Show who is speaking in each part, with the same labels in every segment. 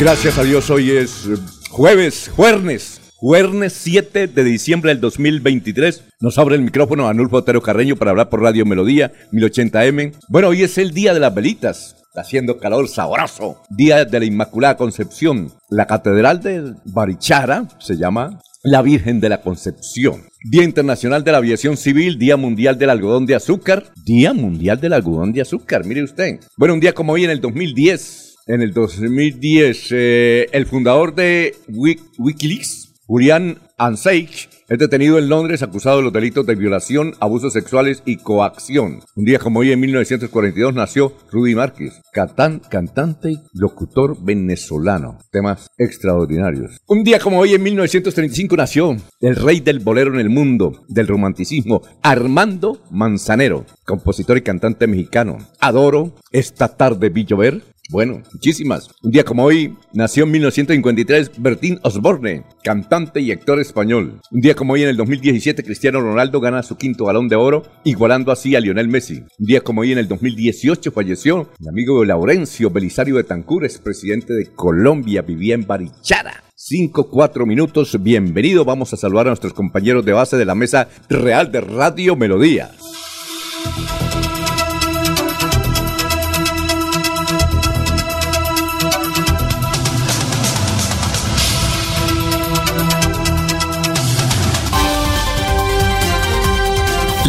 Speaker 1: Gracias a Dios, hoy es eh, jueves, jueves, jueves 7 de diciembre del 2023. Nos abre el micrófono Anulfo Otero Carreño para hablar por Radio Melodía 1080M. Bueno, hoy es el día de las velitas. Haciendo calor sabroso. Día de la Inmaculada Concepción. La Catedral de Barichara se llama la Virgen de la Concepción. Día Internacional de la Aviación Civil, Día Mundial del Algodón de Azúcar, Día Mundial del Algodón de Azúcar, mire usted. Bueno, un día como hoy en el 2010, en el 2010, eh, el fundador de Wikileaks, Julian Assange, es detenido en Londres acusado de los delitos de violación, abusos sexuales y coacción. Un día como hoy, en 1942, nació Rudy Márquez, cantante y locutor venezolano. Temas extraordinarios. Un día como hoy, en 1935, nació el rey del bolero en el mundo, del romanticismo, Armando Manzanero, compositor y cantante mexicano. Adoro esta tarde vi llover, bueno, muchísimas. Un día como hoy nació en 1953 Bertín Osborne, cantante y actor español. Un día como hoy en el 2017 Cristiano Ronaldo gana su quinto balón de oro, igualando así a Lionel Messi. Un día como hoy en el 2018 falleció mi amigo Laurencio Belisario de Tancur, presidente de Colombia, vivía en Barichara. 5, 4 minutos, bienvenido. Vamos a saludar a nuestros compañeros de base de la mesa real de Radio Melodía.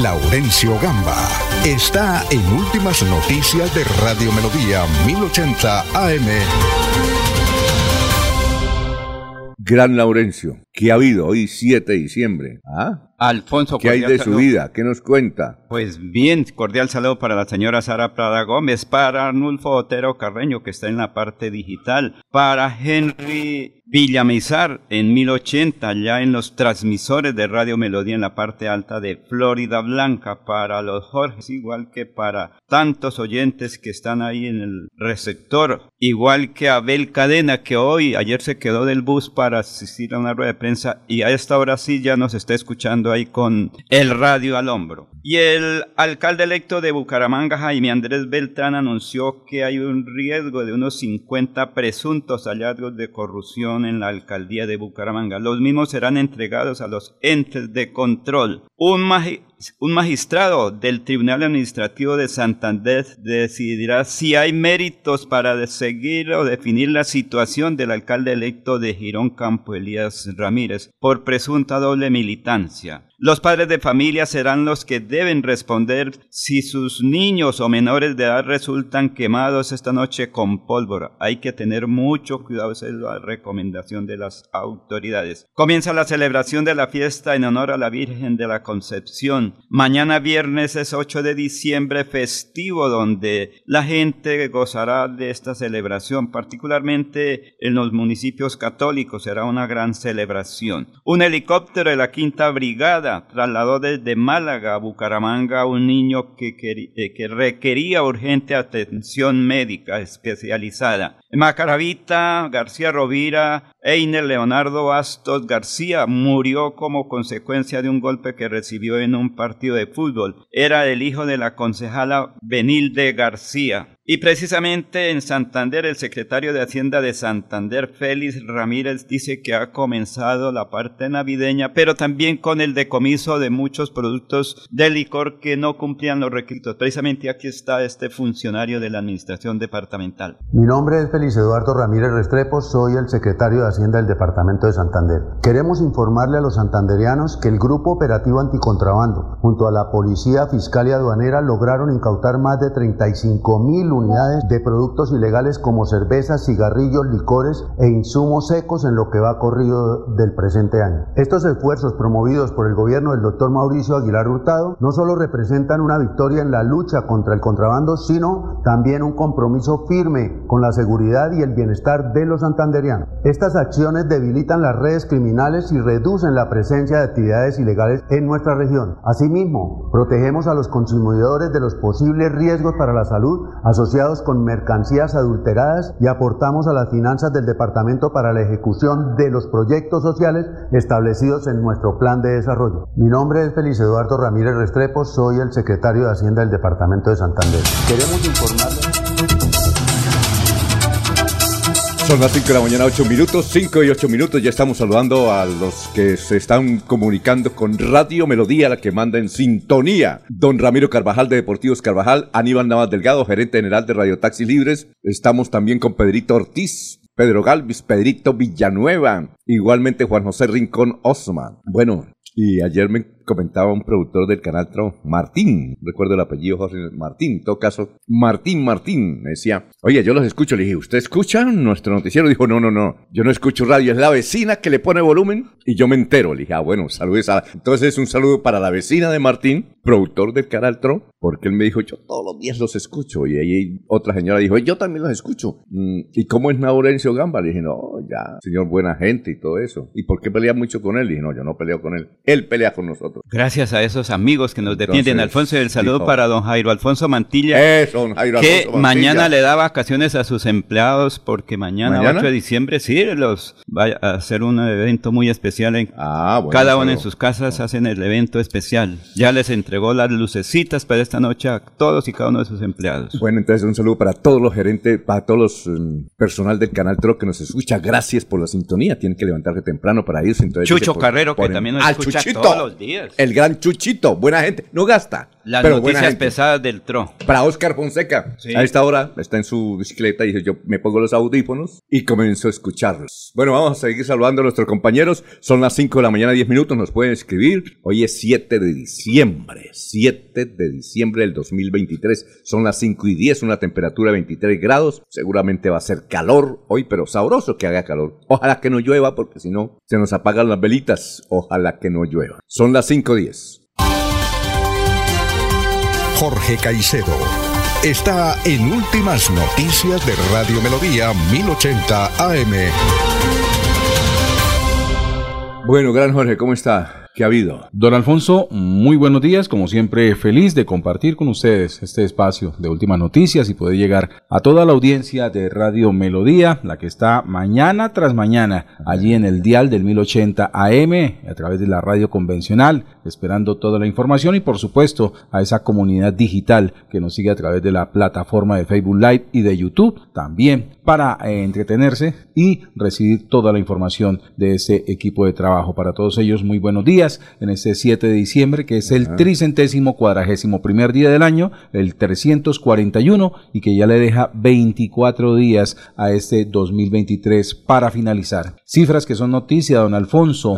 Speaker 2: Laurencio Gamba está en Últimas Noticias de Radio Melodía 1080 AM.
Speaker 1: Gran Laurencio, ¿qué ha habido hoy 7 de diciembre? ¿Ah?
Speaker 3: Alfonso,
Speaker 1: ¿qué hay de su vida? ¿Qué nos cuenta?
Speaker 3: Pues bien, cordial saludo para la señora Sara Prada Gómez, para Arnulfo Otero Carreño, que está en la parte digital, para Henry Villamizar en 1080, ya en los transmisores de Radio Melodía en la parte alta de Florida Blanca, para los Jorges, igual que para tantos oyentes que están ahí en el receptor, igual que Abel Cadena, que hoy, ayer se quedó del bus para asistir a una rueda de y a esta hora sí ya nos está escuchando ahí con el radio al hombro. Y el alcalde electo de Bucaramanga, Jaime Andrés Beltrán, anunció que hay un riesgo de unos 50 presuntos hallazgos de corrupción en la alcaldía de Bucaramanga. Los mismos serán entregados a los entes de control. Un, un magistrado del Tribunal Administrativo de Santander decidirá si hay méritos para seguir o definir la situación del alcalde electo de Girón Campo, Elías Ramírez, por presunta doble militancia. Los padres de familia serán los que deben responder si sus niños o menores de edad resultan quemados esta noche con pólvora. Hay que tener mucho cuidado, esa es la recomendación de las autoridades. Comienza la celebración de la fiesta en honor a la Virgen de la Concepción. Mañana viernes es 8 de diciembre, festivo donde la gente gozará de esta celebración, particularmente en los municipios católicos será una gran celebración. Un helicóptero de la Quinta Brigada trasladó desde Málaga a Bucaramanga un niño que, eh, que requería urgente atención médica especializada. Macaravita García Rovira Einer Leonardo Bastos García murió como consecuencia de un golpe que recibió en un partido de fútbol. Era el hijo de la concejala Benilde García. Y precisamente en Santander, el secretario de Hacienda de Santander, Félix Ramírez, dice que ha comenzado la parte navideña, pero también con el decomiso de muchos productos de licor que no cumplían los requisitos. Precisamente aquí está este funcionario de la Administración Departamental.
Speaker 4: Mi nombre es Félix Eduardo Ramírez Restrepo, soy el secretario de Hacienda del Departamento de Santander. Queremos informarle a los santanderianos que el Grupo Operativo Anticontrabando, junto a la Policía Fiscal y Aduanera, lograron incautar más de 35 mil unidades de productos ilegales como cervezas, cigarrillos, licores e insumos secos en lo que va corrido del presente año. Estos esfuerzos promovidos por el gobierno del doctor Mauricio Aguilar Hurtado no solo representan una victoria en la lucha contra el contrabando, sino también un compromiso firme con la seguridad y el bienestar de los santanderianos. Estas acciones debilitan las redes criminales y reducen la presencia de actividades ilegales en nuestra región. Asimismo, protegemos a los consumidores de los posibles riesgos para la salud asociados con mercancías adulteradas y aportamos a las finanzas del departamento para la ejecución de los proyectos sociales establecidos en nuestro plan de desarrollo. Mi nombre es Feliz Eduardo Ramírez Restrepo, soy el secretario de Hacienda del departamento de Santander. Queremos informarles
Speaker 1: son las 5 de la mañana, 8 minutos, 5 y 8 minutos. Ya estamos saludando a los que se están comunicando con Radio Melodía, la que manda en sintonía. Don Ramiro Carvajal de Deportivos Carvajal, Aníbal Navas Delgado, gerente general de Radio Taxi Libres. Estamos también con Pedrito Ortiz, Pedro Galvis, Pedrito Villanueva, igualmente Juan José Rincón Osman. Bueno, y ayer me comentaba un productor del canal Tro, Martín, recuerdo el apellido José Martín, en todo caso, Martín Martín, me decía, oye, yo los escucho, le dije, ¿usted escucha nuestro noticiero? Dijo, no, no, no, yo no escucho radio, es la vecina que le pone volumen y yo me entero. Le dije, ah, bueno, saludos a... Entonces un saludo para la vecina de Martín, productor del canal Tro, porque él me dijo, yo todos los días los escucho. Y ahí otra señora dijo, yo también los escucho. Mm, ¿Y cómo es Naurencio Gamba? Le dije, no, ya, señor buena gente y todo eso. ¿Y por qué pelea mucho con él? Le dije, no, yo no peleo con él, él pelea con nosotros.
Speaker 3: Gracias a esos amigos que nos defienden. Alfonso, el saludo para don Jairo Alfonso Mantilla. que mañana le da vacaciones a sus empleados porque mañana, 8 de diciembre, sí, los va a hacer un evento muy especial. En, ah, cada uno en sus casas hacen el evento especial. Ya les entregó las lucecitas para esta noche a todos y cada uno de sus empleados.
Speaker 1: Bueno, entonces un saludo para todos los gerentes, para todos los mm, personal del canal Tro que nos escucha. Gracias por la sintonía. Tienen que levantarse temprano para irse. Entonces,
Speaker 3: Chucho Carrero, que también nos escucha todos los días.
Speaker 1: El gran Chuchito, buena gente. No gasta.
Speaker 3: Las noticias pesadas del TRO.
Speaker 1: Para Oscar Fonseca. A esta hora está en su bicicleta y dice, yo me pongo los audífonos y comenzó a escucharlos. Bueno, vamos a seguir saludando a nuestros compañeros. Son las 5 de la mañana, 10 minutos. Nos pueden escribir. Hoy es 7 de diciembre. 7 de diciembre del 2023. Son las 5 y 10, una temperatura de 23 grados. Seguramente va a ser calor hoy, pero sabroso que haga calor. Ojalá que no llueva porque si no, se nos apagan las velitas. Ojalá que no llueva. Son las 5.10.
Speaker 2: Jorge Caicedo está en Últimas Noticias de Radio Melodía 1080 AM.
Speaker 1: Bueno, gran Jorge, ¿cómo está?
Speaker 5: Don Alfonso, muy buenos días, como siempre feliz de compartir con ustedes este espacio de últimas noticias y poder llegar a toda la audiencia de Radio Melodía, la que está mañana tras mañana allí en el dial del 1080 AM a través de la radio convencional, esperando toda la información y por supuesto a esa comunidad digital que nos sigue a través de la plataforma de Facebook Live y de YouTube. También para eh, entretenerse y recibir toda la información de ese equipo de trabajo. Para todos ellos, muy buenos días en este 7 de diciembre, que es el tricentésimo cuadragésimo primer día del año, el 341, y que ya le deja 24 días a este 2023 para finalizar. Cifras que son noticia, don Alfonso.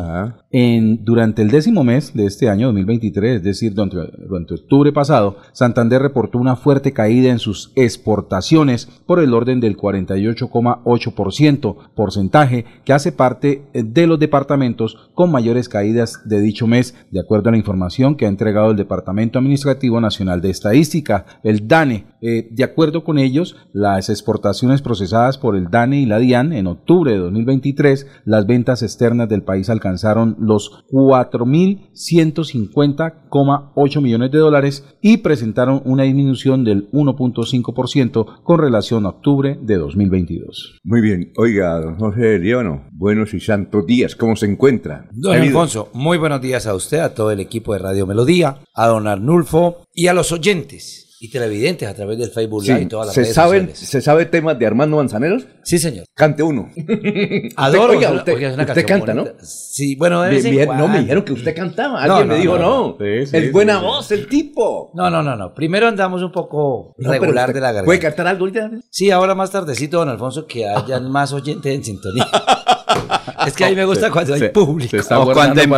Speaker 5: En, durante el décimo mes de este año 2023, es decir, durante, durante octubre pasado, Santander reportó una fuerte caída en sus exportaciones por el orden del 48,8%, porcentaje que hace parte de los departamentos con mayores caídas de dicho mes, de acuerdo a la información que ha entregado el Departamento Administrativo Nacional de Estadística, el DANE. Eh, de acuerdo con ellos, las exportaciones procesadas por el DANE y la DIAN en octubre de 2023, las ventas externas del país alcanzaron los 4.150,8 millones de dólares y presentaron una disminución del 1.5% con relación a octubre de 2022.
Speaker 1: Muy bien, oiga, don José Leono, buenos y santos días, ¿cómo se encuentra?
Speaker 6: Don Alfonso, muy buenos días a usted, a todo el equipo de Radio Melodía, a don Arnulfo y a los oyentes y televidentes a través del Facebook Live y todas las
Speaker 1: ¿Se,
Speaker 6: redes
Speaker 1: saben,
Speaker 6: sociales.
Speaker 1: ¿Se sabe temas de Armando Manzaneros?
Speaker 6: Sí, señor.
Speaker 1: Cante uno.
Speaker 6: Adoro.
Speaker 1: Oiga, usted,
Speaker 6: oiga, es una
Speaker 1: usted canta, ¿no?
Speaker 6: Sí, bueno, de
Speaker 1: bien, no, me dijeron que usted cantaba. Alguien
Speaker 6: no,
Speaker 1: me dijo,
Speaker 6: no,
Speaker 1: no.
Speaker 5: no. Sí, sí,
Speaker 1: es
Speaker 5: sí,
Speaker 1: buena
Speaker 5: sí.
Speaker 1: voz, el tipo.
Speaker 6: No, no, no, no. Primero andamos un poco regular de la garganta.
Speaker 1: ¿Puede cantar algo ahorita?
Speaker 6: Sí, ahora más tardecito, don Alfonso, que hayan más oyentes en sintonía. es que a mí me gusta cuando hay público.
Speaker 5: se está
Speaker 3: O cuando en.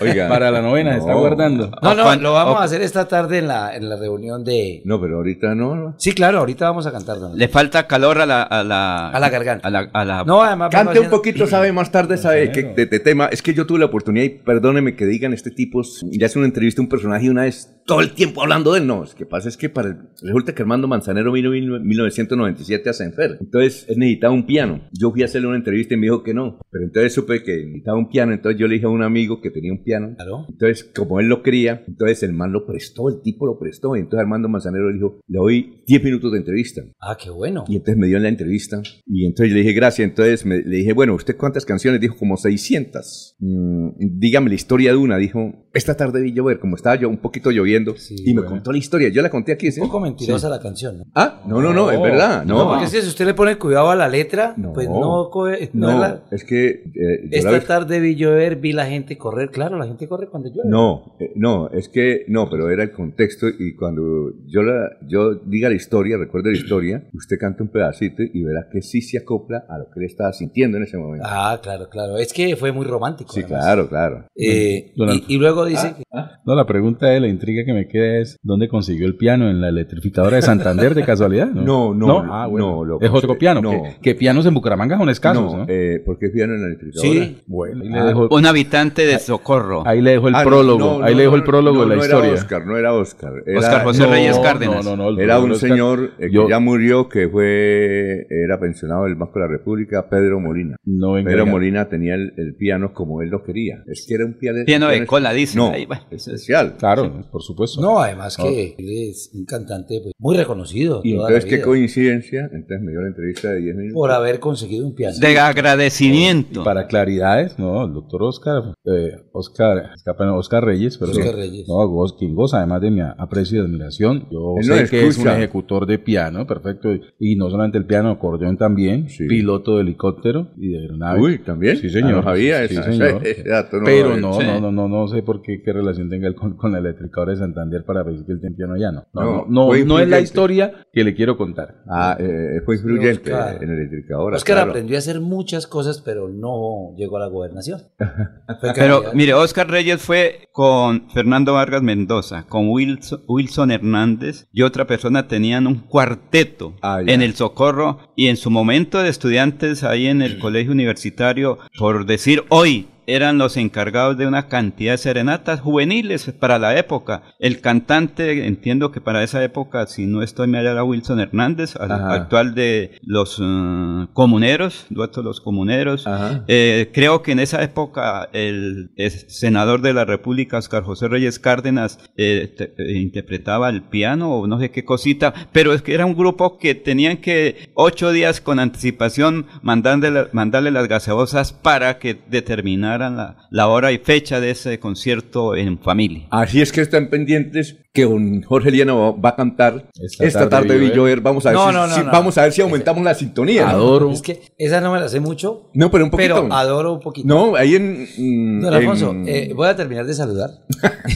Speaker 1: Oiga.
Speaker 5: Para la novena se está guardando.
Speaker 6: No, no, lo vamos
Speaker 3: o-
Speaker 6: a hacer esta tarde en la, en la reunión de...
Speaker 1: No, pero ahorita no. no.
Speaker 6: Sí, claro, ahorita vamos a cantar. don
Speaker 3: Le falta calor a la... A la,
Speaker 6: A la garganta.
Speaker 3: A la, a la-
Speaker 6: No, además...
Speaker 1: Cante un poquito, sabe, más tarde, sabe, que, de, de tema. Es que yo tuve la oportunidad, y perdóneme que digan, este tipo ya hace una entrevista a un personaje y una vez todo el tiempo hablando de él. No, es que pasa es que para resulta que Armando Manzanero vino en 1997 a Senfer. Entonces, él necesitaba un piano. Yo fui a hacerle una entrevista y me dijo que no. Pero entonces supe que necesitaba un piano. Entonces yo le dije a un amigo que tenía un piano.
Speaker 6: Claro.
Speaker 1: Entonces, como él lo quería, entonces el man lo prestó, el tipo lo prestó. Y entonces Armando Manzanero le dijo, le doy 10 minutos de entrevista.
Speaker 6: Ah, qué bueno.
Speaker 1: Y entonces me dio en la entrevista. Y entonces le dije, gracias. Entonces me- le dije, bueno, ¿usted cuántas canciones? Dijo, como 600. Mm, dígame la historia de una. Dijo, esta tarde vi llover, como estaba yo un poquito lloviendo.
Speaker 6: Sí,
Speaker 1: y me
Speaker 5: bueno.
Speaker 1: contó la historia. Yo la conté aquí, ¿sí?
Speaker 6: Un poco mentirosa la canción, ¿no?
Speaker 1: Ah, no, no, no, es
Speaker 5: No.
Speaker 1: verdad. No,
Speaker 6: No, porque es que si usted le pone cuidado a la letra,
Speaker 1: No.
Speaker 6: pues no... coge- no
Speaker 1: No,
Speaker 6: es la-
Speaker 1: es que... eh,
Speaker 6: Esta
Speaker 1: la
Speaker 6: tarde vi llover, vi la gente correr. Claro, la gente corre cuando llueve.
Speaker 1: No, eh, no, es que no, pero era el contexto y cuando yo la, yo diga la historia, recuerde la historia, usted canta un pedacito y verá que sí se acopla a lo que él estaba sintiendo en ese momento.
Speaker 6: Ah, claro, claro. Es que fue muy romántico.
Speaker 1: sí,
Speaker 6: además.
Speaker 1: claro, claro.
Speaker 6: Eh, y, y luego dice... que-
Speaker 5: No, la pregunta de la intriga que me queda es ¿dónde consiguió el piano? ¿En la electrificadora de Santander de casualidad?
Speaker 1: No, no,
Speaker 5: Ah, bueno.
Speaker 1: no, lo
Speaker 5: es otro piano.
Speaker 1: No.
Speaker 5: Que, que pianos en Bucaramanga son escasos, ¿no?
Speaker 1: no, eh, ¿por qué piano en la electrificadora?
Speaker 6: Sí.
Speaker 5: bueno, ahí le
Speaker 1: Ah,
Speaker 5: dejo,
Speaker 3: Un habitante de Socorro.
Speaker 5: ahí le dejo el
Speaker 1: Ah, no,
Speaker 5: prólogo.
Speaker 1: no,
Speaker 5: ahí
Speaker 1: no,
Speaker 5: le dejo
Speaker 1: no,
Speaker 5: el prólogo
Speaker 1: no,
Speaker 5: de la
Speaker 1: no
Speaker 5: historia.
Speaker 1: Era Oscar, no era Oscar. Era,
Speaker 3: Oscar José
Speaker 5: No,
Speaker 3: Reyes Cárdenas.
Speaker 5: No, no, no.
Speaker 1: Era un
Speaker 5: Oscar-
Speaker 1: señor eh, que
Speaker 5: yo-
Speaker 1: ya murió, que fue, era pensionado del Banco de la República, Pedro Molina.
Speaker 5: No venga,
Speaker 1: Pedro. Molina tenía el, el piano como él lo quería. Es que era un piano,
Speaker 3: Piano de cola, dice.
Speaker 1: No,
Speaker 3: Ahí.
Speaker 5: Claro, por supuesto.
Speaker 6: No, además que él es un cantante pues, muy reconocido.
Speaker 1: Y
Speaker 6: toda
Speaker 1: entonces,
Speaker 6: la
Speaker 1: qué coincidencia, entonces me dio la entrevista de 10 minutos.
Speaker 6: Por haber conseguido un piano.
Speaker 3: De agradecimiento.
Speaker 5: Y para claridades, no, el doctor Oscar, eh, Oscar, escapa- Oscar Reyes, pero
Speaker 6: Oscar Reyes.
Speaker 5: no, goz- quien goza además de mi aprecio y admiración. Yo
Speaker 1: Él no
Speaker 5: sé que es un ejecutor de piano, perfecto, y no solamente el piano, acordeón también,
Speaker 1: Sí.
Speaker 5: piloto de helicóptero y de aeronave.
Speaker 1: Uy, ¿también?
Speaker 5: Sí, señor.
Speaker 1: Ah, no
Speaker 5: Sí,
Speaker 1: esa-
Speaker 5: señor. Pero no,
Speaker 3: Sí.
Speaker 5: no, no, no, no sé por qué, qué relación tenga él con, con la electricadora de Santander para decir que él tiene piano allá, no. No,
Speaker 1: No,
Speaker 5: no, es la historia que le quiero contar.
Speaker 1: Ah, eh, fue influyente
Speaker 6: Oscar.
Speaker 1: en la electrificadora.
Speaker 6: Oscar
Speaker 1: claro.
Speaker 6: aprendió a hacer muchas cosas, pero no llegó a la gobernación.
Speaker 3: Pero mire, Oscar Reyes fue con Fernando Vargas Mendoza, con Wilson, Wilson Hernández y otra persona tenían un cuarteto
Speaker 1: Ah,
Speaker 3: en el Socorro y en su momento de estudiantes ahí en el colegio universitario, por decir hoy, eran los encargados de una cantidad de serenatas juveniles para la época. El cantante, entiendo que para esa época, si no estoy mal, era Wilson Hernández,
Speaker 1: Ajá.
Speaker 3: actual de los eh, comuneros, dueto de los comuneros. Eh, creo que en esa época el, el senador de la República, Oscar José Reyes Cárdenas, eh, te- eh, interpretaba el piano o no sé qué cosita, pero es que era un grupo que tenían que ocho días con anticipación mandarle, mandarle las gaseosas para que la, la hora y fecha de ese concierto en familia.
Speaker 1: Así es que están pendientes que don Jorge Liano va a cantar
Speaker 5: Esta
Speaker 1: esta,
Speaker 5: tarde
Speaker 1: tarde,
Speaker 5: vi
Speaker 1: vi llover. Vamos a ver,
Speaker 6: No,
Speaker 1: si,
Speaker 6: no, no,
Speaker 1: si-
Speaker 6: no.
Speaker 1: vamos a ver si aumentamos la sintonía. ¿no?
Speaker 5: Adoro.
Speaker 6: Es que esa no me la sé mucho,
Speaker 1: No, pero un poquito.
Speaker 6: pero adoro un poquito.
Speaker 1: No, ahí en. mm,
Speaker 6: Don Alfonso,
Speaker 1: en-
Speaker 6: eh, voy a terminar de saludar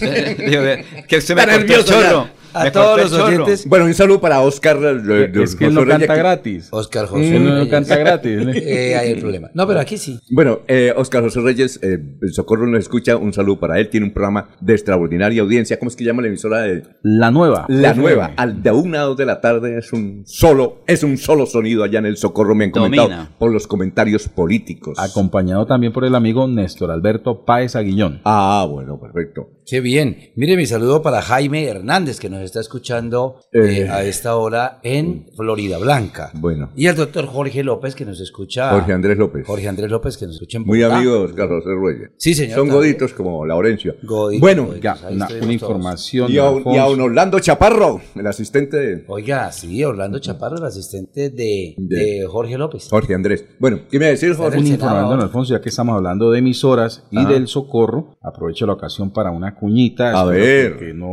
Speaker 3: que usted me
Speaker 1: Está
Speaker 3: cortó el
Speaker 1: nervioso ya.
Speaker 3: chorro.
Speaker 6: A todos los
Speaker 3: chorro.
Speaker 6: oyentes.
Speaker 1: Bueno, un saludo para Oscar.
Speaker 5: es que él no canta gratis.
Speaker 6: Oscar José.
Speaker 5: Él no canta gratis.
Speaker 6: Eh, hay el problema. No, pero aquí sí.
Speaker 1: Bueno, eh, Oscar José Reyes, eh, el Socorro nos escucha. Un saludo para él. Tiene un programa de extraordinaria audiencia. ¿Cómo es que llama la emisora de
Speaker 5: La nueva.
Speaker 1: La
Speaker 5: FM.
Speaker 1: Nueva? Al de una a dos de la tarde es un solo, es un solo sonido allá en el Socorro. Me han comentado
Speaker 3: Domina.
Speaker 1: por los comentarios políticos.
Speaker 5: Acompañado también por el amigo Néstor Alberto Páez Aguillón.
Speaker 1: Ah, bueno, perfecto.
Speaker 6: Qué bien. Mire mi saludo para Jaime Hernández, que nos está escuchando eh,
Speaker 1: Eh.
Speaker 6: a esta hora en Florida Blanca.
Speaker 1: Bueno.
Speaker 6: Y al doctor Jorge López, que nos escucha.
Speaker 1: Jorge Andrés López.
Speaker 6: Jorge Andrés López, que nos escucha en
Speaker 1: Muy
Speaker 6: Bogotá.
Speaker 1: amigo de Oscar José Reyes.
Speaker 6: Sí, señor,
Speaker 1: Son
Speaker 6: también.
Speaker 1: goditos como Laurencio.
Speaker 6: Goditos,
Speaker 1: bueno,
Speaker 6: goditos.
Speaker 5: Ya, una, información.
Speaker 1: y a, un- y a
Speaker 5: Alfonso.
Speaker 1: un Orlando Chaparro, el asistente de
Speaker 6: Oiga, sí, Orlando Chaparro, el asistente de,
Speaker 1: De-
Speaker 6: de Jorge López.
Speaker 1: Jorge Andrés. Bueno, ¿qué me va a decir, Jorge?
Speaker 5: don
Speaker 6: ahora.
Speaker 5: Alfonso, ya que estamos hablando de emisoras y
Speaker 1: Ajá.
Speaker 5: del socorro, aprovecho la ocasión para una
Speaker 1: A ver.
Speaker 5: Que no,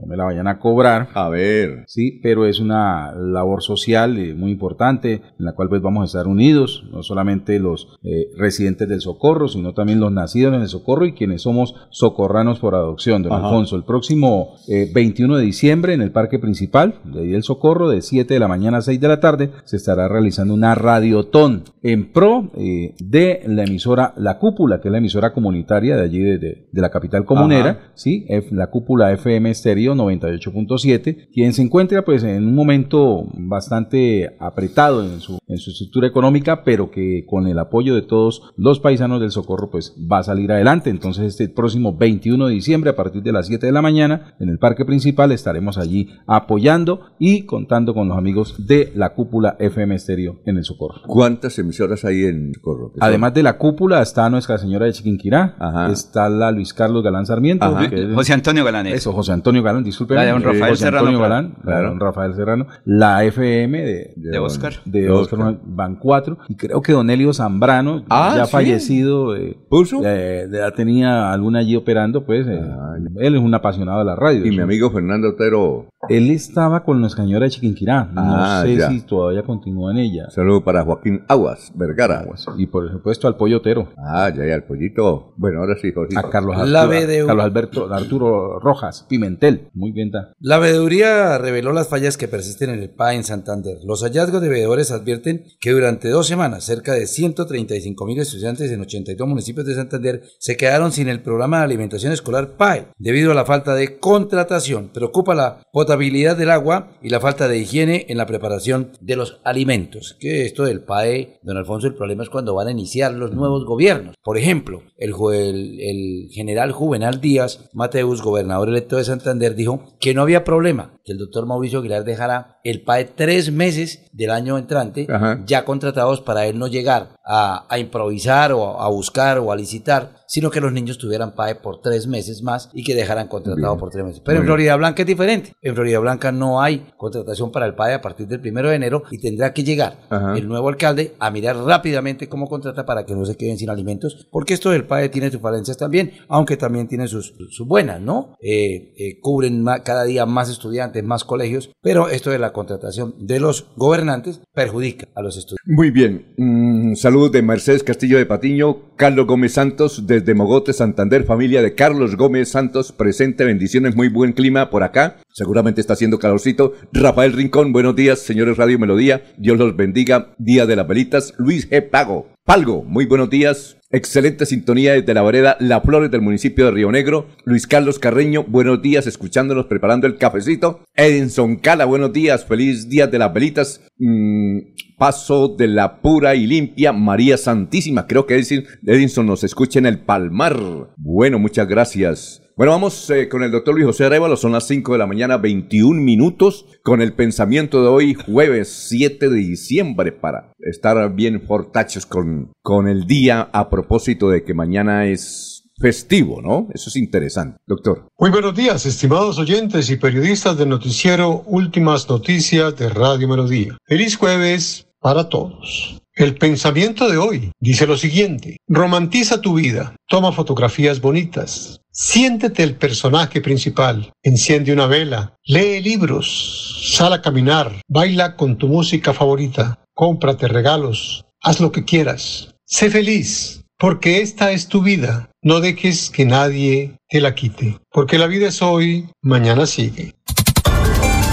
Speaker 5: no me la vayan a cobrar.
Speaker 1: A ver.
Speaker 5: Sí, pero es una labor social eh, muy importante en la cual pues vamos a estar unidos, no solamente los eh, residentes del Socorro, sino también los nacidos en el Socorro y quienes somos socorranos por adopción. Don
Speaker 1: Ajá.
Speaker 5: Alfonso, el próximo eh, 21 de diciembre en el Parque Principal de ahí del Socorro, de 7 de la mañana a 6 de la tarde, se estará realizando una radiotón en pro eh, de la emisora La Cúpula, que es la emisora comunitaria de allí de, de- de la capital comunera,
Speaker 1: Ajá.
Speaker 5: ¿Sí? La cúpula FM Estéreo 98.7, quien se encuentra pues en un momento bastante apretado en su, en su estructura económica, pero que con el apoyo de todos los paisanos del Socorro pues va a salir adelante. Entonces este próximo 21 de diciembre a partir de las 7 de la mañana en el parque principal estaremos allí apoyando y contando con los amigos de la cúpula FM Estéreo en el Socorro.
Speaker 1: ¿Cuántas emisoras hay en Socorro?
Speaker 5: Además de la cúpula está Nuestra Señora de Chiquinquirá,
Speaker 1: Ajá.
Speaker 5: está la Luis Carlos Galán Sarmiento,
Speaker 1: Ajá.
Speaker 5: Es-
Speaker 3: José Antonio Galanes.
Speaker 5: eso, José Antonio Galán, disculpe.
Speaker 3: La de don Rafael
Speaker 5: José
Speaker 3: Serrano,
Speaker 5: Antonio
Speaker 3: claro.
Speaker 5: Galán, la
Speaker 1: Claro.
Speaker 5: don Rafael Serrano. La FM de,
Speaker 3: De Oscar.
Speaker 5: de
Speaker 1: De
Speaker 5: Oscar
Speaker 1: Oscar.
Speaker 5: van cuatro. Y creo que don Elio Zambrano,
Speaker 1: Ah,
Speaker 5: ya
Speaker 1: ¿sí?
Speaker 5: fallecido, eh,
Speaker 1: ¿Puso?
Speaker 5: eh, ya tenía alguna allí operando, pues. eh,
Speaker 1: Ah,
Speaker 5: él es un apasionado de la radio.
Speaker 1: Y mi amigo Fernando Otero.
Speaker 5: Él estaba con Nuestra Señora de Chiquinquirá. No
Speaker 1: Ah,
Speaker 5: sé
Speaker 1: ya.
Speaker 5: si todavía continúa en ella.
Speaker 1: Saludo para Joaquín Aguas, Vergara.
Speaker 5: Y por supuesto al Pollo Otero.
Speaker 1: Ah, ya, ya, el pollito. Bueno, ahora sí, José.
Speaker 5: A Carlos,
Speaker 6: La
Speaker 5: Arturo,
Speaker 6: BDU.
Speaker 5: Carlos Alberto, Arturo Rojas, Pimentel. Muy bien, está.
Speaker 6: La veeduría reveló las fallas que persisten en el PA en Santander. Los hallazgos de veedores advierten que durante dos semanas cerca de 135 mil estudiantes en 82 municipios de Santander se quedaron sin el programa de alimentación escolar PAE debido a la falta de contratación. Preocupa la potabilidad del agua y la falta de higiene en la preparación de los alimentos. Que esto del PAE, don Alfonso, el problema es cuando van a iniciar los nuevos gobiernos. Por ejemplo, el, el- el general Juvenal Díaz Mateus, gobernador electo de Santander, dijo que no había problema, que el doctor Mauricio Aguilar dejara el PAE tres meses del año entrante
Speaker 1: Ajá.
Speaker 6: ya contratados para él no llegar a, a improvisar o a buscar o a licitar, sino que los niños tuvieran PAE por tres meses más y que dejaran contratado
Speaker 1: Bien.
Speaker 6: por tres meses. Pero en Florida Blanca es diferente. En Florida Blanca no hay contratación para el PAE a partir del primero de enero y tendrá que llegar
Speaker 1: Ajá.
Speaker 6: el nuevo alcalde a mirar rápidamente cómo contrata para que no se queden sin alimentos, porque esto del PAE tiene sus falencias también, aunque también tiene sus, sus buenas, ¿no? Eh, eh, cubren cada día más estudiantes, más colegios, pero esto de la contratación de los gobernantes perjudica a los estudiantes.
Speaker 1: Muy bien. Mm, saludos de Mercedes Castillo de Patiño, Carlos Gómez Santos desde Mogote, Santander, familia de Carlos Gómez Santos, presente, bendiciones, muy buen clima por acá. Seguramente está haciendo calorcito. Rafael Rincón, buenos días, señores Radio Melodía. Dios los bendiga. Día de las Velitas. Luis G. Pago. Palgo, muy buenos días. Excelente sintonía desde la vereda La Flores del municipio de Río Negro. Luis Carlos Carreño, buenos días, escuchándonos, preparando el cafecito. Edinson Cala, buenos días, feliz día de las velitas. Mm, paso de la pura y limpia María Santísima. Creo que Edinson nos escucha en el Palmar. Bueno, muchas gracias. Bueno, vamos eh, con el doctor Luis José Arevalo, son las 5 de la mañana, 21 minutos, con el pensamiento de hoy, jueves 7 de diciembre, para estar bien fortachos con, con el día a propósito de que mañana es festivo, ¿no? Eso es interesante. Doctor.
Speaker 7: Muy buenos días, estimados oyentes y periodistas del noticiero Últimas Noticias de Radio Melodía. Feliz jueves para todos. El pensamiento de hoy dice lo siguiente. Romantiza tu vida, toma fotografías bonitas, siéntete el personaje principal, enciende una vela, lee libros, sal a caminar, baila con tu música favorita, cómprate regalos, haz lo que quieras. Sé feliz, porque esta es tu vida. No dejes que nadie te la quite, porque la vida es hoy, mañana sigue.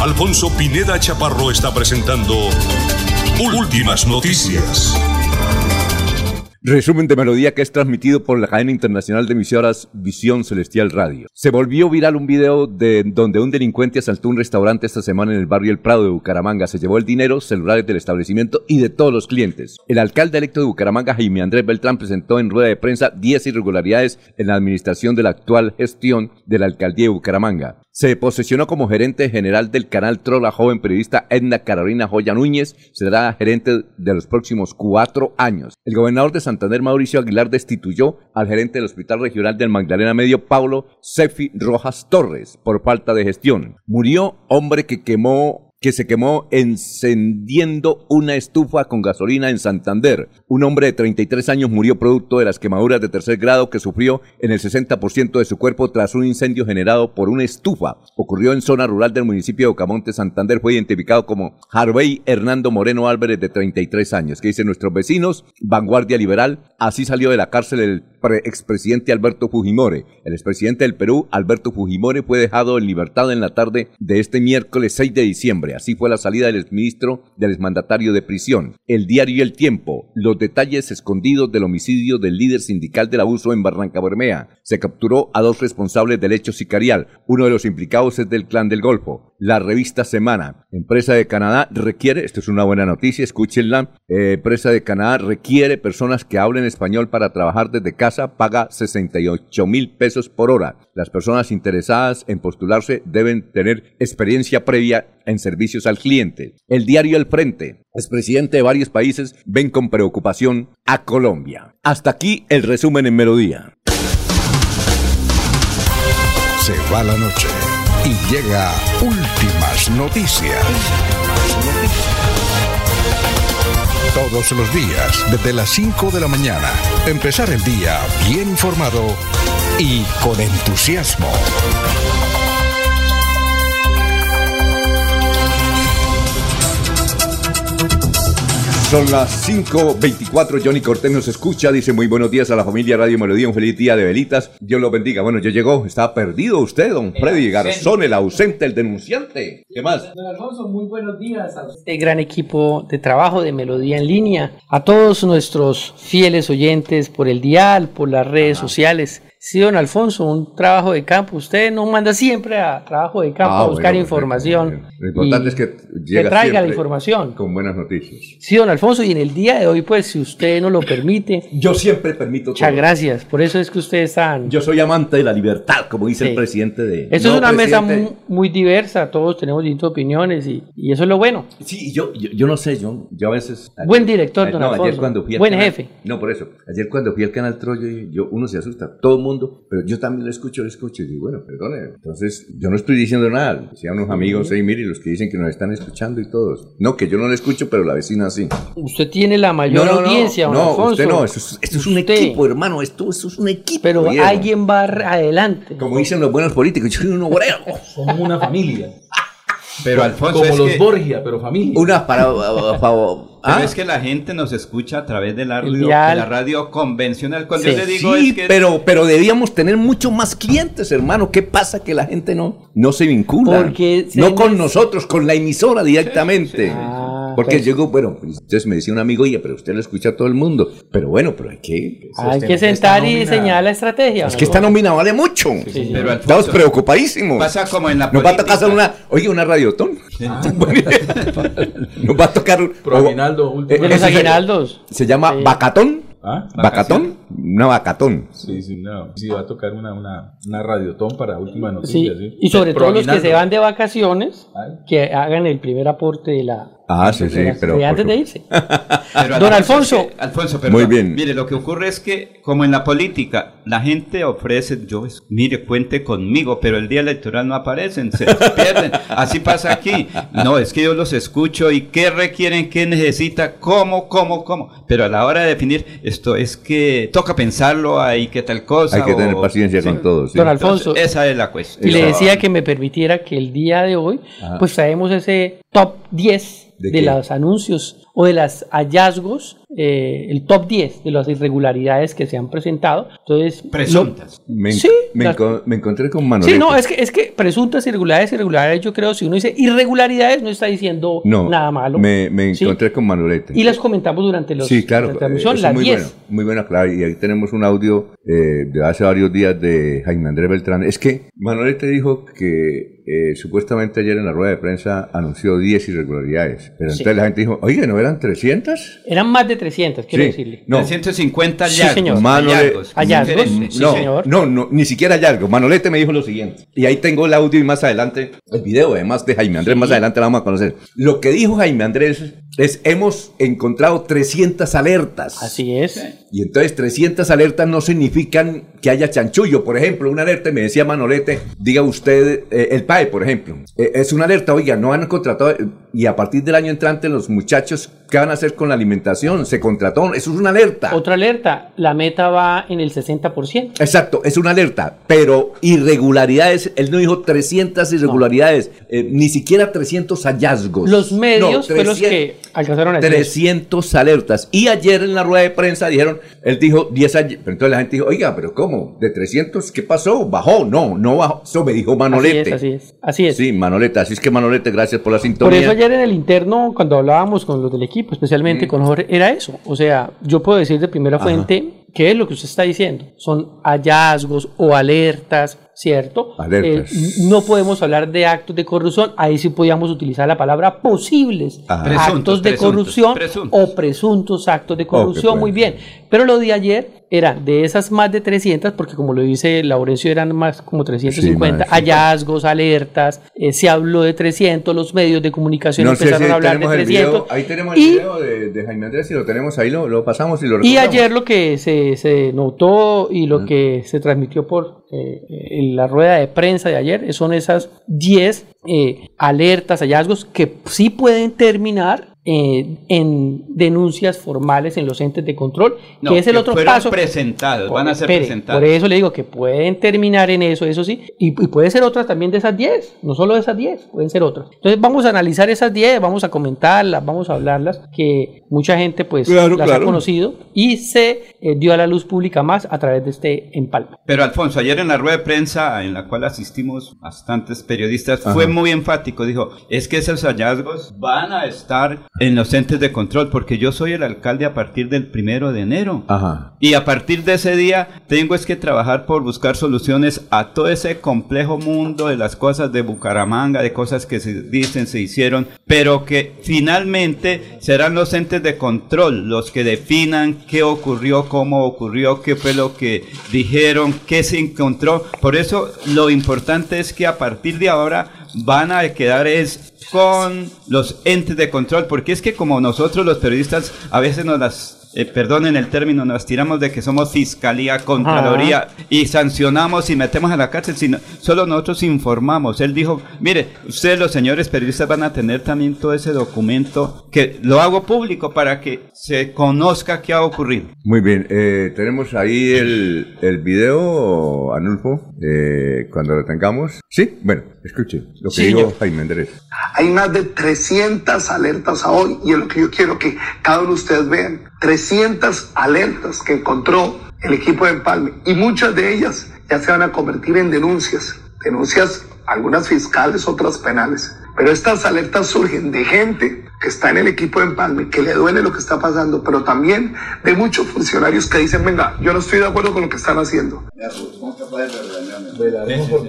Speaker 8: Alfonso Pineda Chaparro está presentando Últimas Noticias.
Speaker 1: Resumen de melodía que es transmitido por la cadena internacional de emisoras Visión Celestial Radio. Se volvió viral un video de donde un delincuente asaltó un restaurante esta semana en el barrio El Prado de Bucaramanga. Se llevó el dinero, celulares del establecimiento y de todos los clientes. El alcalde electo de Bucaramanga, Jaime Andrés Beltrán, presentó en rueda de prensa 10 irregularidades en la administración de la actual gestión de la alcaldía de Bucaramanga. Se posesionó como gerente general del canal Troll la joven periodista Edna Carolina Joya Núñez. Será gerente de los próximos cuatro años. El gobernador de Santander, Mauricio Aguilar, destituyó al gerente del Hospital Regional del Magdalena Medio, Paulo Sefi Rojas Torres, por falta de gestión. Murió hombre que quemó que se quemó encendiendo una estufa con gasolina en Santander. Un hombre de 33 años murió producto de las quemaduras de tercer grado que sufrió en el 60% de su cuerpo tras un incendio generado por una estufa. Ocurrió en zona rural del municipio de Ocamonte, Santander. Fue identificado como Harvey Hernando Moreno Álvarez, de 33 años. Que dicen nuestros vecinos, Vanguardia Liberal. Así salió de la cárcel el expresidente Alberto Fujimori. El expresidente del Perú, Alberto Fujimori, fue dejado en libertad en la tarde de este miércoles 6 de diciembre. Así fue la salida del exministro del exmandatario de prisión. El diario y el tiempo. Los detalles escondidos del homicidio del líder sindical del abuso en Barranca Bermea. Se capturó a dos responsables del hecho sicarial. Uno de los implicados es del clan del Golfo. La revista Semana. Empresa de Canadá requiere, esto es una buena noticia, escúchenla. Eh, empresa de Canadá requiere personas que hablen español para trabajar desde casa paga 68 mil pesos por hora. Las personas interesadas en postularse deben tener experiencia previa en servicios al cliente. El diario El Frente, expresidente de varios países, ven con preocupación a Colombia. Hasta aquí el resumen en Melodía.
Speaker 2: Se va la noche y llega últimas noticias. Todos los días, desde las 5 de la mañana. Empezar el día bien informado y con entusiasmo.
Speaker 1: Son las 5.24, Johnny Cortés nos escucha, dice muy buenos días a la familia Radio Melodía, un feliz día de velitas, Dios lo bendiga. Bueno, ya llegó, estaba perdido usted, don Freddy Garzón, el ausente, el denunciante. ¿Qué más?
Speaker 9: Don Alfonso, muy buenos días a este gran equipo de trabajo de Melodía en línea, a todos nuestros fieles oyentes por el dial, por las redes sociales. Sí, don Alfonso, un trabajo de campo. Usted nos manda siempre a trabajo de campo
Speaker 1: Ah,
Speaker 9: a buscar
Speaker 1: bueno,
Speaker 9: información.
Speaker 1: Lo importante es que llega
Speaker 9: traiga la información.
Speaker 1: Con buenas noticias.
Speaker 9: Sí, don Alfonso, y en el día de hoy, pues, si usted nos lo permite,
Speaker 1: Yo siempre permito
Speaker 9: muchas
Speaker 1: todo.
Speaker 9: gracias. Por eso es que usted es tan...
Speaker 1: Yo soy amante de la libertad, como dice
Speaker 9: Sí.
Speaker 1: el presidente de...
Speaker 9: Esto
Speaker 1: No,
Speaker 9: es una mesa
Speaker 1: presidente.
Speaker 9: muy, diversa, todos tenemos distintas opiniones y, y eso es lo bueno.
Speaker 1: Sí, yo, yo, yo no sé, yo, yo a veces...
Speaker 9: Buen director, don
Speaker 1: no, ayer
Speaker 9: Alfonso.
Speaker 1: cuando fui al
Speaker 9: Buen
Speaker 1: canal-
Speaker 9: jefe.
Speaker 1: No, por eso. Ayer cuando fui al canal Troyo, yo, uno se asusta, todo el mundo, pero yo también lo escucho, lo escucho. Y digo, bueno, perdone. Entonces, yo no estoy diciendo nada. Decían unos amigos, hey, mire, los que dicen que nos están escuchando y todos. No, que yo no lo escucho, pero la vecina sí.
Speaker 9: Usted tiene la mayor audiencia, don
Speaker 1: no,
Speaker 9: Alfonso.
Speaker 1: usted no, esto es, esto es un
Speaker 9: Usted.
Speaker 1: equipo, hermano, esto, esto es un equipo.
Speaker 9: Pero
Speaker 1: viejo.
Speaker 9: alguien va adelante.
Speaker 1: Como dicen los buenos políticos, yo soy un obrero.
Speaker 5: Somos una familia.
Speaker 3: Pero Alfonso,
Speaker 5: Como
Speaker 3: es
Speaker 5: los
Speaker 3: que-
Speaker 5: Borgia, pero familia.
Speaker 1: Una para... para-
Speaker 3: Pero
Speaker 1: ¿Ah?
Speaker 3: es que la gente nos escucha a través de la, radio, de la radio convencional. Cuando
Speaker 9: Sí.
Speaker 3: yo le digo
Speaker 1: sí,
Speaker 3: es que
Speaker 1: pero, pero debíamos tener mucho más clientes, hermano. ¿Qué pasa que la gente no, no se vincula?
Speaker 9: Porque se
Speaker 1: no con nosotros, con la emisora directamente.
Speaker 9: Ah,
Speaker 1: Porque
Speaker 9: pues.
Speaker 1: llegó, bueno, pues, entonces me decía un amigo, oye, pero usted lo escucha a todo el mundo. Pero bueno, pero hay que...
Speaker 9: Hay
Speaker 5: Este-
Speaker 9: que sentar y diseñar la estrategia.
Speaker 1: Es que esta nómina vale mucho.
Speaker 9: sí.
Speaker 3: Pero,
Speaker 1: Estamos preocupadísimos.
Speaker 3: pasa como en la
Speaker 1: Nos va a tocar una, oye, una radiotón. Nos va a tocar un...
Speaker 5: Pro aguinaldo, última.
Speaker 9: De los
Speaker 1: se- llama
Speaker 9: Sí.
Speaker 1: Bacatón.
Speaker 5: ¿Ah?
Speaker 1: ¿Bacatón? Una Bacatón.
Speaker 5: Sí, sí, no. Sí, va a tocar una, una, una radiotón para última
Speaker 9: Sí.
Speaker 5: noticia. Sí.
Speaker 9: Y sobre
Speaker 5: Pro
Speaker 9: todo los que se van de vacaciones,
Speaker 5: Ay.
Speaker 9: que hagan el primer aporte de la...
Speaker 1: Ah, sí, sí,
Speaker 9: de
Speaker 1: pero...
Speaker 9: de antes de irse.
Speaker 3: Pero,
Speaker 9: Don
Speaker 3: es
Speaker 9: Alfonso.
Speaker 3: que- Alfonso, perdón.
Speaker 1: Muy bien.
Speaker 3: Mire, lo que ocurre es que, como en la política, la gente ofrece, yo, es- mire, cuente conmigo, pero el día electoral no aparecen, se pierden. Así pasa aquí. No, es que yo los escucho y qué requieren, qué necesita, cómo, cómo, cómo. Pero a la hora de definir, esto es que toca pensarlo, hay que tal cosa.
Speaker 1: Hay que tener
Speaker 3: o-
Speaker 1: paciencia
Speaker 3: Sí.
Speaker 1: con todo. sí.
Speaker 9: Don Alfonso.
Speaker 3: Entonces, esa es la cuestión.
Speaker 9: Y le decía que me permitiera que el día de hoy,
Speaker 1: Ajá.
Speaker 9: pues traemos ese top 10
Speaker 1: ¿De
Speaker 9: los anuncios o de los hallazgos, eh, el top 10 de las irregularidades que se han presentado. Entonces,
Speaker 3: Presuntas.
Speaker 1: Me,
Speaker 9: Sí,
Speaker 1: me,
Speaker 9: las-
Speaker 1: enco- me encontré con Manolete.
Speaker 9: sí, no, es que, es que presuntas irregularidades, irregularidades, yo creo, si uno dice irregularidades, no está diciendo
Speaker 1: No,
Speaker 9: nada malo.
Speaker 1: Me, me
Speaker 9: Sí.
Speaker 1: encontré con Manolete.
Speaker 9: Y las comentamos durante los,
Speaker 1: sí, claro.
Speaker 9: la transmisión,
Speaker 1: eh, eso
Speaker 9: las
Speaker 1: muy
Speaker 9: 10.
Speaker 1: bueno, muy buena, claro. Y ahí tenemos un audio eh, de hace varios días de Jaime Andrés Beltrán. Es que Manolete dijo que eh, supuestamente ayer en la rueda de prensa anunció 10 irregularidades. Pero
Speaker 9: Sí.
Speaker 1: entonces la gente dijo, oye, ¿no eran 300?
Speaker 9: Eran más de 300, quiero
Speaker 1: Sí.
Speaker 9: decirle.
Speaker 1: No,
Speaker 3: 350
Speaker 9: Sí,
Speaker 3: hallazgos.
Speaker 9: señor.
Speaker 1: Manole-
Speaker 3: hallazgos.
Speaker 9: Hallazgos, sí,
Speaker 1: no,
Speaker 9: señor.
Speaker 1: no, no, ni siquiera hallazgo. Manolete me dijo lo siguiente. Y ahí tengo el audio y más adelante el video, además de Jaime Andrés, más adelante la vamos a conocer. Lo que dijo Jaime Andrés es, hemos encontrado 300 alertas.
Speaker 9: Así es.
Speaker 1: Y entonces 300 alertas no significan que haya chanchullo. Por ejemplo, una alerta, me decía Manolete, diga usted, eh, el PAE cae, por ejemplo, eh, es una alerta, oiga, no han contratado, eh, y a partir del año entrante los muchachos, ¿qué van a hacer con la alimentación? Se contrató, eso es una alerta.
Speaker 9: Otra alerta, la meta va en el 60%.
Speaker 1: Exacto, es una alerta, pero irregularidades, él no dijo 300 irregularidades, eh, ni siquiera 300 hallazgos.
Speaker 9: Los medios
Speaker 1: No,
Speaker 9: fueron los
Speaker 1: 300
Speaker 9: que alcanzaron a decir eso.
Speaker 1: 300 alertas. Y ayer en la rueda de prensa dijeron, él dijo 10 ayer, pero entonces la gente dijo, oiga, pero ¿cómo? ¿De 300 qué pasó? ¿Bajó? No, no bajó. Eso me dijo Manolete.
Speaker 9: Así es, así es. Así es.
Speaker 1: Sí, Manolete. Así es que Manolete, gracias por la
Speaker 9: Por
Speaker 1: sintonía.
Speaker 9: eso ayer en el interno, cuando hablábamos con los del equipo,
Speaker 1: Mm.
Speaker 9: especialmente con Jorge, era eso. O sea, yo puedo decir de primera fuente qué es lo que usted está diciendo. Son hallazgos o alertas, ¿cierto?
Speaker 1: Alertas.
Speaker 9: Eh, no podemos hablar de actos de corrupción. Ahí sí podíamos utilizar la palabra posibles
Speaker 1: Ajá.
Speaker 3: Presuntos,
Speaker 9: actos de
Speaker 3: presuntos,
Speaker 9: corrupción
Speaker 3: presuntos.
Speaker 9: o presuntos actos de corrupción. Muy bien. Pero lo de ayer era de esas más de 300, porque como lo dice Laurencio, eran más como 350
Speaker 1: Sí, más,
Speaker 9: hallazgos, alertas. eh, se habló de 300, los medios de comunicación
Speaker 1: No
Speaker 9: empezaron
Speaker 1: si
Speaker 9: a hablar de
Speaker 1: tenemos el
Speaker 9: 300.
Speaker 1: video. Ahí tenemos el
Speaker 9: y,
Speaker 1: video de, de Jaime Andrés. Si lo tenemos ahí, lo, lo pasamos y lo
Speaker 9: y
Speaker 1: recordamos.
Speaker 9: ayer lo que se, se notó y
Speaker 1: Mm.
Speaker 9: lo que se transmitió por eh, en la rueda de prensa de ayer son esas 10 eh, alertas, hallazgos que sí pueden terminar eh, en denuncias formales en los entes de control,
Speaker 3: No,
Speaker 9: que es el
Speaker 3: que
Speaker 9: otro paso.
Speaker 3: presentados, van a ser
Speaker 9: Espere,
Speaker 3: presentados.
Speaker 9: Por eso le digo que pueden terminar en eso, eso sí, y, y puede ser otras también de esas 10, no solo de esas 10, pueden ser otras. Entonces vamos a analizar esas 10, vamos a comentarlas, vamos a hablarlas, que mucha gente pues
Speaker 1: Claro,
Speaker 9: las
Speaker 1: claro.
Speaker 9: ha conocido y se eh, dio a la luz pública más a través de este empalme.
Speaker 3: Pero Alfonso, ayer en la rueda de prensa en la cual asistimos bastantes periodistas, fue muy enfático. Dijo, es que esos hallazgos van a estar en los entes de control porque yo soy el alcalde a partir del primero de enero.
Speaker 1: Ajá.
Speaker 3: Y a partir de ese día tengo es que trabajar por buscar soluciones a todo ese complejo mundo de las cosas de Bucaramanga, de cosas que se dicen, se hicieron, pero que finalmente serán los entes de control los que definan qué ocurrió, cómo ocurrió, qué fue lo que dijeron, qué se encontró. Por eso lo importante es que a partir de ahora van a quedar es con los entes de control, porque es que como nosotros los periodistas a veces nos las eh, perdonen el término, nos tiramos de que somos fiscalía, contraloría y sancionamos y metemos a la cárcel, sino solo nosotros informamos. Él dijo, mire, ustedes los señores periodistas van a tener también todo ese documento que lo hago público para que se conozca qué ha ocurrido.
Speaker 1: Muy bien, eh, tenemos ahí el, el video, Anulfo, eh, cuando lo tengamos. Sí, bueno, escuche lo que
Speaker 9: Sí,
Speaker 1: dijo
Speaker 9: yo-
Speaker 1: Jaime Andrés.
Speaker 10: Hay más de 300 alertas a hoy y es lo que yo quiero que cada uno de ustedes vean. 300 alertas que encontró el equipo de Empalme y muchas de ellas ya se van a convertir en denuncias. Denuncias, algunas fiscales, otras penales. Pero estas alertas surgen de gente que está en el equipo de Empalme, que le duele lo que está pasando, pero también de muchos funcionarios que dicen, venga, yo no estoy de acuerdo con lo que están haciendo.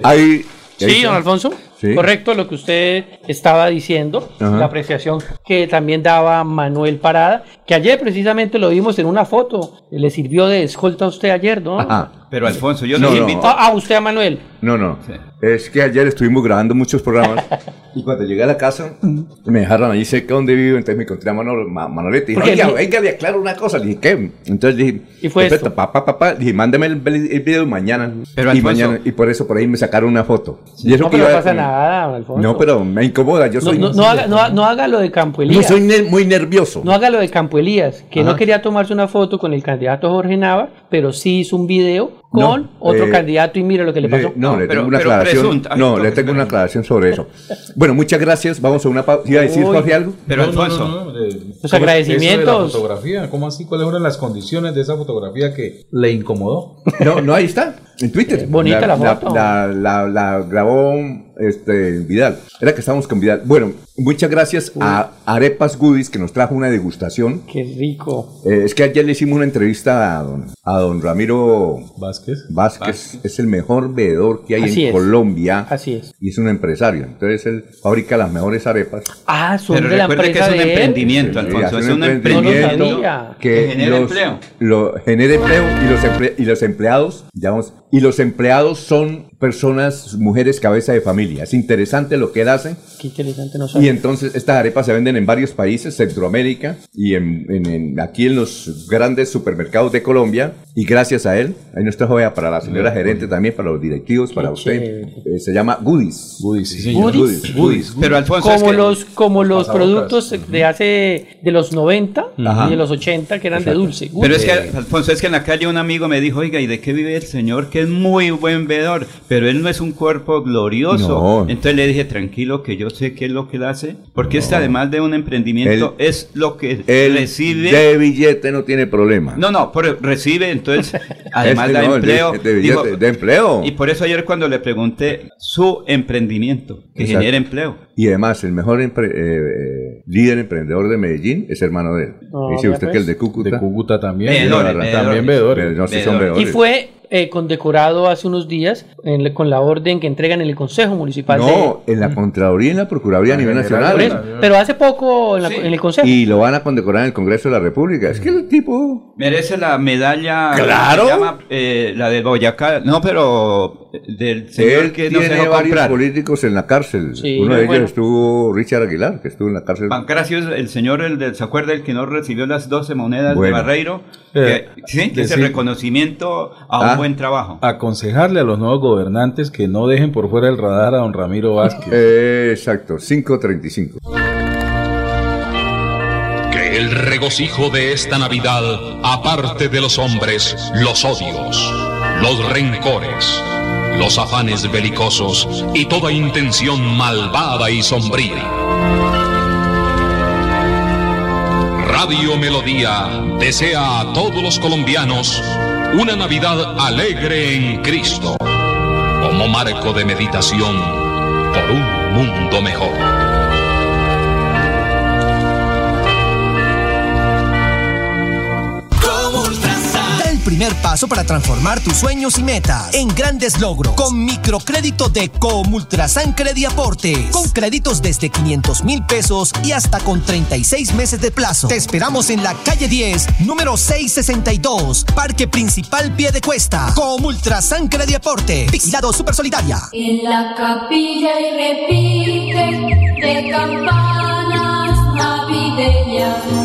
Speaker 1: Ahí,
Speaker 9: Sí, don Alfonso.
Speaker 1: Sí.
Speaker 9: Correcto lo que usted estaba diciendo,
Speaker 1: Ajá.
Speaker 9: la apreciación que también daba Manuel Parada, que ayer precisamente lo vimos en una foto, le sirvió de escolta a usted ayer, ¿no?
Speaker 1: Ajá.
Speaker 3: Pero Alfonso, yo
Speaker 1: No,
Speaker 3: invito...
Speaker 9: Ah, a usted a Manuel.
Speaker 1: No, no.
Speaker 3: Sí.
Speaker 1: Es que ayer estuvimos grabando muchos programas y cuando llegué a la casa me dejaron allí cerca donde vivo, entonces me encontré a Manol, Ma- Manolete y dije, oiga,
Speaker 9: el-
Speaker 1: venga, le aclaro una cosa. Le dije, ¿qué? Entonces dije,
Speaker 9: Y fue
Speaker 1: perfecto, papá, papá, dije, mándeme el, el video mañana.
Speaker 3: Pero,
Speaker 1: y
Speaker 3: Alfonso-
Speaker 1: mañana, y por eso por ahí me sacaron una foto. Y eso
Speaker 9: No,
Speaker 1: que
Speaker 9: pero
Speaker 1: iba-
Speaker 9: pasa nada, Alfonso.
Speaker 1: No, pero me incomoda, yo
Speaker 9: No,
Speaker 1: soy,
Speaker 9: no- no haga, no, no haga lo de Campo Elías.
Speaker 1: soy ne- muy nervioso.
Speaker 9: No haga lo de Campo Elías, que no quería tomarse una foto con el candidato Jorge Nava, pero sí hizo un video con
Speaker 1: No,
Speaker 9: otro
Speaker 1: eh,
Speaker 9: candidato y mira lo que le pasó.
Speaker 1: Le- no,
Speaker 3: No,
Speaker 1: le
Speaker 3: pero-
Speaker 1: tengo una
Speaker 3: pero
Speaker 1: aclaración.
Speaker 3: presunta.
Speaker 1: No, le tengo una aclaración sobre eso. Bueno, muchas gracias. Vamos a una pausa. ¿Iba a decir. Jorge algo?
Speaker 3: Pero
Speaker 5: No, no,
Speaker 3: Alfonso,
Speaker 5: no, no,
Speaker 9: Los
Speaker 5: ¿cómo es
Speaker 9: agradecimientos.
Speaker 5: eso de la fotografía, ¿cómo así? ¿Cuáles fueron las condiciones de esa fotografía que le incomodó?
Speaker 1: No, no, ahí está, en Twitter.
Speaker 9: Bonita la foto.
Speaker 1: La, la- la grabó este, Vidal. Era que estábamos con Vidal. Bueno, muchas gracias a Arepas Goodies que nos trajo una degustación.
Speaker 9: Qué rico.
Speaker 1: Eh, es que ayer le hicimos una entrevista a don, a don Ramiro
Speaker 5: Vázquez.
Speaker 1: Vázquez. Es el mejor veedor que hay
Speaker 9: Así
Speaker 1: en
Speaker 9: es.
Speaker 1: Colombia.
Speaker 9: Así es.
Speaker 1: Y es un empresario. Entonces él fabrica las mejores arepas.
Speaker 9: Ah, son
Speaker 3: pero
Speaker 9: de la
Speaker 3: que
Speaker 9: empresa
Speaker 3: es un
Speaker 9: de él.
Speaker 3: emprendimiento,
Speaker 1: Sí,
Speaker 3: Alfonso, es un
Speaker 9: emprendimiento.
Speaker 3: emprendimiento
Speaker 9: No lo sabía.
Speaker 1: que
Speaker 3: que genera
Speaker 1: los-
Speaker 3: empleo.
Speaker 1: Lo, genera empleo y los, emple- y los empleados, digamos, y los empleados son personas, mujeres cabeza de familia. Es interesante lo que él hace.
Speaker 9: Qué interesante no
Speaker 1: Y
Speaker 9: sabía.
Speaker 1: entonces estas arepas se venden en varios países, Centroamérica y en, en- en- aquí en los grandes supermercados de Colombia. Y gracias a él, ahí nuestra joya para la señora gerente también, para los directivos, para usted. eh, se llama Goodies.
Speaker 5: Goodies, sí, señor.
Speaker 9: Goodies.
Speaker 1: Goodies.
Speaker 3: Pero Alfonso, es
Speaker 9: como
Speaker 3: que-
Speaker 9: los como los productos de hace de los 90
Speaker 1: Ajá.
Speaker 9: y de los 80 que eran de dulce.
Speaker 3: Pero es que. Alfonso, es que en la calle un amigo me dijo, oiga, ¿y de qué vive el señor? Que es muy buen veedor, pero él no es un cuerpo glorioso.
Speaker 1: No.
Speaker 3: Entonces le dije, tranquilo, que yo sé qué es lo que él hace, porque este además de un emprendimiento,
Speaker 1: Él-
Speaker 3: es lo que
Speaker 1: Él
Speaker 3: recibe...
Speaker 1: de billete no tiene problema.
Speaker 3: No, no, pero recibe, entonces, además
Speaker 1: Este
Speaker 3: da
Speaker 1: no, el de-
Speaker 3: empleo.
Speaker 1: el de billete,
Speaker 3: digo,
Speaker 1: de empleo.
Speaker 3: Y por eso ayer cuando le pregunté su emprendimiento, que
Speaker 1: Exacto.
Speaker 3: genera empleo.
Speaker 1: Y además, el mejor empre- eh, eh, líder emprendedor de Medellín es hermano de él. Dice usted
Speaker 9: pues.
Speaker 1: que el de Cúcuta.
Speaker 5: De Cúcuta también. También
Speaker 3: veedores.
Speaker 5: veedores.
Speaker 1: Pero no si son
Speaker 3: Veedores.
Speaker 9: y fue eh, condecorado hace unos días en le- con la orden que entregan en el Consejo Municipal
Speaker 1: No, en la Contraloría y en la Procuraduría a nivel
Speaker 9: de... Por eso,
Speaker 1: nacional.
Speaker 9: pero hace poco en, la-
Speaker 3: Sí.
Speaker 9: en el Consejo.
Speaker 1: Y lo van a condecorar en el Congreso de la República. Es que el tipo...
Speaker 3: Merece la medalla.
Speaker 1: ¡Claro!
Speaker 3: se llama, eh, la de Boyacá. No, pero eh, del señor
Speaker 1: Él
Speaker 3: que no se
Speaker 1: tiene
Speaker 3: dejó
Speaker 1: varios
Speaker 3: comprar.
Speaker 1: políticos en la cárcel.
Speaker 9: Sí,
Speaker 1: Uno de ellos
Speaker 9: bueno.
Speaker 1: estuvo Richard Aguilar, que estuvo en la cárcel.
Speaker 3: Pancracio es el señor, el del, ¿se acuerda el que no recibió las 12 monedas
Speaker 1: Bueno.
Speaker 3: de Barreiro?
Speaker 5: Eh,
Speaker 3: Que- sí, que es el
Speaker 5: decir-
Speaker 3: reconocimiento a
Speaker 1: Ah.
Speaker 3: un buen trabajo.
Speaker 5: Aconsejarle a los nuevos gobernantes que no dejen por fuera del radar a don Ramiro Vázquez.
Speaker 1: Eh, exacto, 535.
Speaker 8: Que el regocijo de esta Navidad aparte de los hombres los odios, los rencores, los afanes belicosos y toda intención malvada y sombría. Radio Melodía desea a todos los colombianos una Navidad alegre en Cristo, como marco de meditación por un mundo mejor.
Speaker 11: Paso para transformar tus sueños y metas en grandes logros con microcrédito de Comultrasan Crediaportes. Con créditos desde 500 mil pesos y hasta con 36 meses de plazo. Te esperamos en la calle 10, número 662, Parque Principal Pie de Cuesta. Comultrasan Crediaporte. Vigilado Super Solidaria.
Speaker 12: En la capilla y repite de navideñas.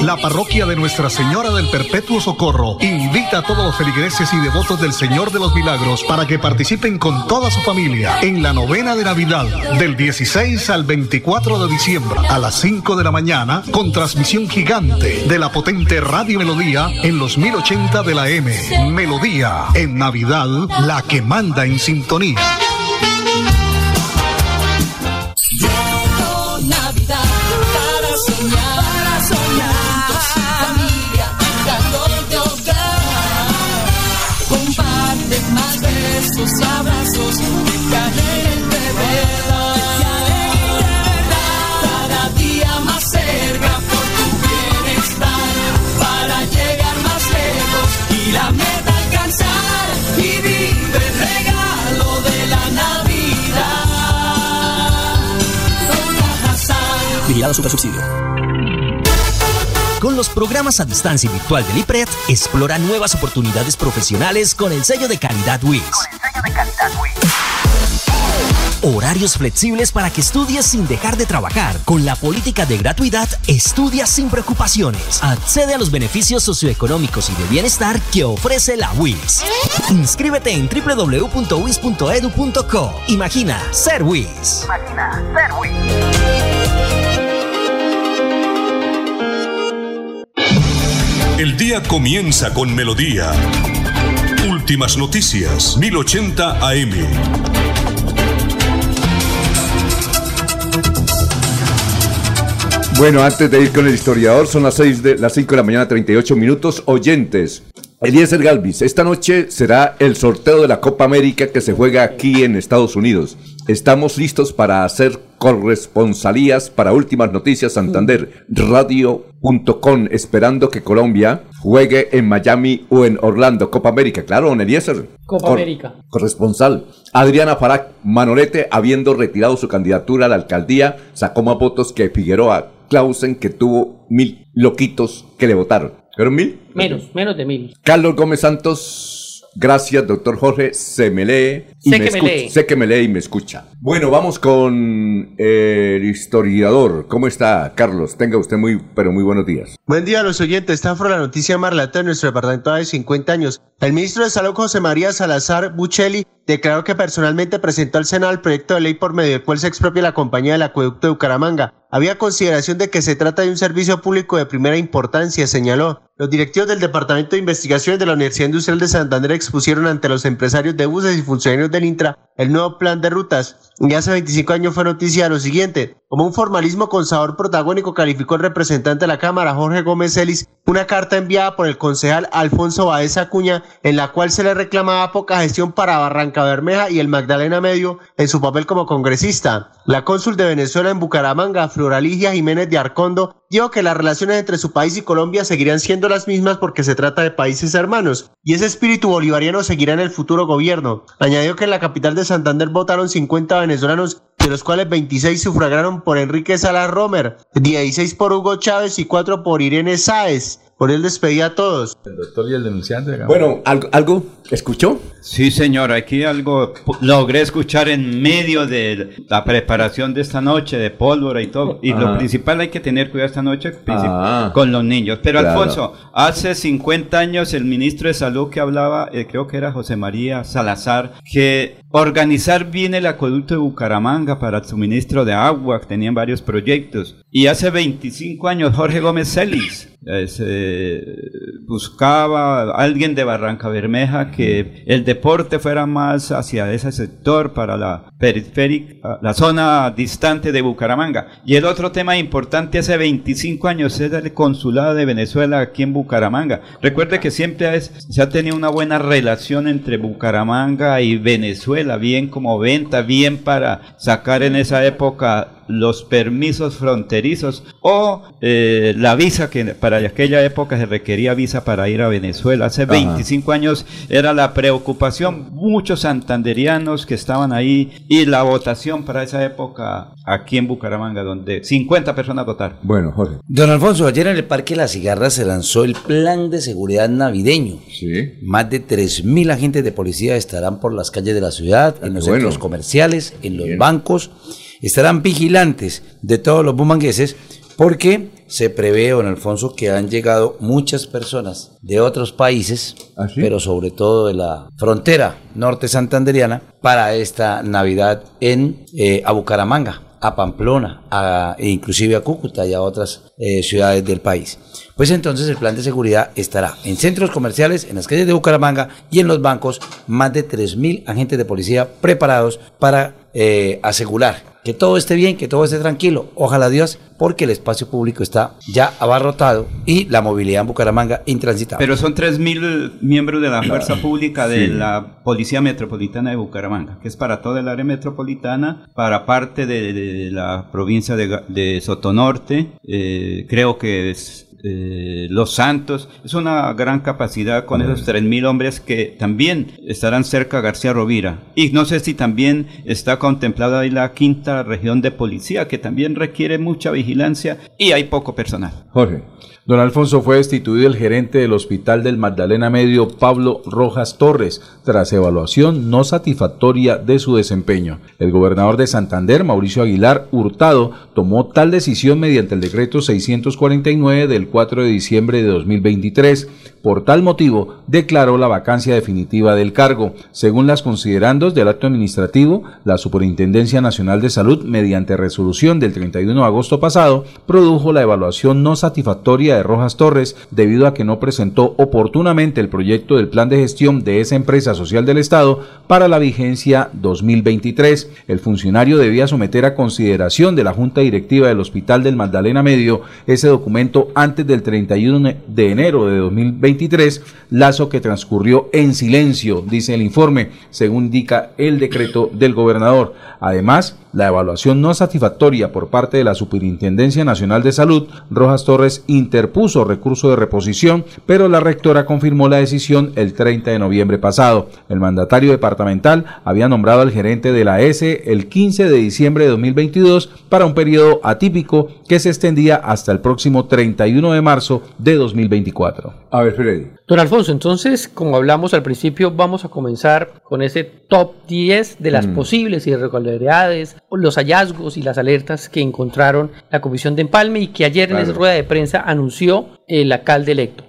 Speaker 13: La parroquia de Nuestra Señora del Perpetuo Socorro invita a todos los feligreses y devotos del Señor de los Milagros para que participen con toda su familia en la novena de Navidad del 16 al 24 de diciembre a las 5 de la mañana con transmisión gigante de la potente Radio Melodía en los 1080 de la M. Melodía en Navidad, la que manda en sintonía.
Speaker 12: Y abrazos. Que alegren de verdad. Cada día más cerca por tu bienestar. Para llegar más lejos y la meta alcanzar. Y vive el regalo de la Navidad. Con.
Speaker 11: Vigilado Super Subsidio. Con los programas a distancia y virtual del IPRED, explora nuevas oportunidades profesionales con el sello de calidad WIS. Horarios flexibles para que estudies sin dejar de trabajar. Con la política de gratuidad, estudia sin preocupaciones. Accede a los beneficios socioeconómicos y de bienestar que ofrece la WIS. Inscríbete en www.wis.edu.co. Imagina ser WIS.
Speaker 8: El día comienza con melodía. Últimas noticias, 1080 AM.
Speaker 1: Bueno, antes de ir con el historiador, son las 6 de las 5 de la mañana, 38 minutos. Oyentes, Eliezer Galvis, esta noche será el sorteo de la Copa América que se juega aquí en Estados Unidos. Estamos listos para hacer corresponsalías para Últimas Noticias Santander, radio.com, esperando que Colombia juegue en Miami o en Orlando. Copa América, claro, don Eliezer.
Speaker 9: Copa América.
Speaker 1: Corresponsal. Adriana Farag Manolete, habiendo retirado su candidatura a la alcaldía, sacó más votos que Figueroa Clausen, que tuvo mil loquitos que le votaron. ¿Fueron mil?
Speaker 9: Menos, menos de mil.
Speaker 1: Carlos Gómez Santos Gracias, doctor Jorge. Se me lee. Y
Speaker 9: Sé
Speaker 1: me
Speaker 9: que me
Speaker 1: escucha.
Speaker 9: lee.
Speaker 1: Sé que me lee y me escucha. Bueno, vamos con el historiador. ¿Cómo está, Carlos? Tenga usted muy, pero muy buenos días.
Speaker 14: Buen día a los oyentes. Esta fue la noticia más relata de nuestro departamento de 50 años. El ministro de Salud José María Salazar Buccelli declaró que personalmente presentó al Senado el proyecto de ley por medio del cual se expropia la compañía del acueducto de Bucaramanga. Había consideración de que se trata de un servicio público de primera importancia, señaló. Los directivos del Departamento de Investigaciones de la Universidad Industrial de Santander expusieron ante los empresarios de buses y funcionarios del Intra el nuevo plan de rutas. Y hace 25 años fue noticia lo siguiente. Como un formalismo con sabor protagónico calificó el representante de la Cámara, Jorge Gómez Celis, una carta enviada por el concejal Alfonso Baeza Acuña, en la cual se le reclamaba poca gestión para Barranca Bermeja y el Magdalena Medio en su papel como congresista. La cónsul de Venezuela en Bucaramanga, Floraligia Jiménez de Arcondo, dijo que las relaciones entre su país y Colombia seguirán siendo las mismas porque se trata de países hermanos, y ese espíritu bolivariano seguirá en el futuro gobierno. Añadió que en la capital de Santander votaron 50 venezolanos de los cuales 26 sufragaron por Enrique Salas Romer, 16 por Hugo Chávez y 4 por Irene Sáez. Por él despedía a todos.
Speaker 5: El doctor y el denunciante.
Speaker 1: Bueno, ¿algo, algo escuchó?
Speaker 3: Sí, señor, aquí algo logré escuchar en medio de la preparación de esta noche, de pólvora y todo. Y
Speaker 1: Ajá.
Speaker 3: lo principal hay que tener cuidado esta noche
Speaker 1: Ah.
Speaker 3: con los niños. Pero
Speaker 1: Claro.
Speaker 3: Alfonso, hace 50 años el ministro de Salud que hablaba, eh, creo que era José María Salazar, que organizar bien el acueducto de Bucaramanga para el suministro de agua, que tenían varios proyectos. Y hace 25 años Jorge Gómez Celis eh, se buscaba alguien de Barranca Bermeja que el deporte fuera más hacia ese sector para la periférica, la zona distante de Bucaramanga. Y el otro tema importante hace 25 años es el consulado de Venezuela aquí en Bucaramanga. Recuerde que siempre es- se ha tenido una buena relación entre Bucaramanga y Venezuela, bien como venta, bien para sacar en esa época los permisos fronterizos o eh, la visa que para aquella época se requería visa para ir a Venezuela. Hace
Speaker 1: Ajá.
Speaker 3: 25 años era la preocupación, muchos santanderianos que estaban ahí y la votación para esa época aquí en Bucaramanga, donde 50 personas votaron.
Speaker 1: Bueno, Jorge.
Speaker 6: Don Alfonso, ayer en el Parque La Cigarra se lanzó el plan de seguridad navideño.
Speaker 1: Sí. Más
Speaker 6: de 3.000 agentes de policía estarán por las calles de la ciudad, en los
Speaker 1: bueno.
Speaker 6: centros comerciales, en los
Speaker 1: Bien.
Speaker 6: bancos. Estarán vigilantes de todos los bumangueses porque se prevé, don Alfonso, que han llegado muchas personas de otros países,
Speaker 1: ¿Ah, sí?
Speaker 6: pero sobre todo de la frontera norte santanderiana, para esta Navidad en eh, a Bucaramanga, a Pamplona, a- e inclusive a Cúcuta y a otras eh, ciudades del país. Pues entonces el plan de seguridad estará en centros comerciales, en las calles de Bucaramanga y en los bancos, más de 3.000 agentes de policía preparados para eh, asegurar que todo esté bien, que todo esté tranquilo. Ojalá Dios, porque el espacio público está ya abarrotado y la movilidad en Bucaramanga intransitable.
Speaker 3: Pero son 3.000 miembros de la fuerza pública de
Speaker 1: Sí.
Speaker 3: la Policía Metropolitana de Bucaramanga, que es para toda el área metropolitana, para parte de, de la provincia de, Ga- de Sotonorte, eh, creo que es eh, Los Santos. Es una gran capacidad con esos 3.000 hombres que también estarán cerca a García Rovira. Y no sé si también está contemplada ahí la quinta región de policía, que también requiere mucha vigilancia y hay poco personal.
Speaker 1: Jorge.
Speaker 5: Don Alfonso fue destituido el gerente del Hospital del Magdalena Medio, Pablo Rojas Torres, tras evaluación no satisfactoria de su desempeño. El gobernador de Santander, Mauricio Aguilar Hurtado, tomó tal decisión mediante el decreto 649 del 4 de diciembre de 2023. Por tal motivo, declaró la vacancia definitiva del cargo. Según las considerandos del acto administrativo, la Superintendencia Nacional de Salud, mediante resolución del 31 de agosto pasado, produjo la evaluación no satisfactoria de Rojas Torres debido a que no presentó oportunamente el proyecto del plan de gestión de esa empresa social del Estado para la vigencia 2023. El funcionario debía someter a consideración de la Junta Directiva del Hospital del Magdalena Medio ese documento antes del 31 de enero de 2023, lazo que transcurrió en silencio, dice el informe, según indica el decreto del gobernador. Además, la evaluación no satisfactoria por parte de la Superintendencia Nacional de Salud, Rojas Torres interpuso recurso de reposición, pero la rectora confirmó la decisión el 30 de noviembre pasado. El mandatario departamental había nombrado al gerente de la S el 15 de diciembre de 2022 para un periodo atípico que se extendía hasta el próximo 31 de marzo de 2024.
Speaker 1: A ver, Freddy.
Speaker 9: Don Alfonso, entonces, como hablamos al principio, vamos a comenzar con ese top 10 de las
Speaker 1: Mm.
Speaker 9: posibles irregularidades, los hallazgos y las alertas que encontraron la Comisión de Empalme y que ayer en esa rueda de prensa anunció el alcalde electo.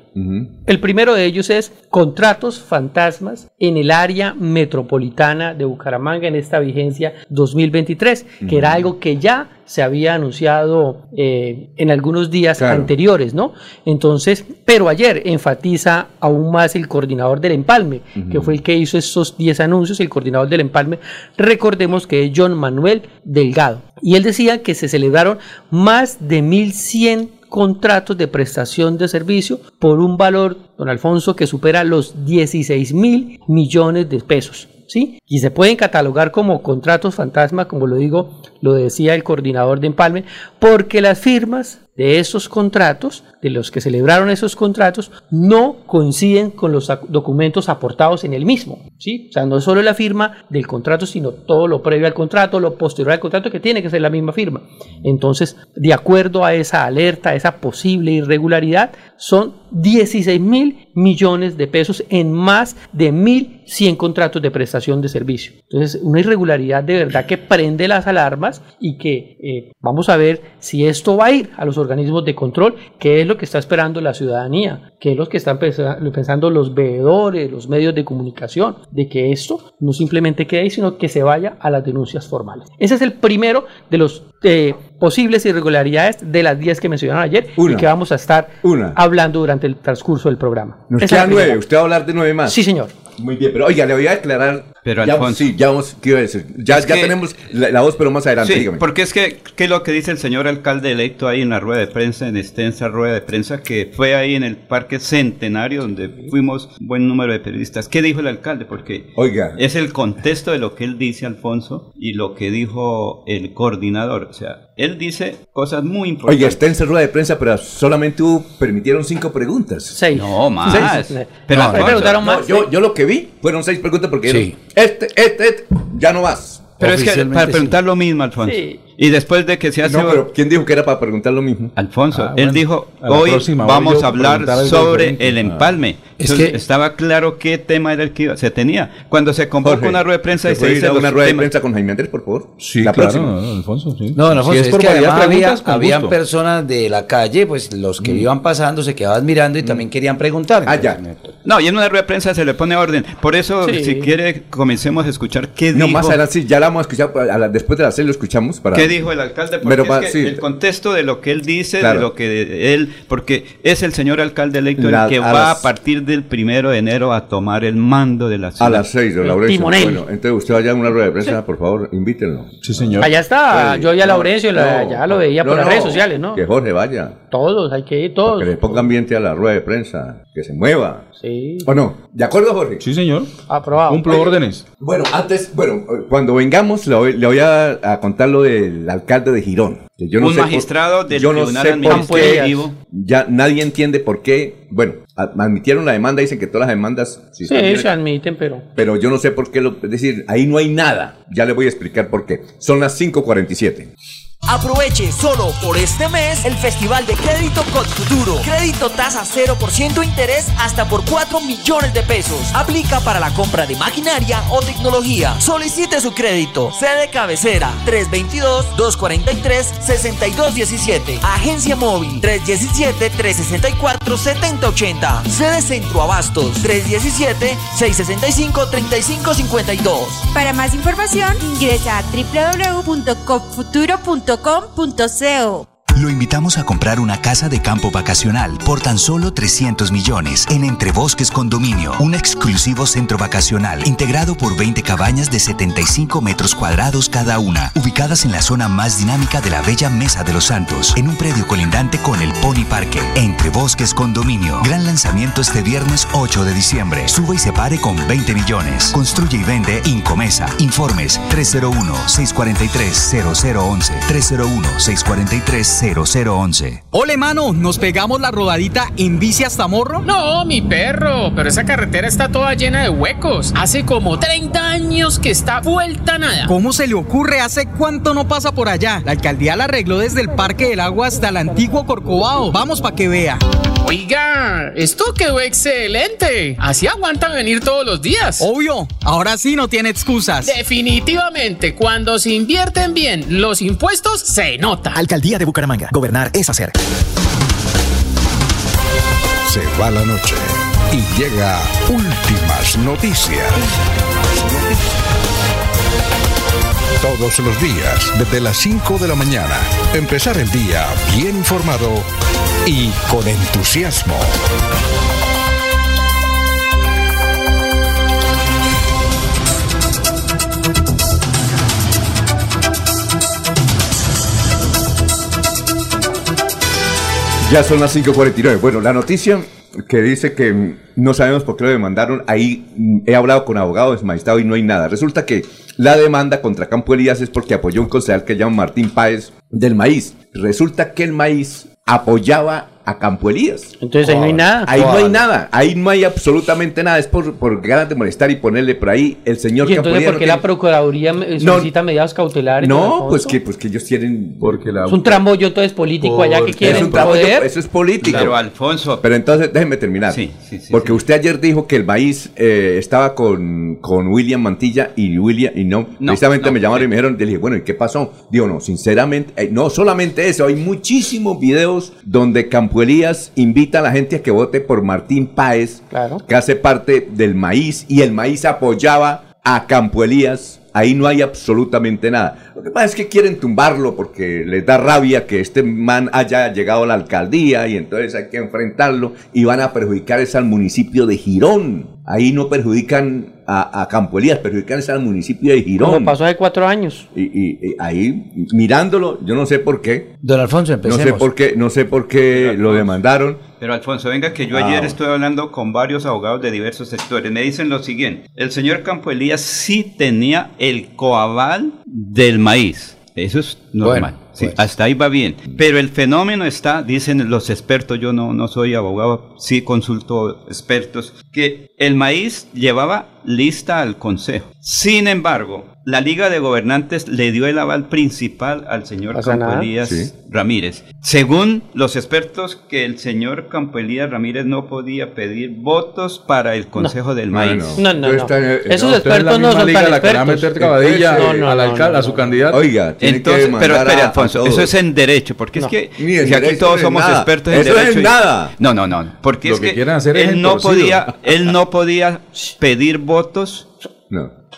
Speaker 9: El primero de ellos es contratos fantasmas en el área metropolitana de Bucaramanga en esta vigencia 2023, que era algo que ya se había anunciado eh, en algunos días
Speaker 15: Claro.
Speaker 9: anteriores, ¿no? Entonces, pero ayer enfatiza aún más el coordinador del empalme, que fue el que hizo esos 10 anuncios, el coordinador del empalme, recordemos que es John Manuel Delgado. Y él decía que se celebraron más de 1.100 contratos de prestación de servicio por un valor, don Alfonso, que supera los 16 mil millones de pesos. ¿Sí? Y se pueden catalogar como contratos fantasma, como lo digo, lo decía el coordinador de Empalme, porque las firmas de esos contratos, de los que celebraron esos contratos, no coinciden con los documentos aportados en el mismo. ¿sí? O sea, no es solo la firma del contrato, sino todo lo previo al contrato, lo posterior al contrato, que tiene que ser la misma firma. Entonces, de acuerdo a esa alerta, a esa posible irregularidad, son 16 mil millones de pesos en más de 1.100 contratos de prestación de servicio. Entonces, una irregularidad de verdad que prende las alarmas y que eh, vamos a ver si esto va a ir a los organismos de control, qué es lo que está esperando la ciudadanía, qué es lo que están pensa- pensando los veedores, los medios de comunicación, de que esto no simplemente quede ahí, sino que se vaya a las denuncias formales. Ese es el primero de los eh, posibles irregularidades de las 10 que mencionaron ayer y que vamos a estar hablando durante el transcurso del programa.
Speaker 1: Nos
Speaker 9: Esa
Speaker 1: quedan nueve. ¿Usted va a hablar de nueve más?
Speaker 9: Sí, señor.
Speaker 1: Muy bien, pero oiga, le voy a aclarar.
Speaker 3: Pero,
Speaker 1: ya,
Speaker 3: Alfonso.
Speaker 1: Sí, ya vamos, ¿qué iba a decir? Ya, ya
Speaker 3: que-
Speaker 1: tenemos la, la voz, pero más adelante,
Speaker 3: Sí,
Speaker 1: dígame.
Speaker 3: porque es que, ¿qué es lo que dice el señor alcalde electo ahí en la rueda de prensa, en extensa rueda de prensa, que fue ahí en el Parque Centenario, donde fuimos un buen número de periodistas? ¿Qué dijo el alcalde? Porque
Speaker 1: Oiga.
Speaker 3: es el contexto de lo que él dice, Alfonso, y lo que dijo el coordinador. O sea, él dice cosas muy importantes.
Speaker 1: Oiga, está en esa rueda de prensa, pero solamente hubo, permitieron cinco preguntas.
Speaker 9: Seis.
Speaker 3: No, más.
Speaker 1: Seis.
Speaker 3: Pero
Speaker 1: No, preguntaron más. yo, yo lo que vi fueron seis preguntas porque
Speaker 3: Sí.
Speaker 1: este, este, este, ya no vas.
Speaker 3: Pero es que para preguntar lo mismo, Alfonso.
Speaker 1: Sí.
Speaker 3: Y después de que se hace...
Speaker 1: No, pero ¿quién dijo que era para preguntar lo mismo?
Speaker 3: Alfonso,
Speaker 1: Ah,
Speaker 3: él dijo, hoy
Speaker 1: próxima
Speaker 3: vamos a hablar sobre
Speaker 1: diferente.
Speaker 3: el
Speaker 1: Ah. Es
Speaker 3: Entonces,
Speaker 1: que-
Speaker 3: estaba claro qué tema era el que iba- se tenía. Cuando se convoca
Speaker 1: Jorge,
Speaker 3: una rueda de prensa y
Speaker 1: ¿se
Speaker 3: dice
Speaker 1: una rueda de
Speaker 3: temas.
Speaker 1: prensa con Jaime Andrés, por favor?
Speaker 5: Sí,
Speaker 1: la
Speaker 5: claro,
Speaker 1: próxima.
Speaker 5: no, Alfonso, sí.
Speaker 6: No, no,
Speaker 5: Si
Speaker 6: Alfonso,
Speaker 5: es
Speaker 6: es,
Speaker 5: por
Speaker 6: que además había, habían
Speaker 5: gusto.
Speaker 6: personas de la calle, pues los que iban pasando se quedaban mirando y también querían preguntar.
Speaker 1: Ah, ya.
Speaker 3: No, y en una rueda de prensa se le pone orden. Por eso,
Speaker 1: Sí.
Speaker 3: si quiere, comencemos a escuchar qué
Speaker 1: No,
Speaker 3: dijo.
Speaker 1: más adelante, sí, ya la vamos a escuchar, a la- después de la serie lo escuchamos para...
Speaker 3: ¿Qué dijo el alcalde? Porque
Speaker 1: Pero
Speaker 3: es que
Speaker 1: sí.
Speaker 3: el contexto de lo que él dice,
Speaker 1: Claro.
Speaker 3: de lo que él, porque es el señor alcalde electo el que va a partir del primero de enero a tomar el mando de la ciudad.
Speaker 1: A las seis, don Laurencio. Bueno, entonces usted vaya a una rueda de prensa, por favor, invítenlo.
Speaker 5: Sí, señor.
Speaker 9: Allá está, yo ya Laurencio, la- ya lo veía por las redes sociales, ¿no?
Speaker 1: Que Jorge vaya.
Speaker 9: Todos, hay que ir todos.
Speaker 1: Que le ponga ambiente a la rueda de prensa, que se mueva.
Speaker 9: Sí.
Speaker 1: ¿O no? ¿De acuerdo, Jorge?
Speaker 5: Sí, señor.
Speaker 9: Aprobado.
Speaker 5: Cumplo órdenes.
Speaker 1: Bueno, antes, bueno, cuando vengamos le voy, le voy a, a contar lo del alcalde de Girón. que yo no
Speaker 3: Un
Speaker 1: sé por-
Speaker 3: magistrado del
Speaker 1: yo no
Speaker 3: Tribunal
Speaker 1: sé por
Speaker 3: Administrativo.
Speaker 1: qué, ya nadie entiende por qué, bueno, a- admitieron la demanda, dicen que todas las demandas, si
Speaker 9: Sí,
Speaker 1: bien-
Speaker 9: se admiten, pero...
Speaker 1: pero yo no sé por qué, lo, es decir, ahí no hay nada. Ya le voy a explicar por qué. Son las 5.47.
Speaker 11: Aproveche solo por este mes el Festival de Crédito Cod Futuro. Crédito tasa 0% interés hasta por 4 millones de pesos. Aplica para la compra de maquinaria o tecnología. Solicite su crédito. Sede cabecera 322-243-6217. Agencia móvil 317-364-7080. Sede Centro Abastos 317-665-3552.
Speaker 16: Para más información, ingresa a www.copfuturo.com.co.
Speaker 17: Lo invitamos a comprar una casa de campo vacacional por tan solo 300 millones en Entre Bosques Condominio, un exclusivo centro vacacional integrado por 20 cabañas de 75 metros cuadrados cada una, ubicadas en la zona más dinámica de la bella Mesa de los Santos, en un predio colindante con el Pony Parque. Entre Bosques Condominio, gran lanzamiento este viernes 8 de diciembre. Sube y se pare con 20 millones. Construye y vende Incomesa. Informes 301-643-0011. 301-643-0011.
Speaker 18: Ole, mano, ¿nos pegamos la rodadita en bici hasta Morro?
Speaker 19: No, mi perro, pero esa carretera está toda llena de huecos. Hace como 30 años que está vuelta nada.
Speaker 18: ¿Cómo se le ocurre? ¿Hace cuánto no pasa por allá? La alcaldía la arregló desde el Parque del Agua hasta el antiguo Corcovado. Vamos pa' que vea.
Speaker 19: Oiga, esto quedó excelente. Así aguantan venir todos los días.
Speaker 18: Obvio, ahora sí no tiene excusas.
Speaker 19: Definitivamente, cuando se invierten bien los impuestos, se nota.
Speaker 15: Alcaldía de Bucaramanga. Gobernar es hacer.
Speaker 2: Se va la noche y llega últimas noticias. Todos los días, desde las 5 de la mañana, empezar el día bien informado y con entusiasmo.
Speaker 1: Ya son las 5.49. Bueno, la noticia que dice que no sabemos por qué lo demandaron, ahí he hablado con abogados, magistrado y no hay nada. Resulta que la demanda contra Campo Elías es porque apoyó un concejal que se llama Martín Páez del maíz. Resulta que el maíz apoyaba a Campo Elías.
Speaker 9: Entonces ahí no hay nada.
Speaker 1: Ahí no hay nada, ahí no hay absolutamente nada, es por, por ganas de molestar y ponerle por ahí el señor
Speaker 9: ¿Y
Speaker 1: Campo
Speaker 9: entonces
Speaker 1: Elías
Speaker 9: por qué
Speaker 1: no
Speaker 9: la Procuraduría
Speaker 1: No.
Speaker 9: solicita medidas cautelares?
Speaker 1: No, pues que, pues que ellos tienen. Porque la.
Speaker 9: Es un trambollo entonces político allá que quieren
Speaker 1: es un trambollo,
Speaker 9: poder.
Speaker 1: Eso es político.
Speaker 3: Pero Alfonso.
Speaker 1: Pero entonces, déjeme terminar. Porque usted ayer dijo que el maíz eh, estaba con, con William Mantilla y William, y no, precisamente me llamaron y me dijeron, le dije, bueno, ¿y qué pasó? Digo, no, sinceramente, eh, no solamente eso, hay muchísimos videos donde Campo Elías invita a la gente a que vote por Martín Páez, que hace parte del maíz, y el maíz apoyaba a Campo Elías. Ahí no hay absolutamente nada. Lo que pasa es que quieren tumbarlo porque les da rabia que este man haya llegado a la alcaldía y entonces hay que enfrentarlo y van a perjudicar es al municipio de Girón. Ahí no perjudican a, a Campo Elías, perjudican es al municipio de Girón.
Speaker 9: Como pasó hace cuatro años.
Speaker 1: Y, y- y ahí mirándolo, yo no sé por qué.
Speaker 6: Don Alfonso,
Speaker 1: No sé
Speaker 6: empecemos.
Speaker 1: por qué, no sé por qué lo demandaron.
Speaker 3: Pero Alfonso, venga que yo
Speaker 1: Ah.
Speaker 3: ayer estuve hablando con varios abogados de diversos sectores. Me dicen lo siguiente, el señor Campo Elías sí tenía el coaval del maíz. Eso es normal.
Speaker 6: Bueno,
Speaker 3: Sí, Hasta ahí va bien. Pero el fenómeno está, dicen los expertos, yo no, no soy abogado, sí consulto expertos, que el maíz llevaba lista al Consejo. Sin embargo, la Liga de Gobernantes le dio el aval principal al señor Campo. Elías
Speaker 9: Sí.
Speaker 3: Ramírez. Según los expertos, que el señor Campo Elías Ramírez no podía pedir votos para el Consejo del Maíz.
Speaker 9: No, no, no. Esos
Speaker 5: es
Speaker 9: expertos no son
Speaker 5: liga
Speaker 9: tan
Speaker 5: la que va a
Speaker 9: expertos.
Speaker 5: meter cabadilla
Speaker 9: No, no,
Speaker 5: al
Speaker 9: no,
Speaker 5: alcalde,
Speaker 9: no,
Speaker 5: a su candidato.
Speaker 1: Oiga, tiene
Speaker 3: Entonces,
Speaker 1: que
Speaker 3: pero espere, Alfonso, eso es en derecho, porque
Speaker 1: No.
Speaker 3: es que
Speaker 1: en
Speaker 3: si aquí todos
Speaker 1: en
Speaker 3: somos
Speaker 1: nada.
Speaker 3: expertos en
Speaker 1: Eso es
Speaker 3: derecho.
Speaker 1: en
Speaker 3: y-
Speaker 1: nada.
Speaker 3: No, no, no, porque
Speaker 5: Lo
Speaker 3: es
Speaker 5: que
Speaker 3: que,
Speaker 5: quieren hacer es
Speaker 3: él no podía, él no podía pedir votos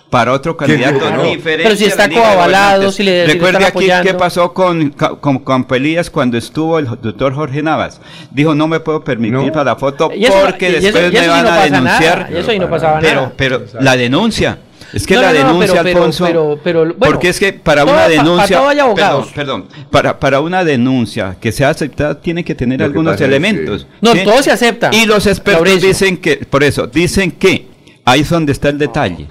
Speaker 3: para otro
Speaker 1: ¿Quién dijo
Speaker 3: candidato
Speaker 1: no?
Speaker 3: diferente.
Speaker 9: Pero si está coavalado, si le- si le
Speaker 3: Recuerde
Speaker 9: están
Speaker 3: aquí
Speaker 9: apoyando.
Speaker 3: qué pasó con, con Campo Elías cuando estuvo el doctor Jorge Navas. Dijo, no me puedo permitir para la foto
Speaker 9: Y eso-
Speaker 3: porque
Speaker 9: y eso-
Speaker 3: después
Speaker 9: y eso
Speaker 3: me van
Speaker 9: no
Speaker 3: a denunciar.
Speaker 9: nada, eso no pasaba
Speaker 3: pero,
Speaker 9: nada.
Speaker 3: Pero la denuncia. Es que
Speaker 9: No,
Speaker 3: la
Speaker 9: no,
Speaker 3: denuncia,
Speaker 9: pero- pero-
Speaker 3: Alfonso.
Speaker 9: pero- pero, bueno,
Speaker 3: porque es que para una
Speaker 9: pa- pa
Speaker 3: denuncia. Perdón, perdón. Para, para una denuncia que sea aceptada, tiene que tener
Speaker 1: Lo que
Speaker 3: algunos
Speaker 1: es
Speaker 3: elementos.
Speaker 9: que- No,
Speaker 3: ¿sí?
Speaker 9: todo se acepta,
Speaker 3: Y los expertos dicen que, por eso, dicen que ahí es donde está el detalle.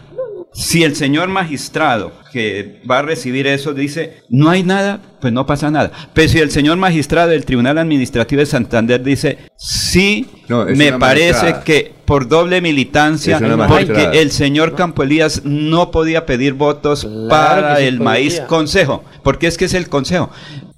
Speaker 3: Si el señor magistrado que va a recibir eso dice, no hay nada, pues no pasa nada. Pero si el señor magistrado del Tribunal Administrativo de Santander dice, sí,
Speaker 1: No,
Speaker 3: me parece
Speaker 1: magistrada.
Speaker 3: que por doble militancia, porque
Speaker 1: magistrada.
Speaker 3: el señor Campo Elías no podía pedir votos para el
Speaker 9: podía.
Speaker 3: maíz consejo, porque es que es el consejo.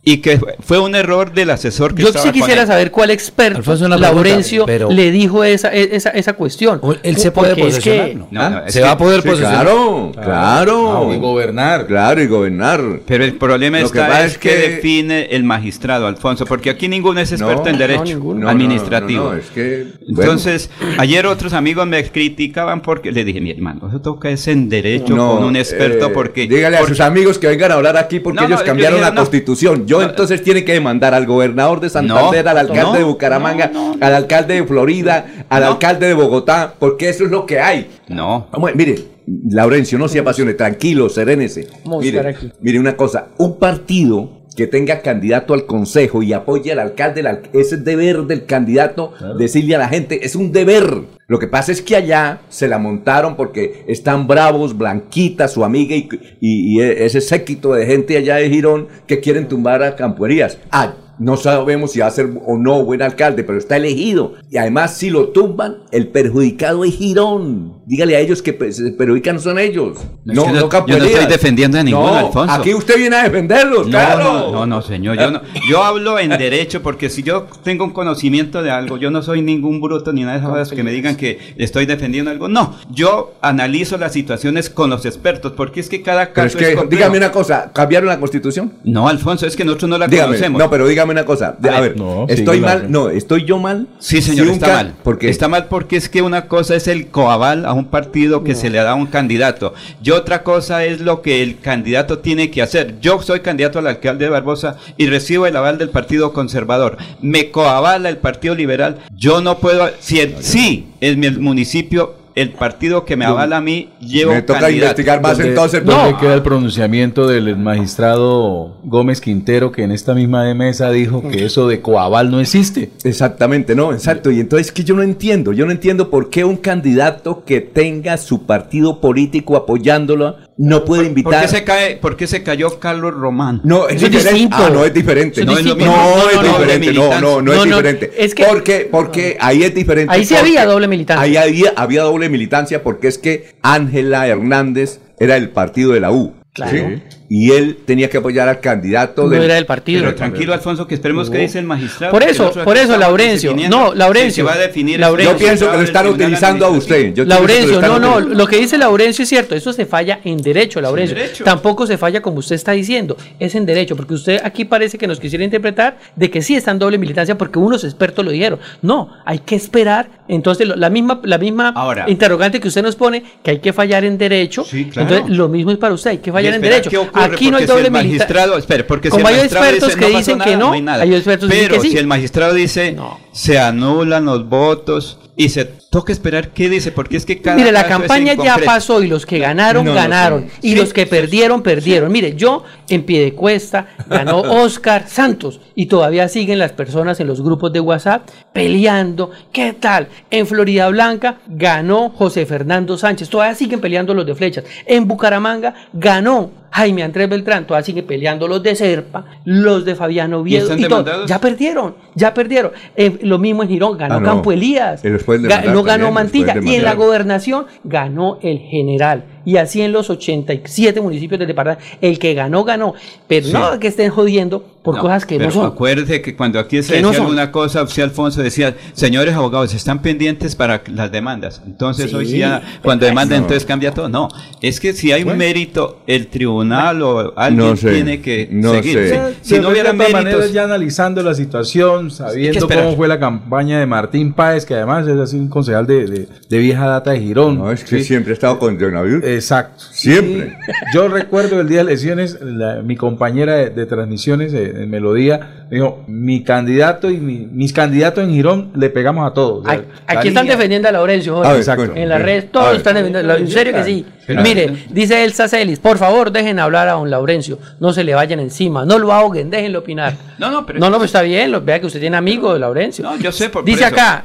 Speaker 3: Y que fue un error del asesor que
Speaker 9: Yo
Speaker 3: estaba
Speaker 9: sí quisiera saber cuál experto, Laurencio,
Speaker 6: pero-
Speaker 9: le dijo esa, esa, esa cuestión.
Speaker 6: Él se puede
Speaker 9: es
Speaker 6: posesionar,
Speaker 9: que-
Speaker 6: ¿no?
Speaker 3: No, no, es
Speaker 6: se
Speaker 3: que-
Speaker 6: va a poder
Speaker 1: Sí,
Speaker 6: posesionar.
Speaker 1: claro, claro.
Speaker 5: Ah, y gobernar.
Speaker 1: Claro, y gobernar.
Speaker 3: Pero el problema
Speaker 1: Lo que
Speaker 3: está
Speaker 1: pasa
Speaker 3: es
Speaker 1: es
Speaker 3: que,
Speaker 1: que-
Speaker 3: define el magistrado, Alfonso, porque aquí ninguno es experto
Speaker 1: No,
Speaker 3: en
Speaker 1: no,
Speaker 3: derecho
Speaker 9: ninguno.
Speaker 1: No, no,
Speaker 3: administrativo.
Speaker 1: no, no, es que, bueno.
Speaker 3: Entonces, ayer otros amigos me criticaban porque le dije, mi hermano, eso toca es en derecho
Speaker 1: No,
Speaker 3: con un experto
Speaker 1: eh,
Speaker 3: porque...
Speaker 1: Dígale a sus amigos que vengan a hablar aquí porque ellos cambiaron
Speaker 3: dije,
Speaker 1: la
Speaker 3: no.
Speaker 1: constitución. Yo
Speaker 3: No,
Speaker 1: entonces tiene que demandar al gobernador de Santander,
Speaker 3: No,
Speaker 1: al alcalde
Speaker 3: no,
Speaker 1: de Bucaramanga, al alcalde de Florida, al alcalde de Bogotá, porque eso es lo que hay.
Speaker 3: No.
Speaker 1: Vamos, mire, Laurencio, no se apasione, tranquilo, serénese.
Speaker 9: Vamos a
Speaker 1: Mire, mire una cosa, un partido que tenga candidato al consejo y apoye al alcalde, al- ese es deber del candidato decirle a la gente, es un deber. Lo que pasa es que allá se la montaron porque están bravos, Blanquita, su amiga y, y- y ese séquito de gente allá de Girón que quieren tumbar a Campuerías. Ah, no sabemos si va a ser o no buen alcalde, pero está elegido. Y además, si lo tumban, el perjudicado es Girón. Dígale a ellos que pe- se perjudican son ellos.
Speaker 3: No, es
Speaker 1: No,
Speaker 3: que
Speaker 1: no,
Speaker 3: no- yo no estoy defendiendo a ninguno,
Speaker 1: No,
Speaker 3: Alfonso.
Speaker 1: Aquí usted viene a defenderlos,
Speaker 3: No,
Speaker 1: claro.
Speaker 3: no, no, no, señor. Yo, no- yo hablo en derecho porque si yo tengo un conocimiento de algo, yo no soy ningún bruto ni nada de esas cosas que me digan que estoy defendiendo algo. No, yo analizo las situaciones con los expertos porque es que cada
Speaker 1: Pero es
Speaker 3: caso
Speaker 1: que, dígame una cosa, ¿cambiaron la constitución?
Speaker 3: No, Alfonso, es que nosotros no la
Speaker 1: Dígame,
Speaker 3: conocemos.
Speaker 1: no, pero dígame una cosa. A,
Speaker 3: A
Speaker 1: ver, estoy mal, no, estoy yo mal.
Speaker 3: Sí, señor,
Speaker 1: Si
Speaker 3: está mal.
Speaker 1: ¿Por qué?
Speaker 3: Está mal porque es que una cosa es el coaval a un partido que se le da a un candidato y otra cosa es lo que el candidato tiene que hacer. Yo soy candidato al alcalde de Barbosa y recibo el aval del Partido Conservador. Me coavala el Partido Liberal. Yo no puedo, si el- sí, en mi municipio el partido que me avala a mí lleva
Speaker 1: Me toca
Speaker 3: candidato.
Speaker 1: investigar más
Speaker 5: ¿Dónde-
Speaker 1: entonces.
Speaker 5: ¿Dónde
Speaker 1: No.
Speaker 5: queda el pronunciamiento del magistrado Gómez Quintero que en esta misma mesa dijo que eso de coaval no existe?
Speaker 1: Exactamente, no, exacto. Y entonces que yo no entiendo, yo no entiendo por qué un candidato que tenga su partido político apoyándolo no puede
Speaker 3: ¿Por
Speaker 1: invitar.
Speaker 3: qué, se cae, ¿Por qué se cayó Carlos Román?
Speaker 1: No, es diferente. Ah, no, es diferente.
Speaker 3: No
Speaker 1: No,
Speaker 3: es lo
Speaker 1: no, es diferente. No, no, es diferente.
Speaker 9: es que-
Speaker 1: porque, porque ahí es diferente.
Speaker 9: Ahí sí había doble militancia.
Speaker 1: Ahí había, había doble militancia porque es que Ángela Hernández era del partido de la U.
Speaker 9: Claro.
Speaker 1: ¿sí? Y él tenía que apoyar al candidato
Speaker 9: No
Speaker 1: del,
Speaker 9: era del partido.
Speaker 3: Pero tranquilo, Alfonso, que esperemos que dice el magistrado.
Speaker 9: Por eso, por eso, Laurencio. No, Laurencio.
Speaker 3: se va a definir
Speaker 9: Laurencio.
Speaker 1: Yo pienso que lo están utilizando a usted. Yo
Speaker 9: Laurencio,
Speaker 1: están
Speaker 9: no, no, lo que dice Laurencio es cierto, eso se falla en derecho, Laurencio.
Speaker 3: derecho.
Speaker 9: Tampoco se falla como usted está diciendo, es en derecho, porque usted aquí parece que nos quisiera interpretar de que sí está en doble militancia porque unos expertos lo dijeron. No, hay que esperar. Entonces, lo- la misma, la misma
Speaker 3: Ahora.
Speaker 9: interrogante que usted nos pone, que hay que fallar en derecho,
Speaker 3: claro.
Speaker 9: entonces lo mismo es para usted, hay que fallar en derecho.
Speaker 3: Ocurre,
Speaker 9: Aquí no hay
Speaker 3: si
Speaker 9: doble
Speaker 3: el magistrado, espere, porque
Speaker 9: Como
Speaker 3: si el
Speaker 9: hay
Speaker 3: magistrado
Speaker 9: expertos
Speaker 3: dice,
Speaker 9: que
Speaker 3: no
Speaker 9: dicen
Speaker 3: nada,
Speaker 9: que no,
Speaker 3: hay nada.
Speaker 9: hay expertos que dicen
Speaker 3: Pero
Speaker 9: que sí.
Speaker 3: si el magistrado dice, se anulan los votos y se toca esperar qué dice, porque es que cada
Speaker 9: Mire, la campaña ya pasó y los que ganaron,
Speaker 3: No,
Speaker 9: ganaron. Y
Speaker 3: Sí,
Speaker 9: los que perdieron, perdieron. Mire, yo en pie de cuesta ganó Oscar Santos y todavía siguen las personas en los grupos de WhatsApp peleando. ¿Qué tal? En Florida Blanca ganó José Fernando Sánchez. Todavía siguen peleando los de flechas. En Bucaramanga ganó Jaime Andrés Beltrán. Todavía siguen peleando los de Serpa, los de Fabiano Oviedo.
Speaker 3: están
Speaker 9: Y todo. Ya perdieron, ya perdieron. Eh, lo mismo en Girón, ganó
Speaker 1: Ah, no.
Speaker 9: Campo Elías.
Speaker 1: Y
Speaker 9: Ga- no ganó Mantilla. Y en la gobernación ganó el general. Y así en los 87 municipios del departamento. El que ganó, ganó. Pero
Speaker 3: Sí.
Speaker 9: no que estén jodiendo por
Speaker 3: No,
Speaker 9: cosas que no
Speaker 3: pero
Speaker 9: son.
Speaker 3: Acuérdese que cuando aquí se
Speaker 9: no
Speaker 3: decía
Speaker 9: son.
Speaker 3: alguna cosa, usted Alfonso decía, señores abogados, están pendientes para las demandas. Entonces
Speaker 9: Sí.
Speaker 3: hoy sí ya, cuando demandan,
Speaker 1: No.
Speaker 3: entonces cambia todo. No, es que si hay un mérito, el tribunal o alguien
Speaker 1: No sé,
Speaker 3: tiene que
Speaker 1: no
Speaker 3: seguir.
Speaker 1: sé.
Speaker 3: Si, si no hubiera méritos,
Speaker 5: ya analizando la situación, sabiendo cómo fue la campaña de Martín Páez, que además es así un concejal de, de- de vieja data de Girón.
Speaker 1: No, es que
Speaker 5: ¿sí?
Speaker 1: siempre he estado con coronavirus.
Speaker 5: Exacto.
Speaker 1: Siempre.
Speaker 5: Sí. Yo recuerdo el día de elecciones, la- mi compañera de, de transmisiones eh, en Melodía me dijo, mi candidato y mi- mis candidatos en Girón le pegamos a todos.
Speaker 9: Aquí, están
Speaker 5: línea-
Speaker 9: defendiendo a Laurencio. Jorge.
Speaker 5: A ver, Exacto.
Speaker 9: En las redes todos están defendiendo. En serio que sí.
Speaker 5: Claro.
Speaker 9: Mire, dice Elsa Celis, por favor dejen hablar a don Laurencio. No se le vayan encima. No lo ahoguen, déjenlo opinar.
Speaker 3: No, no, pero-
Speaker 9: No, no, pues está bien. lo- Vea que usted tiene amigos de Laurencio.
Speaker 3: No, yo sé por- por
Speaker 9: Dice
Speaker 3: eso.
Speaker 9: acá,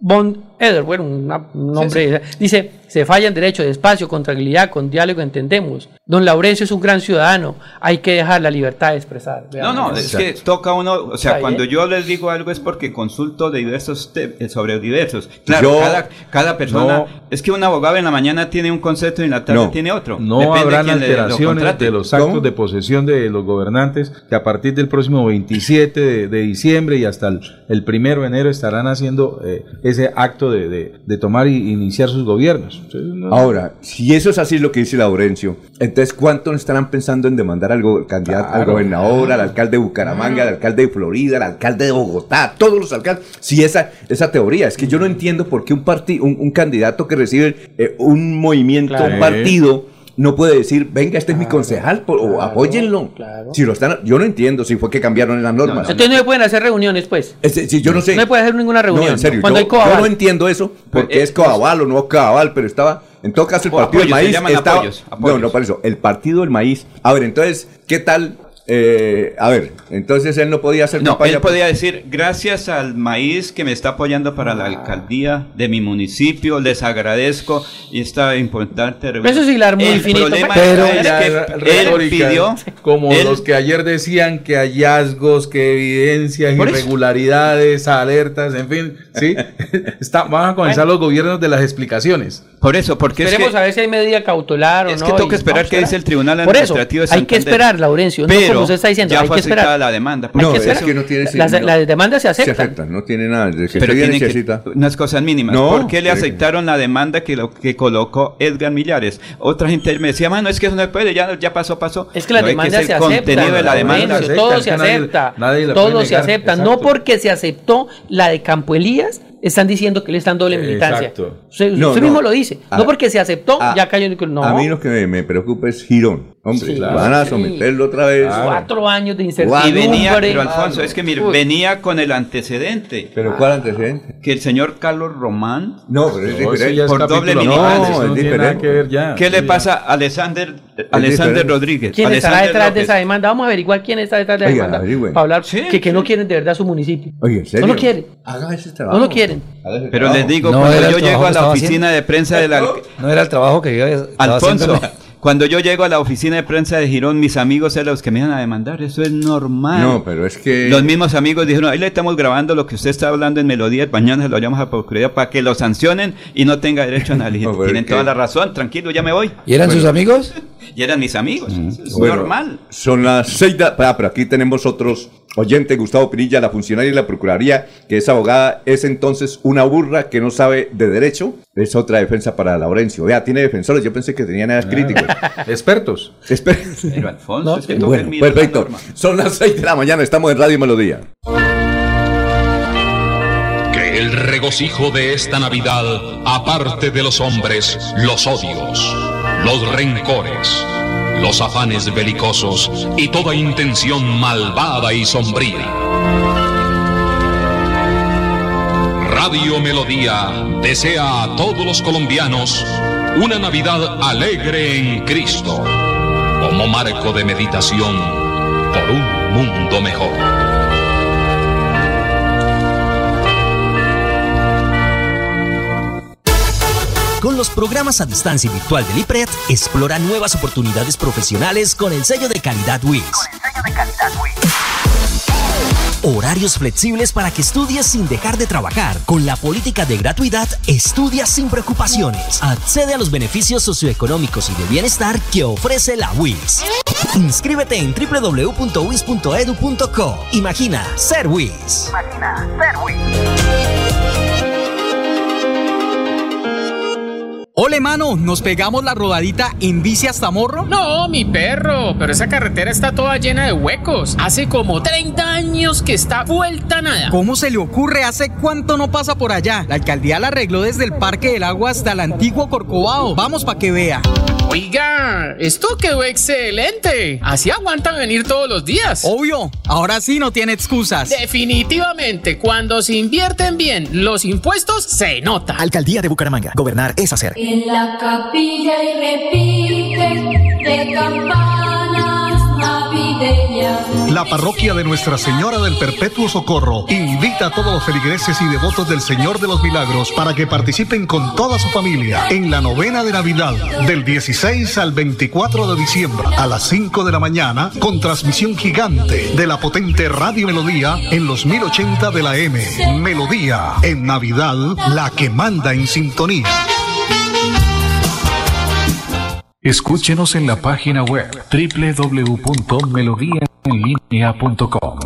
Speaker 9: Boing Bond Eder, bueno, una- un nombre. Dice, se falla en derecho, despacio, con tranquilidad, con diálogo, entendemos. Don Laurencio es un gran ciudadano. Hay que dejar la libertad de expresar.
Speaker 3: No, no, es que toca uno, o sea,
Speaker 9: Está
Speaker 3: cuando
Speaker 9: bien.
Speaker 3: yo les digo algo es porque consulto de diversos te- eh, sobre diversos. Claro,
Speaker 1: Yo-
Speaker 3: cada, cada persona,
Speaker 5: No.
Speaker 3: es que un abogado en la mañana tiene un concepto y en la tarde
Speaker 1: No.
Speaker 3: tiene otro.
Speaker 5: No
Speaker 3: Depende
Speaker 5: habrán
Speaker 3: lo
Speaker 5: alteraciones
Speaker 3: contrate.
Speaker 5: de los actos
Speaker 1: ¿Cómo?
Speaker 5: de posesión de los gobernantes que a partir del próximo 27 de, de diciembre y hasta el, el primero de enero estarán haciendo eh, ese acto de, de- de tomar y iniciar sus gobiernos. No-
Speaker 1: Ahora, si eso es así lo que dice Laurencio, entonces ¿cuánto estarán pensando en demandar al go- candidato, al
Speaker 5: Claro.
Speaker 1: gobernador, al alcalde de Bucaramanga, al alcalde de Florida, al alcalde de Bogotá, todos los alcaldes? Si esa, esa teoría, es que yo no entiendo por qué un, un, un candidato que recibe eh, un movimiento,
Speaker 9: Claro.
Speaker 1: un partido, no puede decir, venga, este es mi concejal, por- o apóyenlo.
Speaker 9: claro.
Speaker 1: Si lo están, yo no entiendo si fue que cambiaron las normas.
Speaker 9: Entonces no se pueden hacer reuniones, pues.
Speaker 1: Este, si yo no sé.
Speaker 9: No se puede hacer ninguna reunión.
Speaker 1: No, en serio,
Speaker 9: Cuando
Speaker 1: yo,
Speaker 9: hay
Speaker 1: yo no entiendo eso, porque
Speaker 3: Eh,
Speaker 1: es coabal o no coabal, pero estaba, en todo caso, el
Speaker 3: O
Speaker 1: partido del
Speaker 3: apoyos,
Speaker 1: maíz
Speaker 3: llaman
Speaker 1: estaba,
Speaker 3: apoyos, apoyos.
Speaker 1: no, no, por eso, el partido del maíz. A ver, entonces, ¿qué tal eh, a ver, entonces él no podía hacer
Speaker 3: No,
Speaker 1: campaña.
Speaker 3: él podía decir, gracias al maíz que me está apoyando para la alcaldía de mi municipio, les agradezco y esta importante reunión.
Speaker 9: Eso es hilar muy
Speaker 3: El
Speaker 9: finito,
Speaker 3: problema
Speaker 5: Pero
Speaker 3: es que él pidió,
Speaker 5: como
Speaker 3: él-
Speaker 5: los que ayer decían que hallazgos, que evidencias,
Speaker 3: Por eso.
Speaker 5: irregularidades, alertas, en fin, sí. Está, van a comenzar los gobiernos de las explicaciones.
Speaker 3: Por eso, porque es
Speaker 9: Esperemos
Speaker 3: que,
Speaker 9: a ver si hay medida cautelar o
Speaker 3: es
Speaker 9: no.
Speaker 3: que
Speaker 9: y
Speaker 3: toca esperar qué dice el Tribunal
Speaker 9: Por eso,
Speaker 3: Administrativo de
Speaker 9: hay que esperar, Laurencio. no
Speaker 3: Pero
Speaker 9: como usted está diciendo,
Speaker 3: ya
Speaker 9: hay
Speaker 3: fue
Speaker 9: que esperar.
Speaker 3: aceptada la demanda.
Speaker 9: Hay
Speaker 1: No,
Speaker 9: que
Speaker 1: es que no tiene
Speaker 9: las,
Speaker 1: sentido.
Speaker 9: las demandas se
Speaker 1: Se
Speaker 9: aceptan.
Speaker 1: aceptan, no tiene nada. De que
Speaker 3: Pero
Speaker 1: se
Speaker 3: tienen que,
Speaker 1: necesita.
Speaker 3: unas cosas mínimas.
Speaker 1: No,
Speaker 3: ¿Por qué le
Speaker 1: tiene que-
Speaker 3: aceptaron la demanda que, lo, que colocó Edgar Millares? Otra gente me decía, mano, es que eso no se puede, ya, ya pasó, pasó.
Speaker 9: Es que la
Speaker 3: No,
Speaker 9: demanda
Speaker 3: es
Speaker 9: se
Speaker 3: el
Speaker 9: acepta.
Speaker 3: contenido de la demanda.
Speaker 9: Todo se acepta. todo se acepta. No porque se aceptó la de Campo Elías, están diciendo que le están doble militancia.
Speaker 1: Exacto.
Speaker 9: Usted,
Speaker 1: No,
Speaker 9: usted
Speaker 1: no.
Speaker 9: mismo lo dice.
Speaker 1: A-
Speaker 9: no porque se aceptó,
Speaker 1: a-
Speaker 9: ya cayó en el- No.
Speaker 1: A mí lo que me, me preocupa es Girón. Hombre,
Speaker 9: Sí,
Speaker 1: van a
Speaker 9: sí.
Speaker 1: someterlo otra vez.
Speaker 9: Cuatro años de
Speaker 3: Y
Speaker 9: incertidumbre.
Speaker 3: venía, pero Alfonso, es que mire,
Speaker 9: Uy.
Speaker 3: venía con el antecedente.
Speaker 1: ¿Pero cuál antecedente?
Speaker 3: Que el señor Carlos Román.
Speaker 1: No, pero es diferente.
Speaker 5: es
Speaker 3: por doble militancia.
Speaker 1: es
Speaker 5: no tiene
Speaker 1: diferente.
Speaker 5: que ver ya.
Speaker 3: ¿Qué le pasa a Alexander, Alexander. Rodríguez?
Speaker 9: ¿Quién estará
Speaker 3: Alexander
Speaker 9: detrás de esa demanda? Vamos a averiguar quién está detrás de la
Speaker 1: Oiga,
Speaker 9: demanda.
Speaker 1: averigüen.
Speaker 9: Para hablar
Speaker 3: Sí,
Speaker 9: que, que no quieren de verdad su municipio.
Speaker 1: Oye, ¿en serio?
Speaker 9: No lo quieren.
Speaker 1: Haga ese trabajo.
Speaker 9: No lo quieren.
Speaker 3: Pero les digo,
Speaker 6: No
Speaker 3: cuando yo llego
Speaker 6: trabajo
Speaker 3: a
Speaker 6: que
Speaker 3: la oficina de prensa del
Speaker 6: No era el trabajo que yo estaba
Speaker 3: Alfonso,
Speaker 6: haciendo.
Speaker 3: cuando yo llego a la oficina de prensa de Girón, mis amigos son los que me iban a demandar. Eso es normal.
Speaker 1: No, pero es que.
Speaker 3: Los mismos amigos dijeron, ahí le estamos grabando lo que usted está hablando en Melodía, mañana se lo llamamos a Procuraduría para que lo sancionen y no tenga derecho a análisis.
Speaker 1: No,
Speaker 3: Tienen
Speaker 1: que-
Speaker 3: toda la razón, tranquilo, ya me voy.
Speaker 6: ¿Y eran sus amigos?
Speaker 3: Y eran mis amigos, es
Speaker 1: Bueno,
Speaker 3: normal.
Speaker 1: Son las seis de... Ah, pero aquí tenemos otros oyentes. Gustavo Pinilla, la funcionaria de la Procuraduría, que es abogada, es entonces una burra que no sabe de derecho. Es otra defensa para Laurencio. Vea, tiene defensores. Yo pensé que tenían nada críticos.
Speaker 5: Expertos.
Speaker 1: Espera.
Speaker 3: Pero Alfonso, es que
Speaker 1: Bueno,
Speaker 3: la
Speaker 1: perfecto.
Speaker 3: norma.
Speaker 1: Son las seis de la mañana. Estamos en Radio Melodía.
Speaker 8: Que el regocijo de esta Navidad aparte de los hombres los odios, los rencores, los afanes belicosos y toda intención malvada y sombría. Radio Melodía desea a todos los colombianos una Navidad alegre en Cristo, como marco de meditación por un mundo mejor.
Speaker 11: Con los programas a distancia y virtual del IPRED, explora nuevas oportunidades profesionales con el sello de calidad WIS. Horarios flexibles para que estudies sin dejar de trabajar. Con la política de gratuidad, estudia sin preocupaciones. Accede a los beneficios socioeconómicos y de bienestar que ofrece la WIS. Inscríbete en www.wis.edu.co. Imagina ser WIS.
Speaker 18: Ole, mano, ¿nos pegamos la rodadita en bici hasta Morro?
Speaker 19: No, mi perro, pero esa carretera está toda llena de huecos. Hace como 30 años que está vuelta nada.
Speaker 18: ¿Cómo se le ocurre? ¿Hace cuánto no pasa por allá? La alcaldía la arregló desde el Parque del Agua hasta el antiguo Corcovado. Vamos para que vea.
Speaker 19: Oiga, esto quedó excelente. Así aguantan venir todos los días.
Speaker 18: Obvio, ahora sí no tiene excusas.
Speaker 19: Definitivamente, cuando se invierten bien los impuestos, se nota.
Speaker 15: Alcaldía de Bucaramanga. Gobernar es hacer.
Speaker 12: En la capilla y repite de navideñas.
Speaker 13: La parroquia de Nuestra Señora del Perpetuo Socorro invita a todos los feligreses y devotos del Señor de los Milagros para que participen con toda su familia en la novena de Navidad del 16 al 24 de diciembre a las 5 de la mañana con transmisión gigante de la potente Radio Melodía en los 1080 de la M. Melodía en Navidad, la que manda en sintonía.
Speaker 20: Escúchenos en la página web www.melodiaenlinea.com.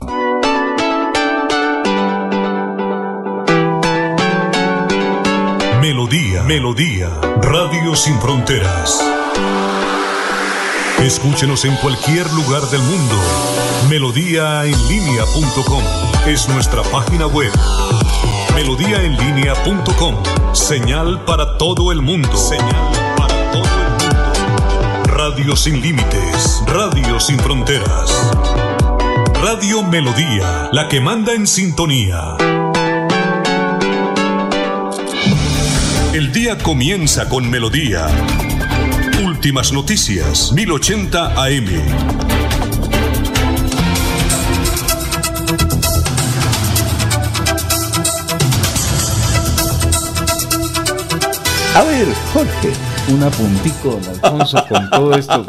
Speaker 21: Melodía, Melodía, Radio Sin Fronteras. Escúchenos en cualquier lugar del mundo. Melodíaenlínea.com es nuestra página web. Melodíaenlínea.com, señal para todo el mundo. Señal Radio sin límites, Radio sin fronteras. Radio Melodía, la que manda en sintonía. El día comienza con Melodía. Últimas noticias, 1080 AM.
Speaker 1: A ver, Jorge,
Speaker 5: un apuntico, don Alfonso, con todo esto.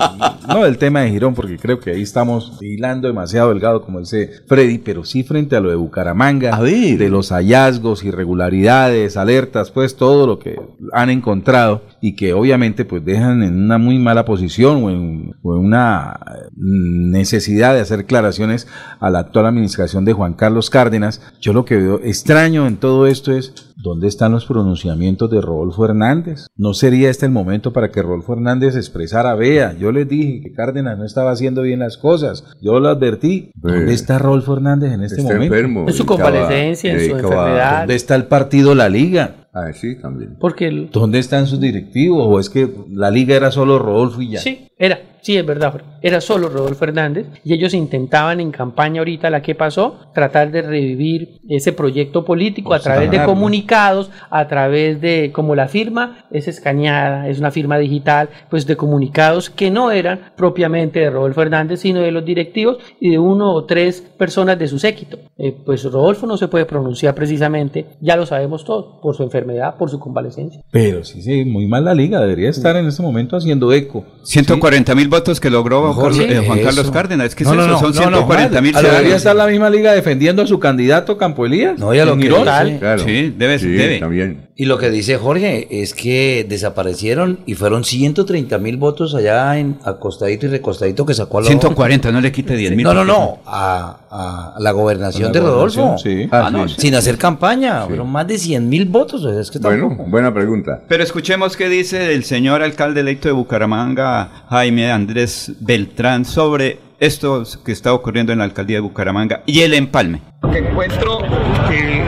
Speaker 5: No del tema de Girón, porque creo que ahí estamos hilando demasiado delgado, como dice Freddy, pero sí frente a lo de Bucaramanga, de los hallazgos, irregularidades, alertas, pues todo lo que han encontrado y que obviamente pues dejan en una muy mala posición o en, o en una necesidad de hacer declaraciones a la actual administración de Juan Carlos Cárdenas. Yo lo que veo extraño en todo esto es ¿Dónde están los pronunciamientos de Rodolfo Hernández? ¿No sería este el momento para que Rodolfo Hernández expresara, vea, yo les dije que Cárdenas no estaba haciendo bien las cosas, yo lo advertí. ¿Dónde está Rodolfo Hernández en este
Speaker 1: Está
Speaker 5: momento?
Speaker 1: enfermo,
Speaker 9: En su convalecencia, en su enfermedad.
Speaker 5: ¿Dónde está el partido La Liga?
Speaker 1: Ah, sí, también.
Speaker 9: Porque el-
Speaker 5: ¿Dónde están sus directivos? ¿O es que la liga era solo Rodolfo y ya?
Speaker 9: Sí, era, sí, es verdad, era solo Rodolfo Hernández y ellos intentaban en campaña ahorita la que pasó, tratar de revivir ese proyecto político a través de comunicados, a través de, como la firma es escaneada, es una firma digital, pues de comunicados que no eran propiamente de Rodolfo Hernández, sino de los directivos y de uno o tres personas de su séquito. Eh, pues Rodolfo no se puede pronunciar precisamente, ya lo sabemos todos, por su enfermedad, por su convalecencia.
Speaker 5: Pero sí, sí, muy mal la liga. Debería estar en este momento haciendo eco.
Speaker 3: 140 mil votos que logró Carlos- eh, Juan
Speaker 5: eso.
Speaker 3: Carlos Cárdenas. Es que es
Speaker 5: No, no,
Speaker 3: eso,
Speaker 5: no,
Speaker 3: son
Speaker 5: no, no,
Speaker 3: 140 mil.
Speaker 5: Debería estar la misma liga defendiendo a su candidato Campo Elías.
Speaker 6: No, ya lo
Speaker 5: Girón.
Speaker 6: dice-
Speaker 1: Claro.
Speaker 3: Sí, debe,
Speaker 1: Sí,
Speaker 3: debe.
Speaker 1: también.
Speaker 6: Y lo que dice Jorge es que desaparecieron y fueron 130 mil votos allá en acostadito y recostadito que sacó a la
Speaker 3: 140, no le quite 10 mil.
Speaker 6: No, no, no, a, a la gobernación
Speaker 5: A la
Speaker 6: de Rodolfo.
Speaker 5: sí.
Speaker 6: Ah, no, sin hacer campaña, fueron más de 100 mil votos. Es que
Speaker 1: Bueno,
Speaker 6: tampoco.
Speaker 1: buena pregunta.
Speaker 3: Pero escuchemos qué dice el señor alcalde electo de Bucaramanga, Jaime Andrés Beltrán, sobre esto que está ocurriendo en la alcaldía de Bucaramanga y el empalme.
Speaker 22: Encuentro que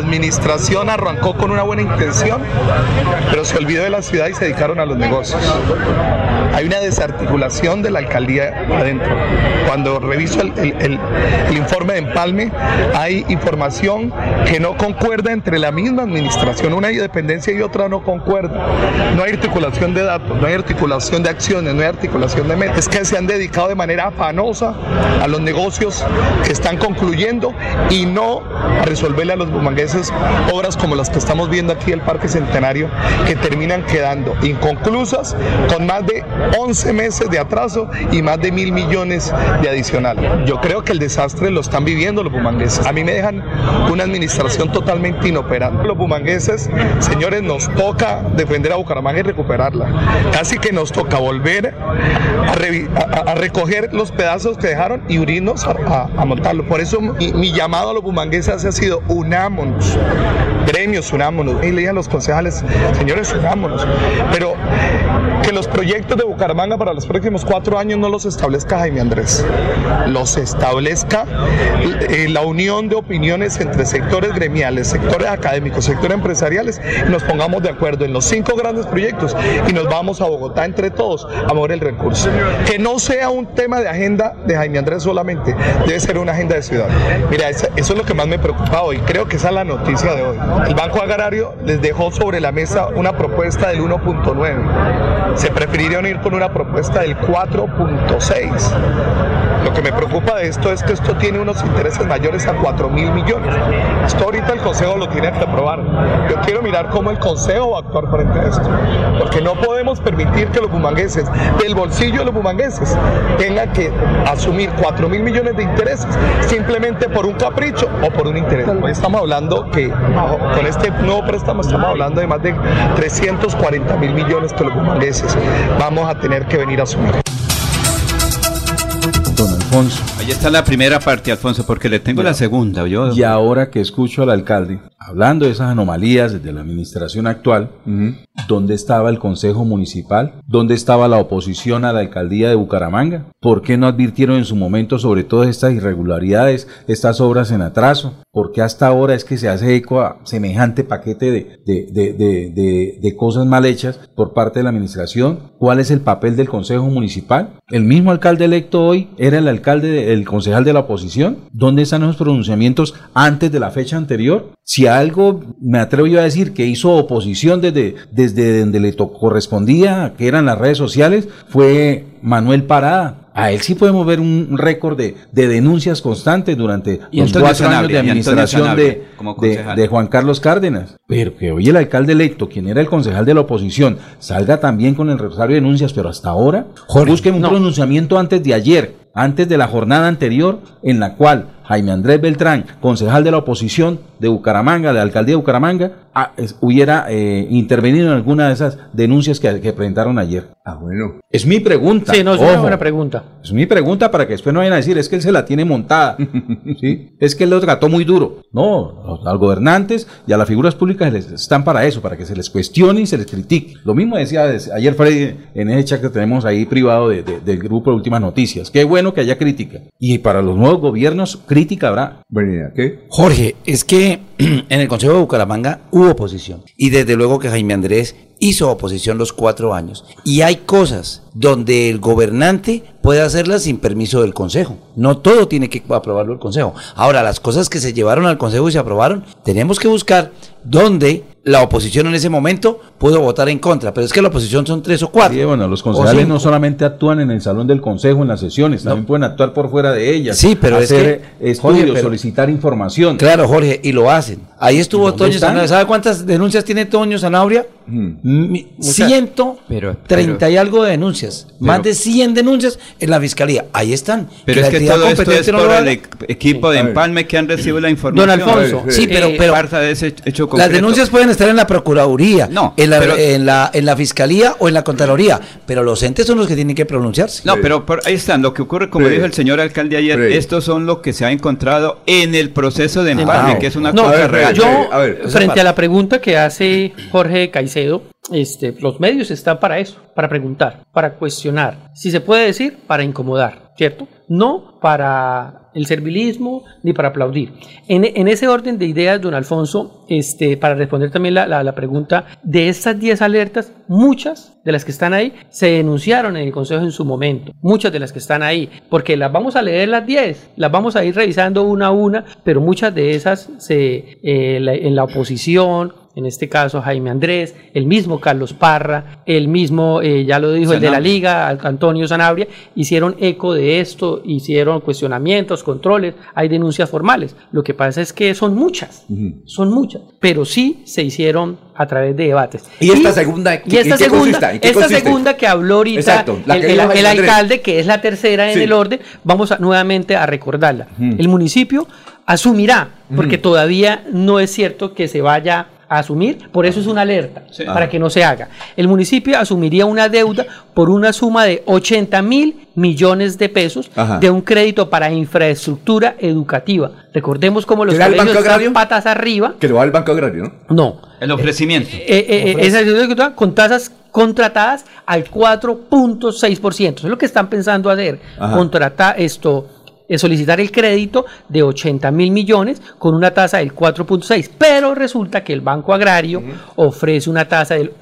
Speaker 22: administración arrancó con una buena intención, pero se olvidó de la ciudad y se dedicaron a los negocios. Hay una desarticulación de la alcaldía adentro. Cuando reviso el, informe de empalme, hay información que no concuerda entre la misma administración. Una dependencia y otra no concuerda. No hay articulación de datos, no hay articulación de acciones, no hay articulación de metas. Es que se han dedicado de manera afanosa a los negocios que están concluyendo y no a resolverle a los bumangueses obras como las que estamos viendo aquí el Parque Centenario que terminan quedando inconclusas con más de 11 meses de atraso y más de mil millones de adicional. Yo creo que el desastre lo están viviendo los bumangueses. A mí me dejan una administración totalmente inoperante. Los bumangueses, señores, nos toca defender a Bucaramanga y recuperarla. Casi que nos toca volver a, recoger los pedazos que dejaron y unirnos a, a- montarlo. Por eso mi, llamado a los bumangueses ha sido Gremios, unámonos. Y le los concejales, señores, unámonos. Pero que los proyectos de Bucaramanga para los próximos cuatro años no los establezca Jaime Andrés. Los establezca eh, la unión de opiniones entre sectores gremiales, sectores académicos, sectores empresariales y nos pongamos de acuerdo en los cinco grandes proyectos y nos vamos a Bogotá entre todos a mover el recurso. Que no sea un tema de agenda de Jaime Andrés solamente, debe ser una agenda de ciudad. Mira, eso es lo que más me preocupa hoy. Creo que esa es la noticia de hoy. El Banco Agrario les dejó sobre la mesa una propuesta del 1.9. Se preferirían ir con una propuesta del 4.6. Lo que me preocupa de esto es que esto tiene unos intereses mayores a 4 mil millones. Esto ahorita el Consejo lo tiene que aprobar. Yo quiero mirar cómo el Consejo va a actuar frente a esto. Porque no podemos permitir que los bumangueses, del bolsillo de los bumangueses, tengan que asumir 4 mil millones de intereses simplemente por un capricho o por un interés. Estamos hablando que con este nuevo préstamo estamos hablando de más de 340 mil millones que los bumangueses vamos a tener que venir a asumir.
Speaker 5: Don Alfonso.
Speaker 3: Ahí está la primera parte, Alfonso, porque le tengo la segunda. Yo,
Speaker 5: Y ahora que escucho al alcalde hablando de esas anomalías desde la administración actual, ¿dónde estaba el Consejo Municipal? ¿Dónde estaba la oposición a la alcaldía de Bucaramanga? ¿Por qué no advirtieron en su momento sobre todas estas irregularidades, estas obras en atraso? ¿Por qué hasta ahora es que se hace eco a semejante paquete de, de- de- de- cosas mal hechas por parte de la administración? ¿Cuál es el papel del Consejo Municipal? ¿El mismo alcalde electo hoy era el alcalde, de- el concejal de la oposición? ¿Dónde están esos pronunciamientos antes de la fecha anterior? Si algo me atrevo yo a decir que hizo oposición desde, desde donde le correspondía, que eran las redes sociales, fue Manuel Parada. A él sí podemos ver un récord de, de denuncias constantes durante
Speaker 3: Y
Speaker 5: los cuatro años
Speaker 3: Sanabria,
Speaker 5: de
Speaker 3: y Antonio
Speaker 5: administración
Speaker 3: Sanabria,
Speaker 5: de, de- de Juan Carlos Cárdenas. Pero que hoy el alcalde electo, quien era el concejal de la oposición, salga también con el rosario de denuncias, pero hasta ahora, busquen un pronunciamiento antes de ayer, antes de la jornada anterior, en la cual Jaime Andrés Beltrán, concejal de la oposición de Bucaramanga, de la alcaldía de Bucaramanga, ah, es- hubiera eh, intervenido en alguna de esas denuncias que, que presentaron ayer.
Speaker 1: Ah, bueno.
Speaker 5: Es mi pregunta.
Speaker 9: Sí, no es una buena pregunta.
Speaker 5: Es mi pregunta para que después no vayan a decir, es que él se la tiene montada. ¿sí? Es que él lo trató muy duro. No, los- a los gobernantes y a las figuras públicas les están para eso, para que se les cuestione y se les critique. Lo mismo decía ayer Freddy en ese chat que tenemos ahí privado de- de- del grupo de Últimas Noticias. Qué bueno que haya crítica. Y para los nuevos gobiernos, crítica habrá.
Speaker 1: ¿qué?
Speaker 6: Jorge, es que en el Consejo de Bucaramanga hubo oposición. Y desde luego que Jaime Andrés hizo oposición los cuatro años. Y hay cosas donde el gobernante puede hacerlas sin permiso del Consejo. No todo tiene que aprobarlo el Consejo. Ahora, las cosas que se llevaron al Consejo y se aprobaron, tenemos que buscar dónde la oposición en ese momento pudo votar en contra. Pero es que la oposición son tres o cuatro.
Speaker 5: Sí, bueno, los concejales no solamente actúan en el salón del consejo, en las sesiones, también pueden actuar por fuera de ellas.
Speaker 6: Sí, pero es
Speaker 5: hacer
Speaker 6: que-
Speaker 5: estudios,
Speaker 6: Jorge, pero-
Speaker 5: solicitar información.
Speaker 6: Claro, Jorge, y lo hacen. Ahí estuvo
Speaker 5: ¿Dónde
Speaker 6: Toño? Sanabria. ¿Sabe cuántas denuncias tiene Toño Sanabria?
Speaker 3: Pero-
Speaker 6: treinta
Speaker 3: pero-
Speaker 6: y algo de denuncias. Más de 100 denuncias en la fiscalía. Ahí están.
Speaker 3: Pero
Speaker 6: la
Speaker 3: es que todo esto es
Speaker 6: competente no
Speaker 3: por el equipo de empalme que han recibido la información.
Speaker 6: Alfonso, sí, pero- pero-
Speaker 3: Parte de ese hecho
Speaker 6: Las denuncias pueden estar en la Procuraduría,
Speaker 3: No,
Speaker 6: en, la,
Speaker 3: pero-
Speaker 6: en, la, en la Fiscalía o en la Contraloría, pero los entes son los que tienen que pronunciarse.
Speaker 3: No, pero ahí están. Lo que ocurre, como
Speaker 6: Sí.
Speaker 3: dijo el señor alcalde ayer,
Speaker 6: Sí.
Speaker 3: estos son lo que se ha encontrado en el proceso de empalme, que es una
Speaker 9: No,
Speaker 3: cosa real.
Speaker 9: yo, frente a la pregunta que hace Jorge Caicedo, este, los medios están para eso, para preguntar, para cuestionar. Si se puede decir, para incomodar, ¿cierto? No para el servilismo ni para aplaudir. En, en ese orden de ideas, don Alfonso, este, para responder también la, la- pregunta, de estas 10 alertas, muchas de las que están ahí se denunciaron en el Consejo en su momento. Muchas de las que están ahí, porque las vamos a leer las 10, las vamos a ir revisando una a una, pero muchas de esas se, eh, en la oposición, en este caso Jaime Andrés, el mismo Carlos Parra, el mismo, eh, ya lo dijo el de la. Liga, Antonio Sanabria, hicieron eco de esto, hicieron cuestionamientos, controles, hay denuncias formales. Lo que pasa es que son muchas, son muchas, pero sí se hicieron a través de debates.
Speaker 1: ¿Y esta segunda,
Speaker 9: Y esta
Speaker 1: qué
Speaker 9: segunda,
Speaker 1: consiste? ¿En qué
Speaker 9: esta segunda que habló ahorita
Speaker 1: Exacto, la
Speaker 9: el,
Speaker 1: que
Speaker 9: el- alcalde, que es la tercera en
Speaker 1: Sí.
Speaker 9: el orden, vamos a- nuevamente a recordarla. El municipio asumirá, porque todavía no es cierto que se vaya a asumir, por eso es una alerta, para
Speaker 1: Ah.
Speaker 9: que no se haga. El municipio asumiría una deuda por una suma de 80 mil millones de pesos
Speaker 1: Ajá.
Speaker 9: de un crédito para infraestructura educativa. Recordemos cómo los
Speaker 1: ¿Será el
Speaker 9: colegios
Speaker 1: Banco
Speaker 9: están
Speaker 1: Agrario?
Speaker 9: patas arriba.
Speaker 1: Que lo va el Banco Agrario, ¿no?
Speaker 9: No.
Speaker 3: El ofrecimiento.
Speaker 9: Eh, eh, eh, esa con tasas contratadas al 4.6%. Eso es lo que están pensando hacer.
Speaker 1: Ajá.
Speaker 9: Contratar esto, solicitar el crédito de 80 mil millones con una tasa del 4.6. Pero resulta que el Banco Agrario ofrece una tasa del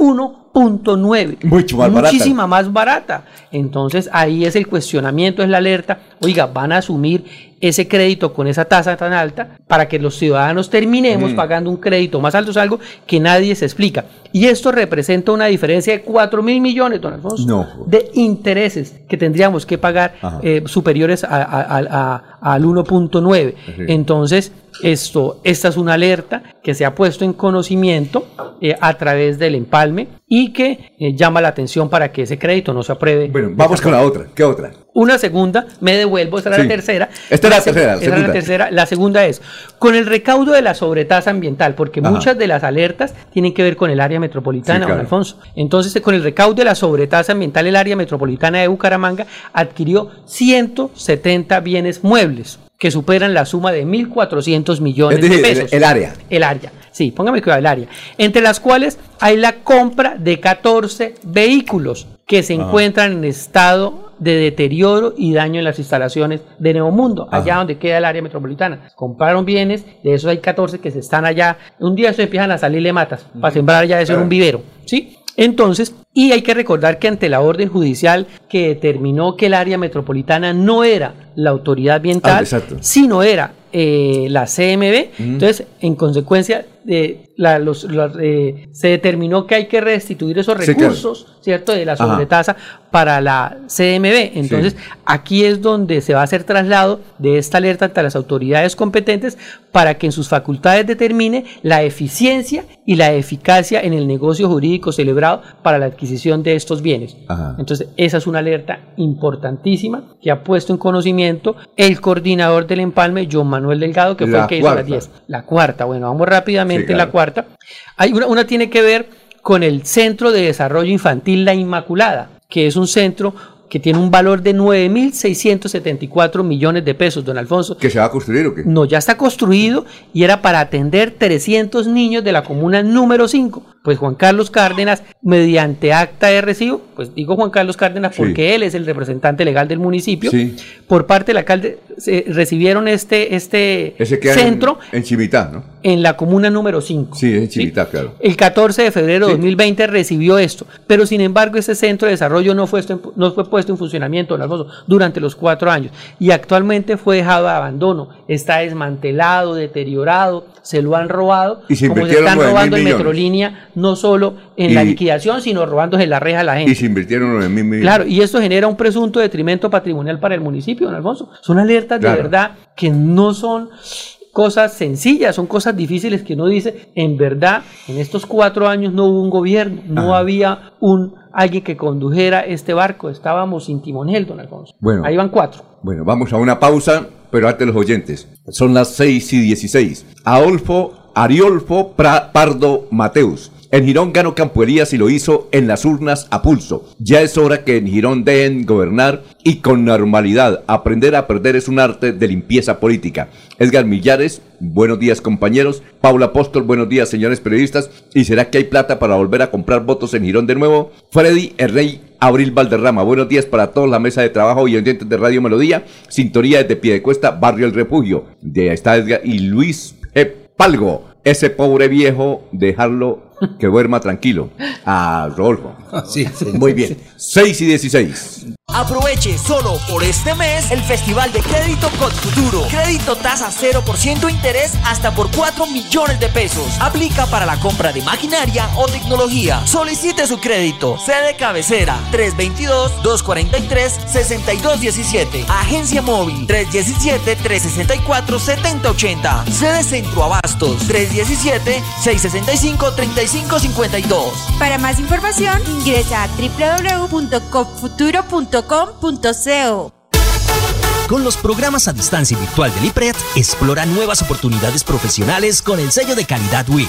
Speaker 9: 1.9.
Speaker 1: Mucho más barata.
Speaker 9: Muchísima más barata. Entonces ahí es el cuestionamiento, es la alerta. Oiga, van a asumir ese crédito con esa tasa tan alta para que los ciudadanos terminemos
Speaker 1: Mm.
Speaker 9: pagando un crédito más alto, es algo que nadie se explica. Y esto representa una diferencia de 4 mil millones, don Alfonso,
Speaker 1: No.
Speaker 9: de intereses que tendríamos que pagar eh, superiores a- a- a- a- al 1.9.
Speaker 1: Sí.
Speaker 9: Entonces, esto, esta es una alerta que se ha puesto en conocimiento eh, a través del empalme y que eh, llama la atención para que ese crédito no se apruebe.
Speaker 1: Bueno, vamos con la otra. ¿Qué otra?
Speaker 9: Una segunda, me devuelvo, esta era
Speaker 1: Sí.
Speaker 9: la tercera.
Speaker 1: Esta era la tercera,
Speaker 9: esta era la
Speaker 1: segunda.
Speaker 9: tercera. La segunda es, con el recaudo de la sobretasa ambiental, porque
Speaker 1: Ajá.
Speaker 9: muchas de las alertas tienen que ver con el área metropolitana,
Speaker 1: Sí,
Speaker 9: don. Alfonso. Entonces, con el recaudo de la sobretasa ambiental, el área metropolitana de Bucaramanga adquirió 170 bienes muebles que superan la suma de 1.400 millones
Speaker 1: Es decir,
Speaker 9: de
Speaker 1: el-
Speaker 9: pesos.
Speaker 1: el área.
Speaker 9: El área, sí, póngame cuidado, el área. Entre las cuales hay la compra de 14 vehículos que se
Speaker 1: Ajá.
Speaker 9: encuentran en estado de deterioro y daño en las instalaciones de Neomundo, allá donde queda el área metropolitana. Compraron bienes, de esos hay 14 que se están allá. Un día se empiezan a salirle matas para sembrar ya eso en un vivero, ¿sí? Entonces, y hay que recordar que ante la orden judicial que determinó que el área metropolitana no era la autoridad
Speaker 1: Ah,
Speaker 9: ambiental,
Speaker 1: exacto.
Speaker 9: sino era eh, la CMB, entonces, en consecuencia, eh, la- los- los, eh, se determinó que hay que restituir esos
Speaker 1: Sí, claro.
Speaker 9: recursos, ¿cierto? De la
Speaker 1: Ajá.
Speaker 9: sobretasa para la CMB. Entonces, aquí es donde se va a hacer traslado de esta alerta ante las autoridades competentes para que en sus facultades determine la eficiencia y la eficacia en el negocio jurídico celebrado para la adquisición de estos bienes.
Speaker 1: Ajá.
Speaker 9: Entonces, esa es una alerta importantísima que ha puesto en conocimiento el coordinador del empalme, John Manuel Delgado, que fue el que hizo las
Speaker 1: cuarta.
Speaker 9: 10. La cuarta, bueno, vamos rápidamente
Speaker 1: Sí,
Speaker 9: en la
Speaker 1: claro.
Speaker 9: cuarta. Hay una, una tiene que ver con el Centro de Desarrollo Infantil La Inmaculada, que es un centro que tiene un valor de 9.674 millones de pesos, don Alfonso.
Speaker 1: ¿Que se va a construir o qué?
Speaker 9: No, ya está construido y era para atender 300 niños de la comuna número 5. Pues Juan Carlos Cárdenas, mediante acta de recibo, pues digo Juan Carlos Cárdenas
Speaker 1: Sí.
Speaker 9: porque él es el representante legal del municipio,
Speaker 1: Sí.
Speaker 9: por parte del alcalde, se recibieron este, este centro
Speaker 1: en, en Chivitá, ¿no?
Speaker 9: en la comuna número 5.
Speaker 1: Sí, en Chivitá, claro.
Speaker 9: El 14 de febrero de 2020 recibió esto, pero sin embargo ese centro de desarrollo no fue, no fue puesto en funcionamiento, don Alfonso, durante los cuatro años y actualmente fue dejado a abandono, está desmantelado, deteriorado, se lo han robado,
Speaker 1: Y se
Speaker 9: como se están
Speaker 1: 9.000
Speaker 9: robando en. Metrolínea, no solo en la liquidación, sino robándose la reja a la gente.
Speaker 1: Y se invirtieron 9 mil millones.
Speaker 9: Claro, y esto genera un presunto detrimento patrimonial para el municipio, don Alfonso. Son alertas
Speaker 1: Claro.
Speaker 9: de verdad que no son cosas sencillas, son cosas difíciles que uno dice, en verdad, en estos cuatro años no hubo un gobierno, no
Speaker 1: Ajá.
Speaker 9: había un alguien que condujera este barco, estábamos sin timonel, don Alfonso.
Speaker 1: Bueno.
Speaker 9: Ahí van cuatro.
Speaker 1: Bueno, vamos a una pausa, pero antes los oyentes. Son las 6 y 16. Adolfo Ariolfo Pra- Pardo Mateus. En Girón ganó Campo Elías y lo hizo en las urnas a pulso. Ya es hora que en Girón deben gobernar y con normalidad. Aprender a perder es un arte de limpieza política. Edgar Millares, buenos días compañeros. Paula Apóstol, buenos días señores periodistas. ¿Y será que hay plata para volver a comprar votos en Girón de nuevo? Freddy el Rey Abril Valderrama, buenos días para todos, la mesa de trabajo y oyentes de Radio Melodía. Sintonía desde Piedecuesta, Barrio El Refugio. De ahí está Edgar y Luis P. Palgo. Ese pobre viejo, dejarlo que duerma tranquilo. A Rodolfo.
Speaker 6: Sí,
Speaker 1: Muy bien. 6 y 16.
Speaker 11: Aproveche solo por este mes el Festival de Crédito Cod Futuro. Crédito tasa 0% interés hasta por 4 millones de pesos. Aplica para la compra de maquinaria o tecnología. Solicite su crédito. Sede cabecera 322-243-6217. Agencia móvil 317-364-7080. Sede Centro Abastos 317-665-3552.
Speaker 16: Para más información, ingresa a
Speaker 11: Con los programas a distancia y virtual del IPRED, explora nuevas oportunidades profesionales con el sello de calidad WIS.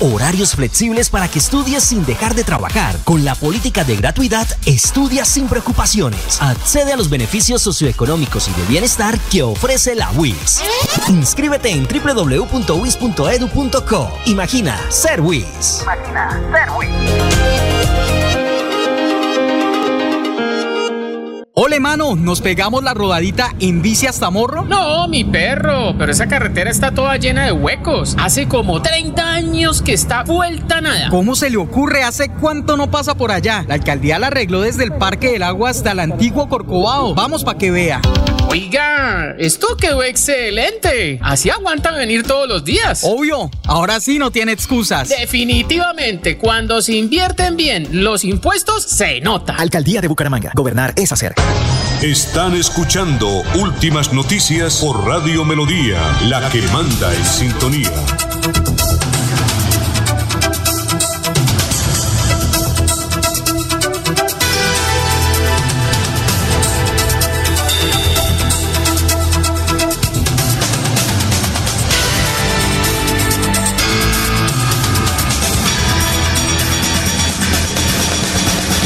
Speaker 11: Horarios flexibles para que estudies sin dejar de trabajar. Con la política de gratuidad, estudia sin preocupaciones. Accede a los beneficios socioeconómicos y de bienestar que ofrece la WIS. Inscríbete en www.wis.edu.co. Imagina ser WIS.
Speaker 18: Ole, mano, ¿nos pegamos la rodadita en bici hasta Morro?
Speaker 19: No, mi perro, pero esa carretera está toda llena de huecos. Hace como 30 años que está vuelta nada.
Speaker 18: ¿Cómo se le ocurre? ¿Hace cuánto no pasa por allá? La alcaldía la arregló desde el Parque del Agua hasta el antiguo Corcovado. Vamos para que vea.
Speaker 19: Oiga, esto quedó excelente. Así aguantan venir todos los días.
Speaker 18: Obvio, ahora sí no tiene excusas.
Speaker 19: Definitivamente, cuando se invierten bien los impuestos, se nota.
Speaker 15: Alcaldía de Bucaramanga. Gobernar es hacer.
Speaker 21: Están escuchando Últimas Noticias por Radio Melodía, la que manda en sintonía.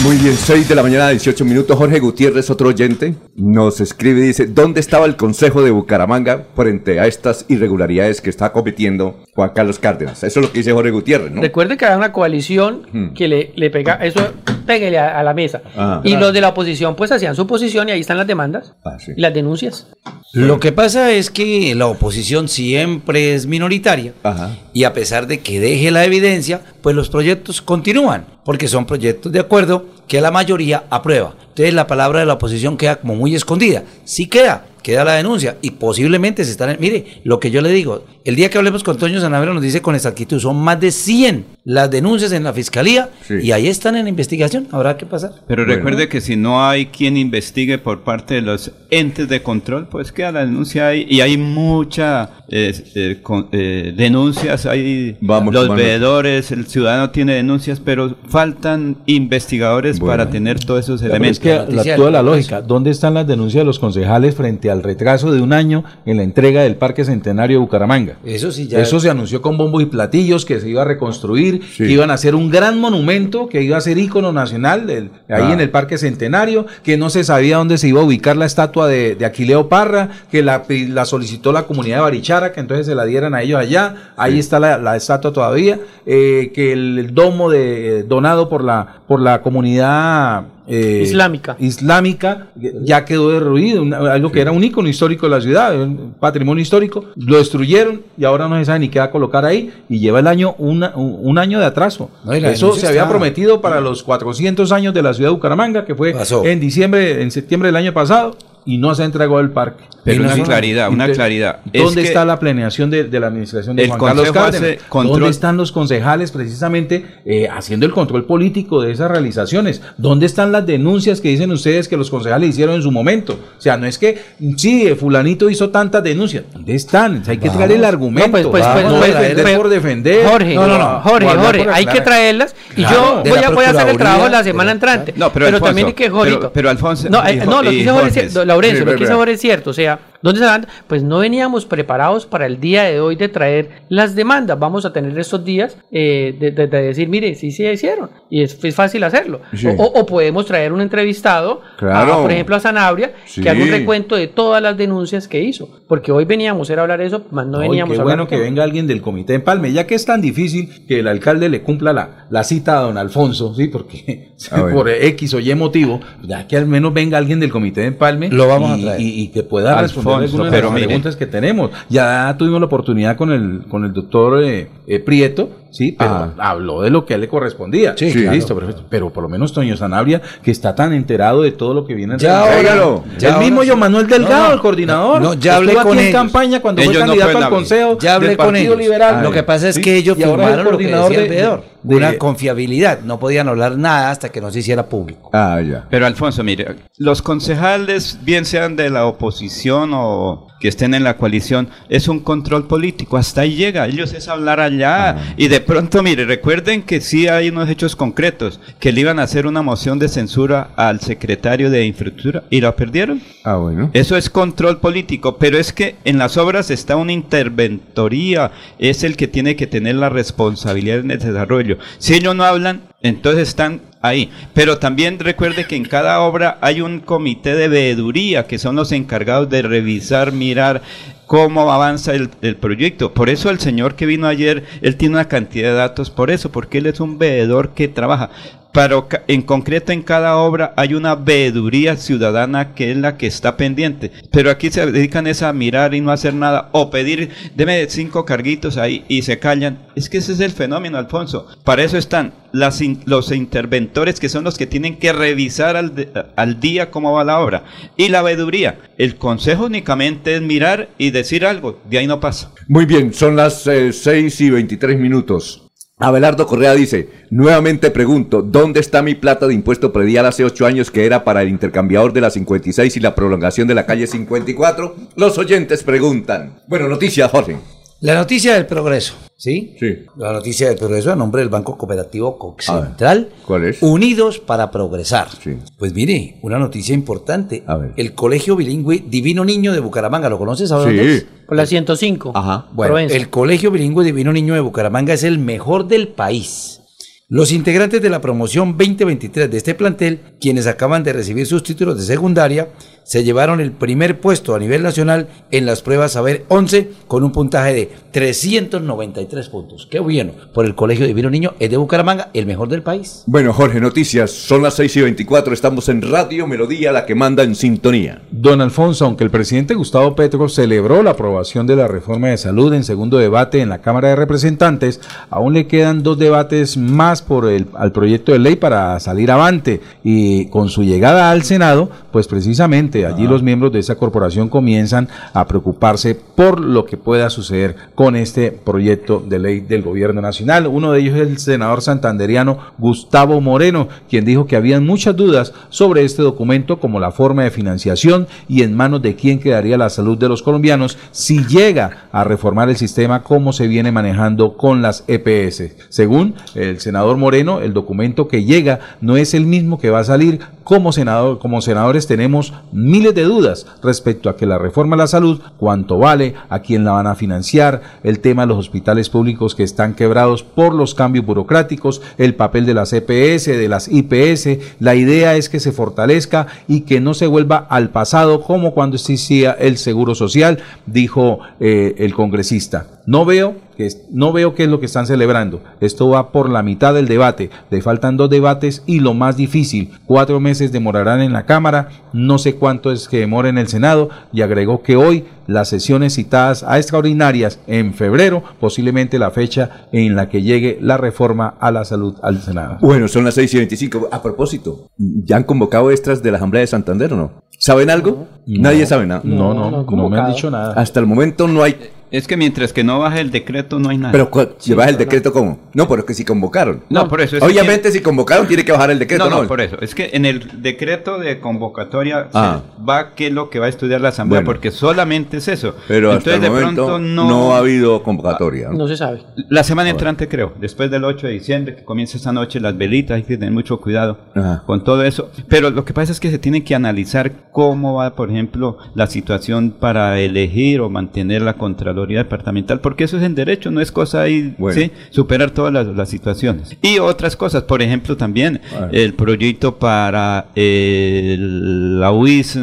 Speaker 1: Muy bien, 6 de la mañana, 18 minutos. Jorge Gutiérrez, otro oyente, nos escribe y dice, ¿dónde estaba el Consejo de Bucaramanga frente a estas irregularidades que está cometiendo Juan Carlos Cárdenas? Eso es lo que dice Jorge Gutiérrez, ¿no?
Speaker 9: Recuerden que había una coalición
Speaker 1: Hmm.
Speaker 9: que le, le pega, eso, péguele a, a la mesa.
Speaker 1: Ah.
Speaker 9: y los de la oposición, pues hacían su posición y ahí están las demandas
Speaker 1: Ah, sí.
Speaker 9: y las denuncias.
Speaker 6: Lo que pasa es que la oposición siempre es minoritaria
Speaker 1: Ajá.
Speaker 6: y a pesar de que deje la evidencia, pues los proyectos continúan, porque son proyectos de acuerdo que la mayoría aprueba. Entonces la palabra de la oposición queda como muy escondida. Sí queda, queda la denuncia y posiblemente se están... Mire, lo que yo le digo, el día que hablemos con Toño Sanabria nos dice con exactitud, son más de 100 las denuncias en la fiscalía y ahí están en investigación, habrá que pasar.
Speaker 3: Pero recuerde que si no hay quien investigue por parte de los entes de control, pues queda la denuncia ahí y hay mucha eh, eh, eh, denuncias, hay
Speaker 1: Vamos,
Speaker 3: los
Speaker 1: Manuel.
Speaker 3: veedores, el ciudadano tiene denuncias, pero faltan investigadores para tener todos esos
Speaker 5: Pero
Speaker 3: elementos.
Speaker 5: es que la, toda la lógica, ¿dónde están las denuncias de los concejales frente al retraso de un año en la entrega del Parque Centenario de Bucaramanga?
Speaker 6: Eso sí, ya-
Speaker 5: Eso se anunció con bombos y platillos que se iba a reconstruir, que iban a hacer un gran monumento, que iba a ser ícono nacional del- ahí
Speaker 1: Ah.
Speaker 5: en el Parque Centenario, que no se sabía dónde se iba a ubicar la estatua de, de Aquileo Parra, que la, la solicitó la comunidad de Barichara, que entonces se la dieran a ellos allá, ahí está la, la estatua todavía, eh, que el, el domo de, eh, donado por la, por la comunidad eh,
Speaker 9: Islámica.
Speaker 5: islámica ya quedó derruido, una- algo que era un ícono histórico de la ciudad, un patrimonio histórico, lo destruyeron y ahora no se sabe ni qué va a colocar ahí y lleva el año una- un, un año de atraso.
Speaker 6: No,
Speaker 5: Eso se había prometido para los 400 años de la ciudad de Bucaramanga, que fue en diciembre, en septiembre del año pasado y no se ha entregado el parque.
Speaker 3: Pero una
Speaker 5: no-
Speaker 3: claridad, una
Speaker 5: Entonces,
Speaker 3: claridad. Es
Speaker 5: ¿Dónde
Speaker 3: que
Speaker 5: está la planeación de, de la administración de
Speaker 3: el
Speaker 5: Juan Carlos Cárdenas?
Speaker 3: control-
Speaker 5: ¿Dónde están los concejales precisamente eh, haciendo el control político de esas realizaciones? ¿Dónde están las denuncias que dicen ustedes que los concejales hicieron en su momento? O sea, no es que, sí, eh, fulanito hizo tantas denuncias. ¿Dónde están? O sea, hay que traer el argumento.
Speaker 9: No, pues, pues,
Speaker 5: no
Speaker 9: pues, pues,
Speaker 5: defender
Speaker 9: pues,
Speaker 5: por defender.
Speaker 9: Jorge,
Speaker 5: No, no, no.
Speaker 9: Jorge, Jorge, hay que traerlas y
Speaker 5: Claro,
Speaker 9: yo voy a, voy a hacer el trabajo la semana entrante.
Speaker 3: No, pero Alfonso,
Speaker 9: también hay que Jorito.
Speaker 3: pero- pero Alfonso,
Speaker 9: no, eh, no, lo que dice Jorge es
Speaker 3: Jorge.
Speaker 9: Laurencio,
Speaker 3: Sí,
Speaker 9: lo que dice. Jorge es cierto, o sea, ¿dónde se van? Pues no veníamos preparados para el día de hoy de traer las demandas. Vamos a tener estos días eh, de, de- de decir, mire, sí se hicieron y es, es fácil hacerlo.
Speaker 1: Sí.
Speaker 9: O, o podemos traer un entrevistado, a,
Speaker 1: Claro.
Speaker 9: por ejemplo, a Sanabria,
Speaker 1: Sí.
Speaker 9: que haga un recuento de todas las denuncias que hizo, porque hoy veníamos era a hablar de eso, más no
Speaker 5: Ay,
Speaker 9: veníamos
Speaker 5: qué
Speaker 9: a hablar
Speaker 5: bueno que
Speaker 9: tema.
Speaker 5: venga alguien del comité de empalme, ya que es tan difícil que el alcalde le cumpla la, la cita a don Alfonso, sí, porque por X o Y motivo, ya que al menos venga alguien del comité de empalme
Speaker 6: Lo vamos a
Speaker 5: y,
Speaker 6: traer.
Speaker 5: y- y que pueda
Speaker 3: Alfonso,
Speaker 5: responder algunas de
Speaker 3: pero
Speaker 5: las
Speaker 3: mire.
Speaker 5: preguntas que tenemos. Ya tuvimos la oportunidad con el, con el doctor eh, eh, Prieto, sí, pero
Speaker 1: Ah.
Speaker 5: habló de lo que a él le correspondía.
Speaker 6: Sí,
Speaker 5: Sí,
Speaker 6: claro.
Speaker 5: listo, perfecto. Pero por lo menos Toño Sanabria, que está tan enterado de todo lo que viene
Speaker 6: Ya ya
Speaker 5: el
Speaker 6: ahora
Speaker 5: mismo yo Manuel Delgado,
Speaker 6: No, no.
Speaker 5: el coordinador.
Speaker 6: No, ya hablé
Speaker 5: Estuvo
Speaker 6: con
Speaker 5: aquí en campaña cuando fue
Speaker 3: Ellos no
Speaker 5: candidato al. Consejo
Speaker 6: Ya hablé
Speaker 5: del
Speaker 6: con
Speaker 5: Partido
Speaker 6: ellos.
Speaker 5: Liberal.
Speaker 6: Lo que pasa es que ellos
Speaker 5: y ahora es el
Speaker 6: firmaron lo que
Speaker 5: coordinador
Speaker 6: decía el
Speaker 5: de-
Speaker 6: veedor.
Speaker 5: De-
Speaker 6: una confiabilidad. No podían hablar nada hasta que no se hiciera público.
Speaker 1: Ah, ya.
Speaker 3: Pero Alfonso, mire, los concejales, bien sean de la oposición o que estén en la coalición, es un control político, hasta ahí llega, ellos es hablar allá y de pronto, mire, recuerden que sí hay unos hechos concretos, que le iban a hacer una moción de censura al secretario de infraestructura y la perdieron.
Speaker 1: Ah, bueno.
Speaker 3: Eso es control político, pero es que en las obras está una interventoría, es el que tiene que tener la responsabilidad en el desarrollo. Si ellos no hablan, entonces están ahí. Pero también recuerde que en cada obra hay un comité de veeduría, que son los encargados de revisar, mirar cómo avanza el, el proyecto. Por eso el señor que vino ayer, él tiene una cantidad de datos, por eso, porque él es un veedor que trabaja. Pero en concreto en cada obra hay una veeduría ciudadana que es la que está pendiente. Pero aquí se dedican es a mirar y no hacer nada o pedir, deme cinco carguitos ahí y se callan. Es que ese es el fenómeno, Alfonso. Para eso están las los interventores que son los que tienen que revisar al, al día cómo va la obra. Y la veeduría. El consejo únicamente es mirar y decir algo. De ahí no pasa.
Speaker 1: Muy bien, son las eh, 6 y 23 minutos. Abelardo Correa dice, nuevamente pregunto, ¿dónde está mi plata de impuesto predial hace ocho años que era para el intercambiador de la 56 y la prolongación de la calle 54? Los oyentes preguntan. Bueno, noticias, Jorge.
Speaker 6: La noticia del progreso, ¿sí?
Speaker 1: Sí.
Speaker 6: La noticia del progreso a nombre del Banco Cooperativo
Speaker 1: A ver,
Speaker 6: Central.
Speaker 1: ¿Cuál es?
Speaker 6: Unidos para progresar.
Speaker 1: Sí.
Speaker 6: Pues mire, una noticia importante.
Speaker 1: A ver.
Speaker 6: El Colegio Bilingüe Divino Niño de Bucaramanga, ¿lo conoces ahora?
Speaker 1: Sí.
Speaker 6: dónde es?
Speaker 9: Por la 105.
Speaker 1: Ajá.
Speaker 6: Bueno,
Speaker 9: Provenza.
Speaker 6: el Colegio Bilingüe Divino Niño de Bucaramanga es el mejor del país. Los integrantes de la promoción 2023 de este plantel, quienes acaban de recibir sus títulos de secundaria, se llevaron el primer puesto a nivel nacional en las pruebas Saber 11 con un puntaje de 393 puntos. Qué bueno. Por el Colegio Divino Niño es de Bucaramanga, el mejor del país.
Speaker 1: Bueno, Jorge, noticias. Son las 6 y 24. Estamos en Radio Melodía, la que manda en sintonía.
Speaker 5: Don Alfonso, aunque el presidente Gustavo Petro celebró la aprobación de la reforma de salud en segundo debate en la Cámara de Representantes, aún le quedan dos debates más por el al proyecto de ley para salir avante y con su llegada al Senado, pues precisamente Allí los miembros de esa corporación comienzan a preocuparse por lo que pueda suceder con este proyecto de ley del gobierno nacional. Uno de ellos es el senador santanderiano Gustavo Moreno, quien dijo que habían muchas dudas sobre este documento como la forma de financiación y en manos de quién quedaría la salud de los colombianos si llega a reformar el sistema como se viene manejando con las EPS. Según el senador Moreno, el documento que llega no es el mismo que va a salir. Como, senador, como senadores tenemos miles de dudas respecto a que la reforma a la salud, cuánto vale, a quién la van a financiar, el tema de los hospitales públicos que están quebrados por los cambios burocráticos, el papel de las EPS, de las IPS. La idea es que se fortalezca y que no se vuelva al pasado como cuando existía el seguro social, dijo eh, el congresista. No veo que no veo qué es lo que están celebrando. Esto va por la mitad del debate. Le faltan dos debates y lo más difícil, cuatro meses demorarán en la Cámara, no sé cuánto es que demora en el Senado y agregó que hoy las sesiones citadas a extraordinarias en febrero, posiblemente la fecha en la que llegue la reforma a la salud al Senado.
Speaker 1: Bueno, son las 6 y 25. A propósito, ¿ya han convocado extras de la Asamblea de Santander o no? ¿Saben algo? Nadie sabe nada.
Speaker 5: No, no, no, no me han dicho nada.
Speaker 1: Hasta el momento no hay
Speaker 3: Es que mientras que no baje el decreto no hay nada.
Speaker 1: Pero si baja el decreto, ¿cómo? No, pero es que si convocaron.
Speaker 3: No, por eso es
Speaker 1: Obviamente, si convocaron, tiene que bajar el decreto,
Speaker 3: no,
Speaker 1: ¿no?
Speaker 3: no, por eso. Es que en el decreto de convocatoria se
Speaker 1: Ah.
Speaker 3: va qué es lo que va a estudiar la Asamblea,
Speaker 1: Bueno.
Speaker 3: porque solamente es eso.
Speaker 1: Pero hasta
Speaker 3: Entonces,
Speaker 1: el
Speaker 3: de
Speaker 1: momento
Speaker 3: pronto
Speaker 1: no...
Speaker 3: no,
Speaker 1: ha habido convocatoria. ¿no?
Speaker 9: No se sabe.
Speaker 3: La semana entrante creo, después del 8 de diciembre, que comienza esta noche las velitas, hay que tener mucho cuidado
Speaker 1: Ajá.
Speaker 3: con todo eso. Pero lo que pasa es que se tiene que analizar cómo va, por ejemplo, la situación para elegir o mantener la Contraloría Departamental, porque eso es en derecho, no es cosa ahí,
Speaker 1: Bueno.
Speaker 3: ¿sí? superar todas las, las situaciones. Y otras cosas, por ejemplo, también
Speaker 1: Ah.
Speaker 3: el proyecto para eh, la UIS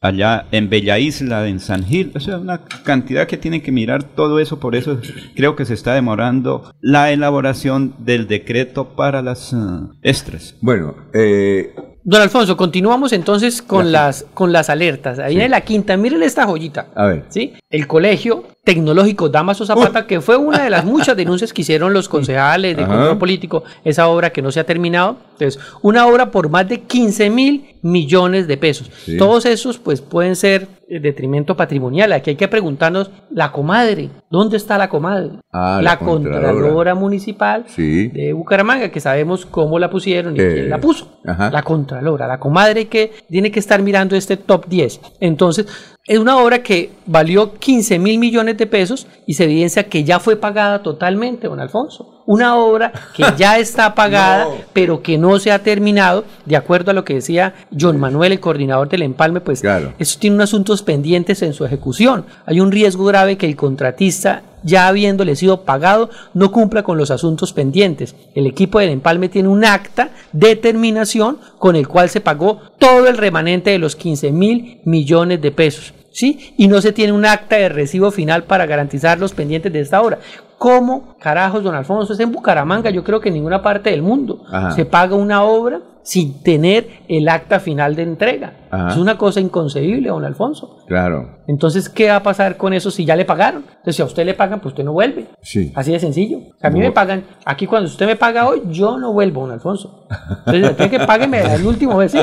Speaker 3: allá en Bella Isla, en San Gil, o sea, una cantidad que tienen que mirar todo eso, por eso creo que se está demorando la elaboración del decreto para las eh, extras.
Speaker 1: Bueno, eh,
Speaker 9: Don Alfonso, continuamos entonces con las, con las alertas. Ahí en la quinta, miren esta joyita.
Speaker 1: a ver.
Speaker 9: ¿sí? El colegio tecnológico Damaso Zapata, que fue una de las muchas denuncias que hicieron los concejales de control político, esa obra que no se ha terminado. Entonces, una obra por más de 15 mil millones de pesos.
Speaker 1: Sí.
Speaker 9: Todos esos, pues, pueden ser eh, detrimento patrimonial. Aquí hay que preguntarnos, la comadre, ¿dónde está la comadre?
Speaker 1: Ah,
Speaker 9: la
Speaker 1: la Contralora.
Speaker 9: Contralora Municipal
Speaker 1: Sí.
Speaker 9: de Bucaramanga, que sabemos cómo la pusieron y
Speaker 1: Eh,
Speaker 9: quién la puso.
Speaker 1: ajá.
Speaker 9: La Contralora, la comadre que tiene que estar mirando este top 10. Entonces, es una obra que valió 15 mil millones de pesos y se evidencia que ya fue pagada totalmente, don Alfonso. Una obra que ya está pagada, pero que no se ha terminado, de acuerdo a lo que decía John Manuel, el coordinador del empalme, pues
Speaker 1: Claro.
Speaker 9: eso tiene unos asuntos pendientes en su ejecución. Hay un riesgo grave que el contratista, ya habiéndole sido pagado, no cumpla con los asuntos pendientes. El equipo del empalme tiene un acta de terminación con el cual se pagó todo el remanente de los 15 mil millones de pesos. ¿Sí? Y no se tiene un acta de recibo final para garantizar los pendientes de esta obra. ¿Cómo carajos, don Alfonso? Es en Bucaramanga, yo creo que en ninguna parte del mundo
Speaker 1: Ajá.
Speaker 9: se paga una obra sin tener el acta final de entrega.
Speaker 1: Ajá.
Speaker 9: Es una cosa inconcebible, don Alfonso.
Speaker 1: Claro.
Speaker 9: Entonces, ¿qué va a pasar con eso si ya le pagaron? Entonces, si a usted le pagan, pues usted no vuelve.
Speaker 1: Sí.
Speaker 9: Así de sencillo. O sea, a mí
Speaker 1: No.
Speaker 9: me pagan, aquí cuando usted me paga hoy, yo no vuelvo, don Alfonso. Entonces, después que págueme el último vez, ¿sí?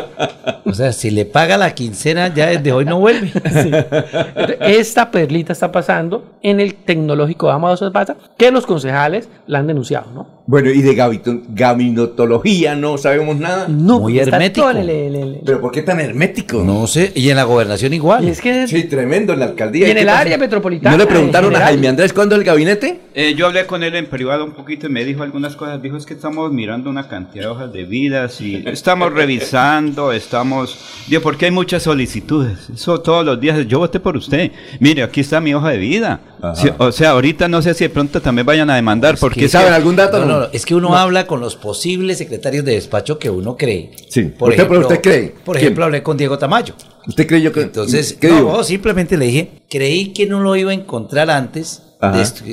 Speaker 6: O sea, si le paga la quincena, ya desde hoy no vuelve.
Speaker 9: Entonces, esta perlita está pasando en el tecnológico de Amado Zapata, que los concejales la han denunciado, ¿no?
Speaker 1: Bueno, y de gabinotología no sabemos nada.
Speaker 9: No,
Speaker 6: Muy
Speaker 9: está
Speaker 6: hermético.
Speaker 9: todo en el- el- el-
Speaker 1: Pero ¿por qué tan hermético?
Speaker 6: No sé, y en la gobernación igual.
Speaker 9: y es que
Speaker 1: Sí, tremendo en la alcaldía.
Speaker 9: y en
Speaker 1: ¿Qué
Speaker 9: el
Speaker 1: pasa?
Speaker 9: área metropolitana.
Speaker 1: ¿No le preguntaron a. Jaime Andrés cuándo el gabinete?
Speaker 3: Eh, yo hablé con él en privado un poquito y me dijo algunas cosas. Dijo, es que estamos mirando una cantidad de hojas de vidas y estamos revisando, estamos... Digo, porque hay muchas solicitudes. Eso todos los días. Yo voté por usted. Mire, aquí está mi hoja de vida. Sí, o sea, ahorita no sé si de pronto también vayan a demandar. porque es
Speaker 1: ¿Saben
Speaker 3: que-
Speaker 1: algún dato?
Speaker 6: No, no, no, es que uno habla con los posibles secretarios de despacho que uno cree.
Speaker 1: Sí. ¿Usted- pero usted cree?
Speaker 6: Por
Speaker 1: ¿Quién?
Speaker 6: ejemplo, hablé con Diego Tamayo.
Speaker 1: ¿Usted creyó que.?
Speaker 6: Entonces,
Speaker 1: ¿qué
Speaker 6: no,
Speaker 1: digo?
Speaker 6: no, simplemente le dije, creí que no lo iba a encontrar antes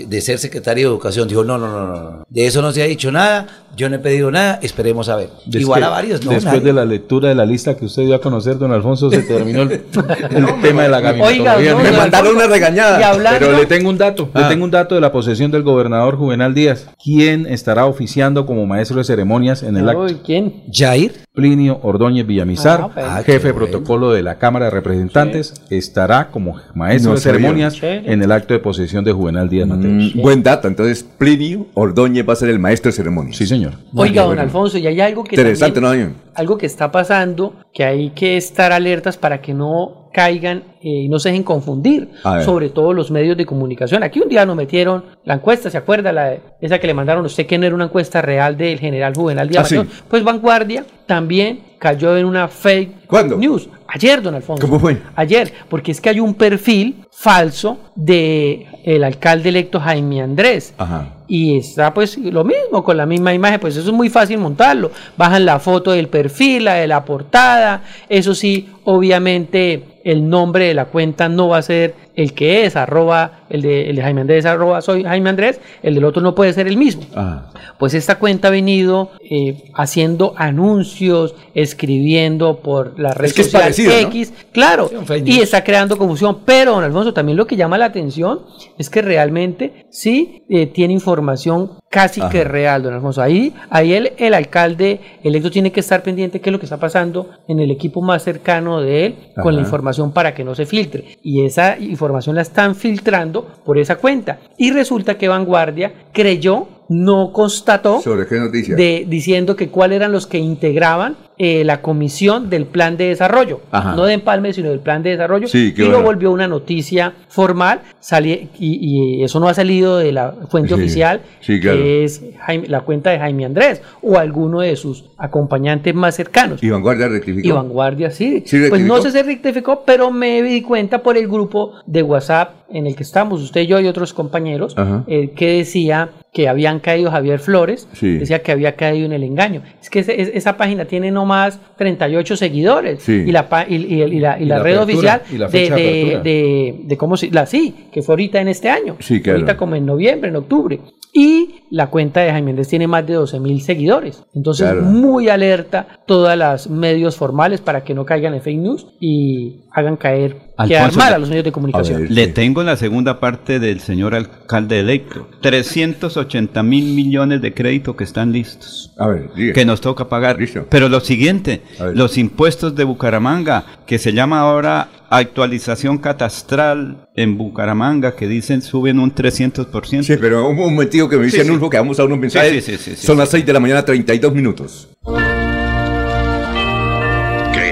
Speaker 6: de, ser secretario de Educación. Dijo, no, no, no, no, de eso no se ha dicho nada, Yo no he pedido nada, esperemos a ver.
Speaker 5: Después-
Speaker 6: Igual a varios, ¿no?
Speaker 5: Después
Speaker 6: Nadie.
Speaker 5: de la lectura de la lista que usted dio a conocer, don Alfonso, se terminó el, el tema de la
Speaker 9: Oiga,
Speaker 5: gaminatología.
Speaker 9: no,
Speaker 1: Me mandaron una regañada.
Speaker 9: Hablando,
Speaker 5: Pero le tengo un dato,
Speaker 1: Ah.
Speaker 5: le tengo un dato de la posesión del gobernador Juvenal Díaz, quien estará oficiando como maestro de ceremonias en el acto.
Speaker 9: ¿quién?
Speaker 6: Jair.
Speaker 5: Plinio Ordóñez Villamizar,
Speaker 9: Ah, pues.
Speaker 6: Ah,
Speaker 5: jefe de
Speaker 6: bueno.
Speaker 5: protocolo de la Cámara de Representantes, estará como maestro
Speaker 1: No
Speaker 5: de ceremonias en el acto de posesión de Juvenal Díaz Mateos.
Speaker 1: Mm, Buen dato. Entonces, Plinio Ordóñez va a ser el maestro de ceremonias.
Speaker 5: Sí, señor.
Speaker 9: Oiga, don Alfonso, y hay algo que
Speaker 1: Interesante,
Speaker 9: también-
Speaker 1: ¿no?
Speaker 9: algo que está pasando, que hay que estar alertas para que no caigan eh, y no se dejen confundir, sobre todo los medios de comunicación. Aquí un día nos metieron la encuesta, ¿se acuerda? La de- esa que le mandaron a usted que no era una encuesta real del general Juvenal Díaz
Speaker 1: Ah, sí.
Speaker 9: Pues Vanguardia también cayó en una fake
Speaker 1: ¿Cuándo?
Speaker 9: news. Ayer, don Alfonso.
Speaker 1: ¿Cómo fue?
Speaker 9: Ayer, porque es que hay un perfil falso de el alcalde electo Jaime Andrés.
Speaker 1: Ajá.
Speaker 9: Y está pues lo mismo, con la misma imagen, pues eso es muy fácil montarlo. Bajan la foto del perfil, la de la portada, eso sí, obviamente el nombre de la cuenta no va a ser el que es, arroba, el de, el de Jaime Andrés, arroba soy Jaime Andrés, el del otro no puede ser el mismo.
Speaker 1: Ah.
Speaker 9: Pues esta cuenta ha venido eh, haciendo anuncios, escribiendo por la red
Speaker 1: Es que es
Speaker 9: social
Speaker 1: parecido, ¿no?
Speaker 9: X, claro, y está creando confusión. Pero, don Alfonso, también lo que llama la atención es que realmente sí eh, tiene información casi
Speaker 1: Ajá.
Speaker 9: que real, don Alfonso. Ahí, ahí el, el alcalde electo tiene que estar pendiente de qué es lo que está pasando en el equipo más cercano de él con la
Speaker 1: Ajá.
Speaker 9: información para que no se filtre. Y esa información la están filtrando por esa cuenta. Y resulta que Vanguardia creyó, no constató
Speaker 1: ¿Sobre qué noticia?
Speaker 9: de, diciendo que cuáles eran los que integraban eh, la comisión del plan de desarrollo,
Speaker 1: Ajá.
Speaker 9: no de empalme, sino del plan de desarrollo,
Speaker 1: Sí,
Speaker 9: y lo
Speaker 1: bueno.
Speaker 9: volvió una noticia formal, sali- y, y eso no ha salido de la fuente
Speaker 1: Sí,
Speaker 9: oficial,
Speaker 1: sí, claro.
Speaker 9: que es Jaime- la cuenta de Jaime Andrés, o alguno de sus acompañantes más cercanos.
Speaker 1: Y Vanguardia rectificó.
Speaker 9: Y Vanguardia sí.
Speaker 1: ¿Sí
Speaker 9: pues no sé si rectificó, pero me di cuenta por el grupo de WhatsApp en el que estamos, usted, yo y otros compañeros, eh, que decía que habían caído Javier Flores,
Speaker 1: Sí.
Speaker 9: decía que había caído en el engaño. Es que ese- es- esa página tiene nomás 38 seguidores
Speaker 1: Sí.
Speaker 9: y la, y, y- y la, y la
Speaker 5: la
Speaker 9: red
Speaker 5: apertura,
Speaker 9: oficial
Speaker 5: la
Speaker 9: de,
Speaker 5: de
Speaker 9: cómo se, la sí, que fue ahorita en este año,
Speaker 1: Sí, claro.
Speaker 9: ahorita como en noviembre, en octubre. Y la cuenta de Jaime Andrés tiene más de 12 mil seguidores. Entonces,
Speaker 1: Claro.
Speaker 9: muy alerta todas las medios formales para que no caigan en fake news y hagan caer, mal
Speaker 3: le-
Speaker 9: a los medios de comunicación.
Speaker 3: Le tengo la segunda parte del señor alcalde electo. 380 mil millones de crédito que están listos.
Speaker 1: A ver, diga.
Speaker 3: Que nos toca pagar.
Speaker 1: Listo.
Speaker 3: Pero lo siguiente, los impuestos de Bucaramanga, que se llama ahora actualización catastral en Bucaramanga, que dicen suben un 300%.
Speaker 1: Sí, pero un momentico que me dice
Speaker 3: Sí, sí.
Speaker 1: Que vamos a unos mensajes.
Speaker 3: Sí, sí, sí, sí, sí,
Speaker 1: Son
Speaker 3: sí.
Speaker 1: las 6 de la mañana, 32 minutos.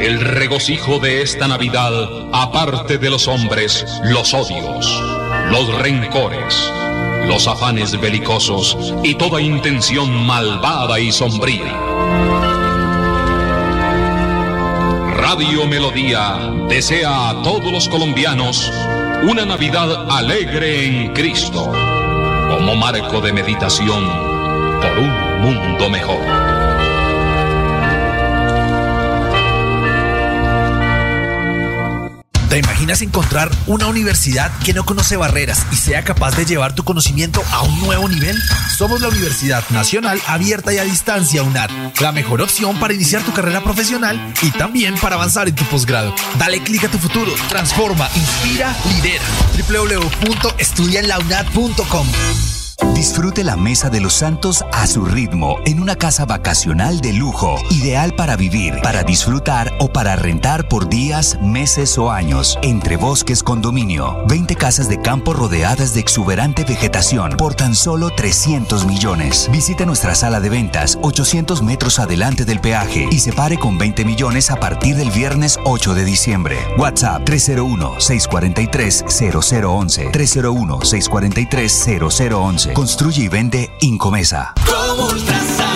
Speaker 8: El regocijo de esta Navidad aparte de los hombres los odios, los rencores, los afanes belicosos y toda intención malvada y sombría. Radio Melodía desea a todos los colombianos una Navidad alegre en Cristo, como marco de meditación por un mundo mejor.
Speaker 15: ¿Te imaginas encontrar una universidad que no conoce barreras y sea capaz de llevar tu conocimiento a un nuevo nivel? Somos la Universidad Nacional Abierta y a Distancia UNAD, la mejor opción para iniciar tu carrera profesional y también para avanzar en tu posgrado. Dale clic a tu futuro, transforma, inspira, lidera. www.estudianlaunad.com
Speaker 17: Disfrute la Mesa de los Santos a su ritmo en una casa vacacional de lujo, ideal para vivir, para disfrutar o para rentar por días, meses o años. Entre Bosques Condominio, 20 casas de campo rodeadas de exuberante vegetación por tan solo 300 millones. Visite nuestra sala de ventas 800 metros adelante del peaje y se pare con 20 millones a partir del viernes 8 de diciembre. WhatsApp 301-643-0011. 301-643-0011. Construye y vende Incomesa.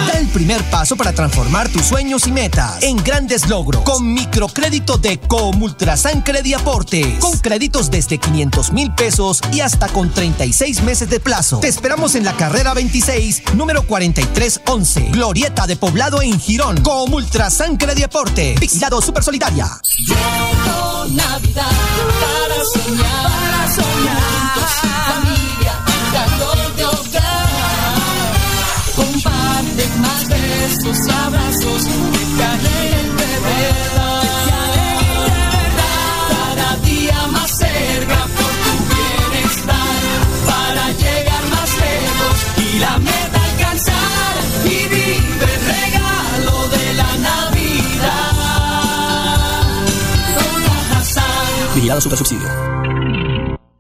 Speaker 11: Da el primer paso para transformar tus sueños y metas en grandes logros con microcrédito de Comultrasan Crediaporte con créditos desde 500 mil pesos y hasta con 36 meses de plazo. Te esperamos en la carrera 26, número 4311, Glorieta de Poblado en Girón. Comultrasan Crediaporte, Vigilado Super Solidaria.
Speaker 12: Llegó Navidad para soñar, para soñar. Juntos,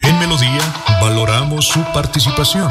Speaker 21: En Melodía valoramos su participación.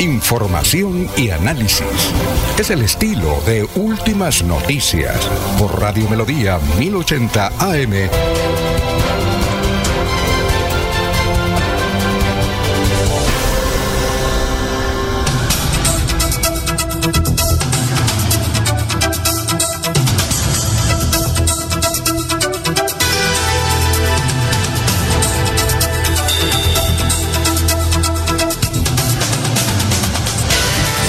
Speaker 2: Información y análisis. Es el estilo de Últimas Noticias por Radio Melodía 1080 AM.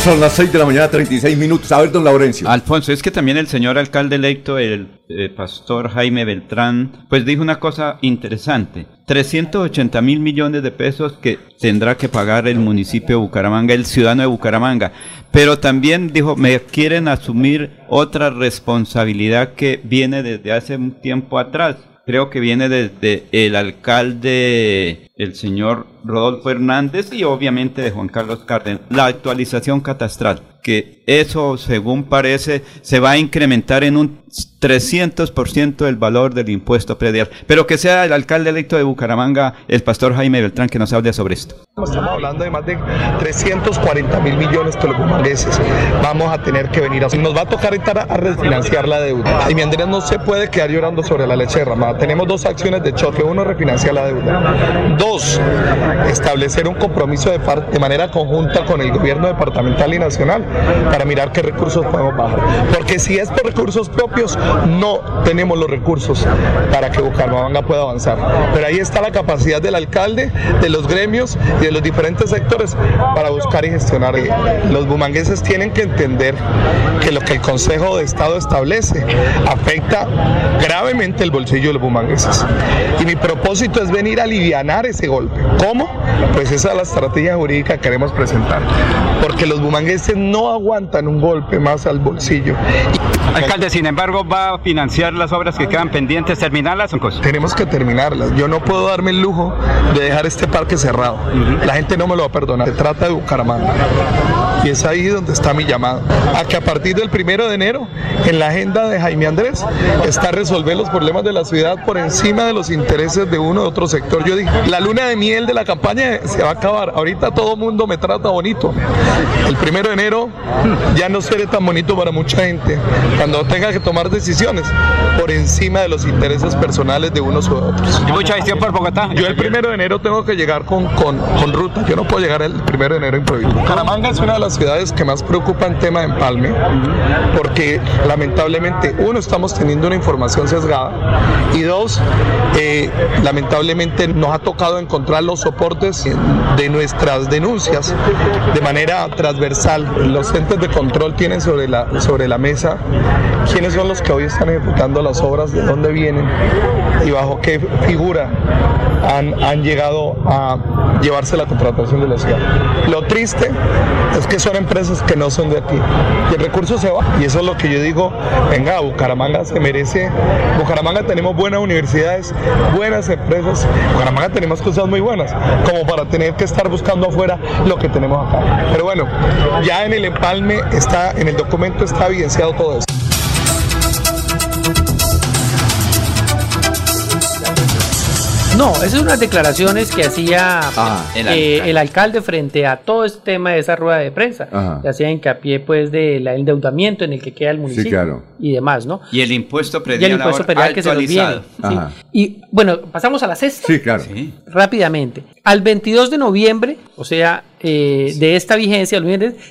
Speaker 1: Son las 6 de la mañana, 36 minutos. A ver, don Laurencio.
Speaker 3: Alfonso, es que también el señor alcalde electo, el eh, pastor Jaime Beltrán, pues dijo una cosa interesante. 380 mil millones de pesos que tendrá que pagar el municipio de Bucaramanga, el ciudadano de Bucaramanga. Pero también dijo, me quieren asumir otra responsabilidad que viene desde hace un tiempo atrás. Creo que viene desde el alcalde, el señor Rodolfo Hernández y obviamente de Juan Carlos Cárdenas, la actualización catastral, que eso, según parece, se va a incrementar en un 300% del valor del impuesto predial. Pero que sea el alcalde electo de Bucaramanga, el pastor Jaime Beltrán, que nos hable sobre esto.
Speaker 22: Estamos hablando de más de 340 mil millones que los vamos a tener que venir a Nos va a tocar entrar a refinanciar la deuda. Y mi Andrés no se puede quedar llorando sobre la leche derramada. Tenemos dos acciones de choque. Uno, refinanciar la deuda. Establecer un compromiso de, de manera conjunta con el gobierno departamental y nacional para mirar qué recursos podemos bajar. Porque si es por recursos propios, no tenemos los recursos para que Bucaramanga pueda avanzar. Pero ahí está la capacidad del alcalde, de los gremios y de los diferentes sectores para buscar y gestionar. Los bumangueses tienen que entender que lo que el Consejo de Estado establece afecta gravemente el bolsillo de los bumangueses. Y mi propósito es venir a alivianar ese golpe. ¿Cómo? Pues esa es la estrategia jurídica que queremos presentar. Porque los bumangueses no aguantan un golpe más al bolsillo.
Speaker 3: Alcalde, sin embargo, va a financiar las obras que quedan pendientes, terminarlas.
Speaker 22: Tenemos que terminarlas. Yo no puedo darme el lujo de dejar este parque cerrado. La gente no me lo va a perdonar. Se trata de Bucaramanga. Y es ahí donde está mi llamado. A que a partir del primero de enero, en la agenda de Jaime Andrés, está resolver los problemas de la ciudad por encima de los intereses de uno u otro sector. Yo dije, la luna de miel de la campaña se va a acabar. Ahorita todo el mundo me trata bonito. El primero de enero ya no seré tan bonito para mucha gente. Cuando tenga que tomar decisiones por encima de los intereses personales de unos u otros.
Speaker 3: ¿Y mucha gestión por Bogotá?
Speaker 22: Yo el primero de enero tengo que llegar con, con, con ruta. Yo no puedo llegar el primero de enero improviso. Bucaramanga es una de las ciudades que más preocupa en tema de empalme, porque lamentablemente, uno, estamos teniendo una información sesgada y dos, eh, lamentablemente nos ha tocado encontrar los soportes de nuestras denuncias de manera transversal. Los entes de control tienen sobre la, sobre la mesa quiénes son los que hoy están ejecutando las obras, de dónde vienen y bajo qué figura han, llegado a llevarse la contratación de la ciudad. Lo triste es que son empresas que no son de aquí y el recurso se va. Y eso es lo que yo digo, venga, Bucaramanga se merece, Bucaramanga tenemos buenas universidades, buenas empresas, Bucaramanga tenemos cosas muy buenas, como para tener que estar buscando afuera lo que tenemos acá. Pero bueno, ya en el empalme está, en el documento está evidenciado todo eso.
Speaker 9: No, esas son unas declaraciones que hacía
Speaker 1: el
Speaker 9: eh,
Speaker 1: alcalde.
Speaker 9: el alcalde frente a todo este tema de esa rueda de prensa.
Speaker 1: Ajá.
Speaker 9: Que hacía hincapié pues del endeudamiento en el que queda el municipio
Speaker 1: claro.
Speaker 9: y demás, ¿no?
Speaker 3: Y el impuesto
Speaker 9: Y
Speaker 3: predial,
Speaker 9: el impuesto predial que se nos viene. sí. Y bueno, pasamos a la sexta.
Speaker 1: Sí, claro.
Speaker 9: Rápidamente. Al 22 de noviembre, o sea, eh, de esta vigencia,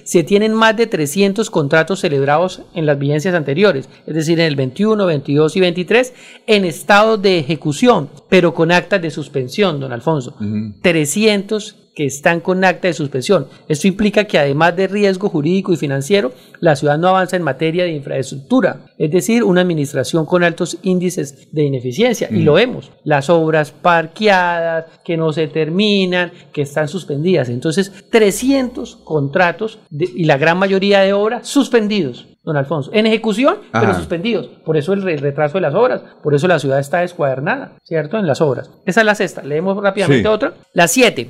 Speaker 9: se tienen más de 300 contratos celebrados en las vigencias anteriores, es decir, en el 21, 22 y 23, en estado de ejecución, pero con actas de suspensión, don Alfonso. 300 que están con acta de suspensión. Esto implica que además de riesgo jurídico y financiero, la ciudad no avanza en materia de infraestructura, es decir, una administración con altos índices de ineficiencia. Y lo vemos, las obras parqueadas, que no se terminan, que están suspendidas. Entonces, 300 contratos de- y la gran mayoría de obras suspendidos. Don Alfonso, en ejecución, pero suspendidos. Por eso el re- retraso de las obras, por eso la ciudad está descuadernada, ¿cierto? En las obras. Esa es la sexta. Leemos rápidamente
Speaker 1: Sí.
Speaker 9: otra. La siete.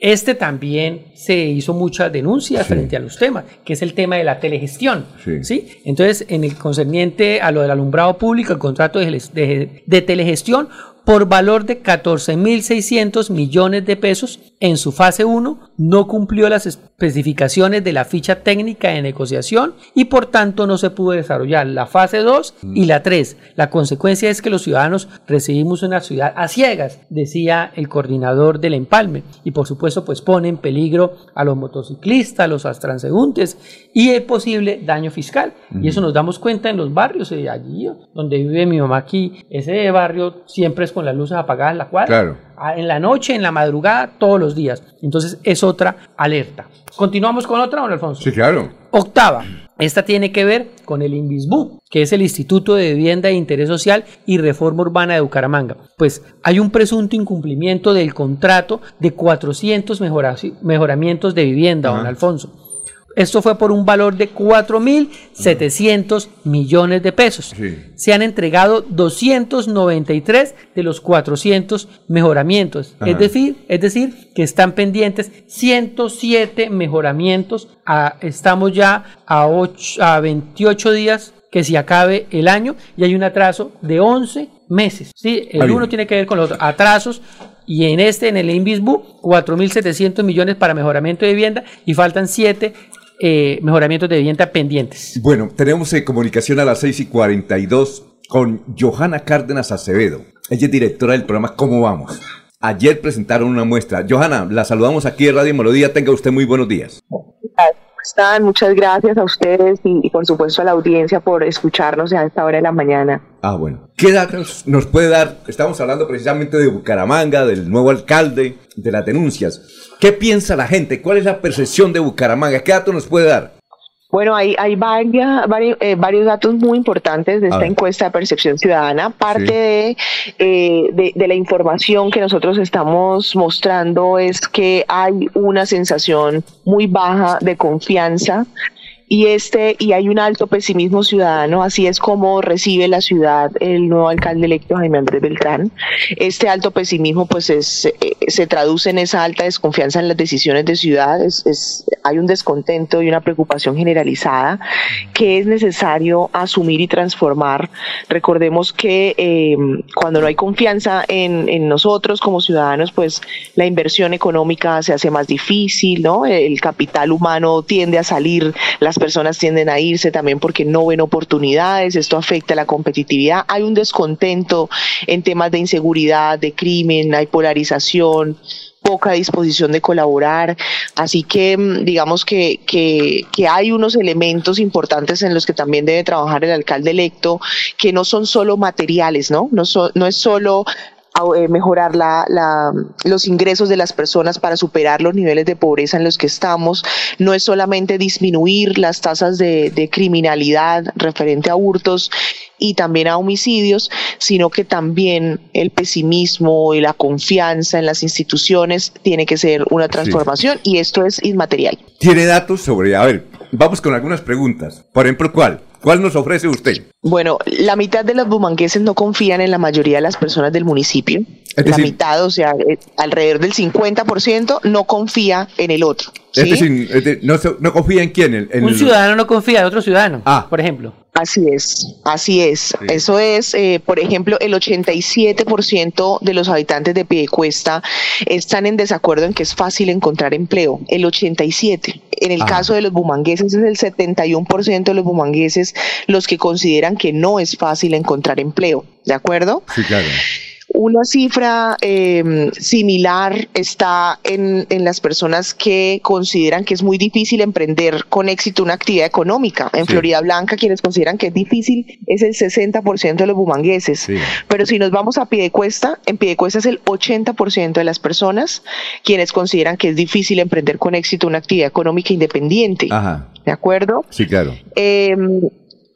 Speaker 9: Este también se hizo muchas denuncias frente a los temas, que es el tema de la telegestión.
Speaker 1: Sí.
Speaker 9: ¿sí? Entonces, en el concerniente a lo del alumbrado público, el contrato de, de- de telegestión por valor de 14.600 millones de pesos en su fase 1 no cumplió las especificaciones de la ficha técnica de negociación y por tanto no se pudo desarrollar la fase 2 y la 3. La consecuencia es que los ciudadanos recibimos una ciudad a ciegas, decía el coordinador del empalme y por supuesto pues pone en peligro a los motociclistas, a los transeúntes y el posible daño fiscal. Y eso nos damos cuenta en los barrios, eh, allí donde vive mi mamá aquí, ese barrio siempre es con las luces apagadas en la cuadra.
Speaker 1: Claro.
Speaker 9: En la noche, en la madrugada, todos los días. Entonces es otra alerta. Continuamos con otra, don Alfonso.
Speaker 1: Sí, claro.
Speaker 9: Octava. Esta tiene que ver con el INVISBU, que es el Instituto de Vivienda de Interés Social y Reforma Urbana de Bucaramanga. Pues hay un presunto incumplimiento del contrato de 400 mejora- mejoramientos de vivienda, don. Alfonso. Esto fue por un valor de 4.700 millones de pesos. Se han entregado 293 de los 400 mejoramientos.
Speaker 1: Ajá.
Speaker 9: Es decir, es decir, que están pendientes 107 mejoramientos. a- estamos ya a, ocho- a 28 días que se acabe el año y hay un atraso de 11 meses. ¿sí?
Speaker 1: Ah,
Speaker 9: El
Speaker 1: bien.
Speaker 9: uno tiene que ver con el otro. Atrasos y en este, en el INVISBU, 4.700 millones para mejoramiento de vivienda y faltan 7 mejoramientos de vivienda pendientes.
Speaker 1: Bueno, tenemos eh, comunicación a las 6 y 42 con Johanna Cárdenas Acevedo. Ella es directora del programa ¿Cómo vamos? Ayer presentaron una muestra. Johanna, la saludamos aquí en Radio Melodía. Tenga usted muy buenos días.
Speaker 23: ¿Cómo están? Muchas gracias a ustedes y, y por supuesto a la audiencia por escucharnos a esta hora de la mañana.
Speaker 1: Ah, bueno. ¿Qué datos nos puede dar? Estamos hablando precisamente de Bucaramanga, del nuevo alcalde, de las denuncias. ¿Qué piensa la gente? ¿Cuál es la percepción de Bucaramanga? ¿Qué datos nos puede dar?
Speaker 23: Bueno, hay, hay varias, eh, varios datos muy importantes de esta encuesta de percepción ciudadana. Parte
Speaker 1: Sí.
Speaker 23: de, eh, de, de la información que nosotros estamos mostrando es que hay una sensación muy baja de confianza y este y hay un alto pesimismo ciudadano, así es como recibe la ciudad el nuevo alcalde electo Jaime Andrés Beltrán. Este alto pesimismo pues es, eh, se traduce en esa alta desconfianza en las decisiones de ciudad, hay un descontento y una preocupación generalizada que es necesario asumir y transformar. Recordemos que eh, cuando no hay confianza en, en nosotros como ciudadanos, pues la inversión económica se hace más difícil, ¿no? El capital humano tiende a salir, las personas tienden a irse también porque no ven oportunidades, esto afecta la competitividad, hay un descontento en temas de inseguridad, de crimen, hay polarización, poca disposición de colaborar. Así que mm, digamos que, que, hay unos elementos importantes en los que también debe trabajar el alcalde electo, que no son solo materiales, ¿no? No, es solo mejorar la, la- los ingresos de las personas para superar los niveles de pobreza en los que estamos, no es solamente disminuir las tasas de, de criminalidad referente a hurtos y también a homicidios, sino que también el pesimismo y la confianza en las instituciones tiene que ser una transformación y esto es inmaterial.
Speaker 1: ¿Tiene datos sobre.? A ver, vamos con algunas preguntas. Por ejemplo, ¿cuál? ¿Cuál nos ofrece usted?
Speaker 23: Bueno, la mitad de los bumangueses no confían en la mayoría de las personas del municipio.
Speaker 1: Es
Speaker 23: la mitad, o sea, eh, alrededor del 50% no confía en el otro.
Speaker 1: Es
Speaker 23: ¿sí?
Speaker 1: decir, es de- no, confía en quién. En, en
Speaker 9: Un
Speaker 1: el-
Speaker 9: ciudadano no confía en otro ciudadano, por ejemplo.
Speaker 23: Así es, así es. Eso es, eh, por ejemplo, el 87% de los habitantes de Piedecuesta están en desacuerdo en que es fácil encontrar empleo. El 87. En el
Speaker 24: Ah.
Speaker 23: caso de los bumangueses es el 71% de los bumangueses los que consideran que no es fácil encontrar empleo. ¿De acuerdo?
Speaker 1: Sí, claro.
Speaker 23: Una cifra eh, similar está en, en, las personas que consideran que es muy difícil emprender con éxito una actividad económica. En Florida Blanca, quienes consideran que es difícil es el 60% de los bumangueses. Pero si nos vamos a Piedecuesta, en Piedecuesta es el 80% de las personas quienes consideran que es difícil emprender con éxito una actividad económica independiente. ¿De acuerdo?
Speaker 1: Sí, claro.
Speaker 23: Eh,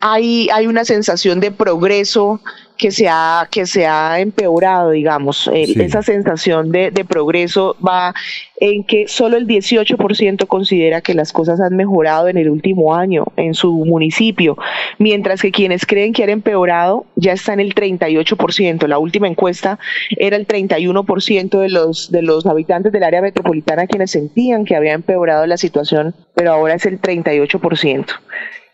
Speaker 23: hay, hay una sensación de progreso que se ha, que se ha empeorado, digamos. Esa sensación de, de, progreso va en que solo el 18% considera que las cosas han mejorado en el último año en su municipio, mientras que quienes creen que han empeorado ya está en el 38%. La última encuesta era el 31% de los, de los habitantes del área metropolitana quienes sentían que había empeorado la situación, pero ahora es el 38%.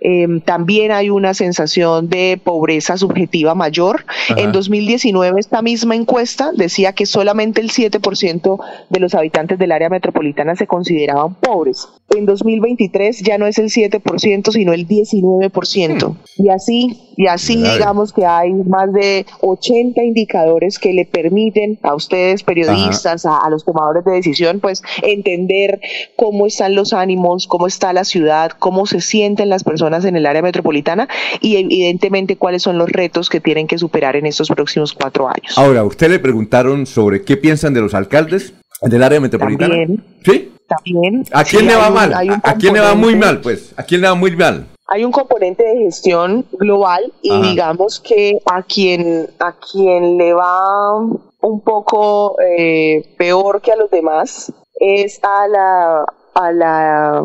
Speaker 23: Eh, también hay una sensación de pobreza subjetiva mayor. Ajá. En 2019 esta misma encuesta decía que solamente el 7% de los habitantes del área metropolitana se consideraban pobres. En 2023 ya no es el 7%, sino el 19%. Y así, y así digamos que hay más de 80 indicadores que le permiten a ustedes, periodistas, a, a los tomadores de decisión, pues entender cómo están los ánimos, cómo está la ciudad, cómo se sienten las personas en el área metropolitana y evidentemente cuáles son los retos que tienen que superar en estos próximos cuatro años.
Speaker 1: Ahora, usted le preguntaron sobre qué piensan de los alcaldes del área metropolitana.
Speaker 23: También.
Speaker 1: ¿Sí?
Speaker 23: También.
Speaker 1: ¿A quién
Speaker 23: sí,
Speaker 1: le va
Speaker 23: un-
Speaker 1: mal? ¿A, quién le va muy mal, pues? ¿A quién le va muy mal?
Speaker 23: hay un componente de gestión global y
Speaker 1: Ajá.
Speaker 23: digamos que a quien a quien le va un poco eh, peor que a los demás es a la a la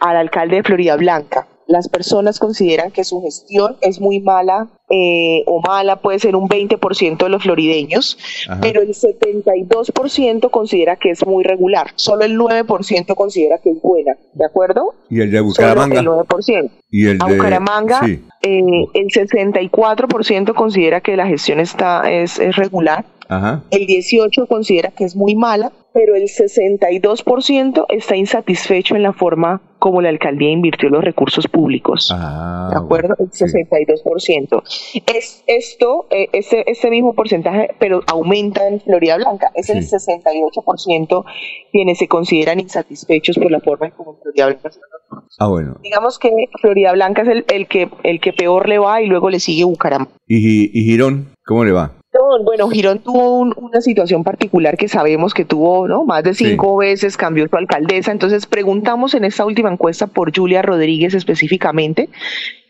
Speaker 23: al alcalde de Florida Blanca. Las personas consideran que su gestión es muy mala eh, o mala, puede ser un 20% de los florideños,
Speaker 1: Ajá.
Speaker 23: pero el 72% considera que es muy regular. Solo el 9% considera que es buena, ¿de acuerdo?
Speaker 1: Y el de
Speaker 23: Solo
Speaker 1: Bucaramanga.
Speaker 23: el 9%.
Speaker 1: Y el
Speaker 23: a
Speaker 1: de
Speaker 23: Bucaramanga,
Speaker 1: sí.
Speaker 23: eh, el 64% considera que la gestión está es, es regular,
Speaker 1: Ajá.
Speaker 23: el 18% considera que es muy mala, pero el 62% está insatisfecho en la forma como la alcaldía invirtió los recursos públicos.
Speaker 1: Ah,
Speaker 23: ¿De acuerdo? El 62%. Es esto, eh, este, este mismo porcentaje, pero aumenta en Florida Blanca. Es el 68% quienes se consideran insatisfechos por la forma en como Florida Blanca se
Speaker 1: Ah, bueno.
Speaker 23: Digamos que Florida Blanca es el, el que el que peor le va y luego le sigue Bucaramanga.
Speaker 1: ¿Y, y Girón? ¿Cómo le va?
Speaker 23: No, Bueno, Girón tuvo un- una situación particular que sabemos que tuvo, ¿no? Más de cinco veces cambió su alcaldesa. Entonces preguntamos en esta última encuesta por Julia Rodríguez específicamente.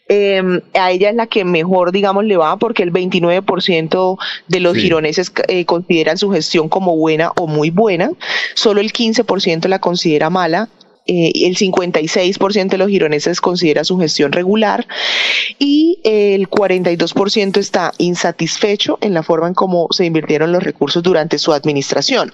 Speaker 23: Eh, a ella es la que mejor, digamos, le va porque el 29% de los
Speaker 25: Sí.
Speaker 23: gironeses eh, consideran su gestión como buena o muy buena. Solo el 15% la considera mala. Eh, el 56% de los gironeses considera su gestión regular y el 42% está insatisfecho en la forma en cómo se invirtieron los recursos durante su administración.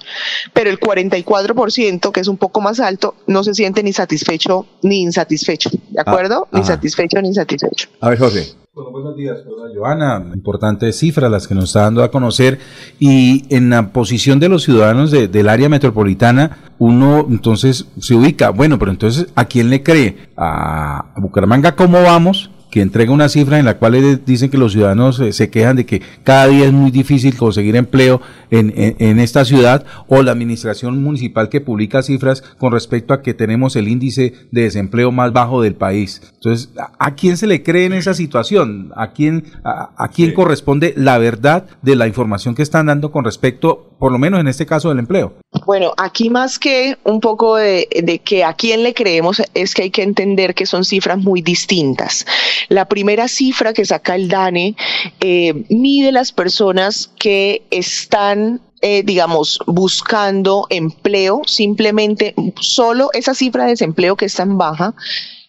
Speaker 23: Pero el 44%, que es un poco más alto, no se siente ni satisfecho ni insatisfecho. ¿De acuerdo? ni satisfecho ni insatisfecho.
Speaker 1: A ver, Jorge.
Speaker 5: Bueno, buenos días, Joana. Importantes cifras las que nos está dando a conocer. Y en la posición de los ciudadanos de- del área metropolitana, uno entonces se ubica, bueno, pero entonces, ¿a quién le cree? ¿A Bucaramanga cómo vamos? Que entrega una cifra en la cual dicen que los ciudadanos eh, se quejan de que cada día es muy difícil conseguir empleo en, en- en esta ciudad, o la administración municipal que publica cifras con respecto a que tenemos el índice de desempleo más bajo del país. Entonces, ¿a, a quién se le cree en esa situación? ¿A quién, a, a quién corresponde la verdad de la información que están dando con respecto, por lo menos en este caso, del empleo?
Speaker 23: Bueno, aquí más que un poco de, de que a quién le creemos, es que hay que entender que son cifras muy distintas. La primera cifra que saca el DANE eh, mide las personas que están eh, digamos, buscando empleo, simplemente solo esa cifra de desempleo que es tan baja,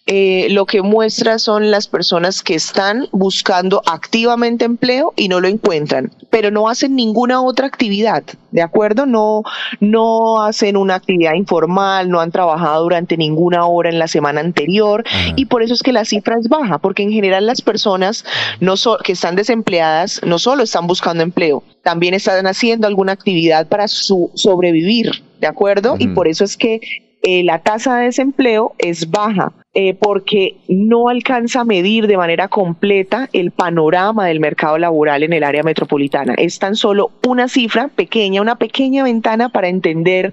Speaker 23: eh, lo que muestra son las personas que están buscando activamente empleo y no lo encuentran, pero no hacen ninguna otra actividad, ¿de acuerdo? No, no hacen una actividad informal, no han trabajado durante ninguna hora en la semana anterior y por eso es que la cifra es baja, porque en general las personas no so- que están desempleadas no solo están buscando empleo, también están haciendo alguna actividad para su sobrevivir, ¿de acuerdo? Y por eso es que eh, la tasa de desempleo es baja. eh, porque no alcanza a medir de manera completa el panorama del mercado laboral en el área metropolitana. Es tan solo una cifra pequeña, una pequeña ventana para entender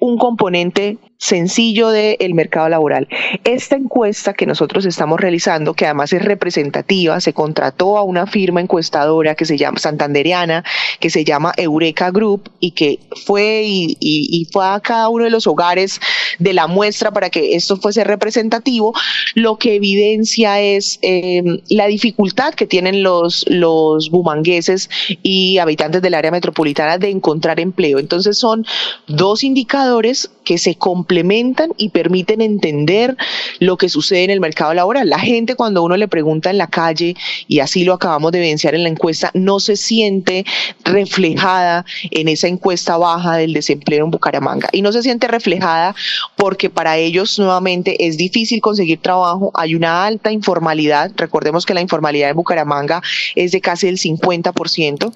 Speaker 23: un componente sencillo del mercado laboral. Esta encuesta que nosotros estamos realizando, que además es representativa, se contrató a una firma encuestadora que se llama Santanderiana, que se llama Eureka Group y que fue y, fue a cada uno de los hogares de la muestra para que esto fuese representativo, lo que evidencia es eh, la dificultad que tienen los, los bumangueses y habitantes del área metropolitana de encontrar empleo. Entonces son dos indicadores que se complementan y permiten entender lo que sucede en el mercado laboral. La gente cuando uno le pregunta en la calle, y así lo acabamos de evidenciar en la encuesta, no se siente reflejada en esa encuesta baja del desempleo en Bucaramanga. Y no se siente reflejada porque para ellos nuevamente es difícil conseguir trabajo, hay una alta informalidad, recordemos que la informalidad en Bucaramanga es de casi el 50%,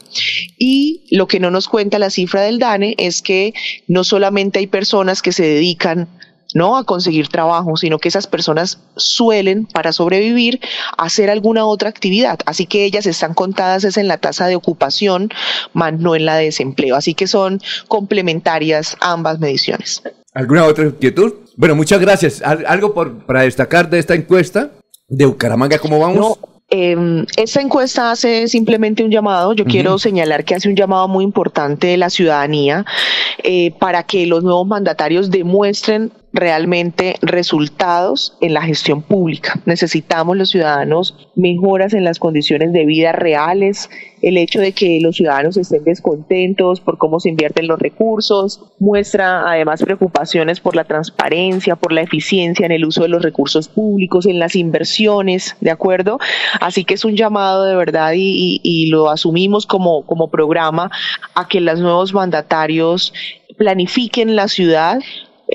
Speaker 23: y lo que no nos cuenta la cifra del DANE es que no solamente hay personas que se dedican no a conseguir trabajo, sino que esas personas suelen para sobrevivir hacer alguna otra actividad. Así que ellas están contadas es en la tasa de ocupación, más no en la de desempleo. Así que son complementarias ambas mediciones.
Speaker 1: ¿Alguna otra inquietud? Bueno, muchas gracias. ¿Al- ¿Algo por, para destacar de esta encuesta? ¿De Bucaramanga cómo vamos?
Speaker 23: Eh, esta encuesta hace simplemente un llamado. Yo quiero señalar que hace un llamado muy importante de la ciudadanía eh, para que los nuevos mandatarios demuestren realmente resultados en la gestión pública. Necesitamos los ciudadanos mejoras en las condiciones de vida reales, el hecho de que los ciudadanos estén descontentos por cómo se invierten los recursos, muestra además preocupaciones por la transparencia, por la eficiencia en el uso de los recursos públicos, en las inversiones, ¿de acuerdo? Así que es un llamado de verdad y, lo asumimos como, como programa a que los nuevos mandatarios planifiquen la ciudad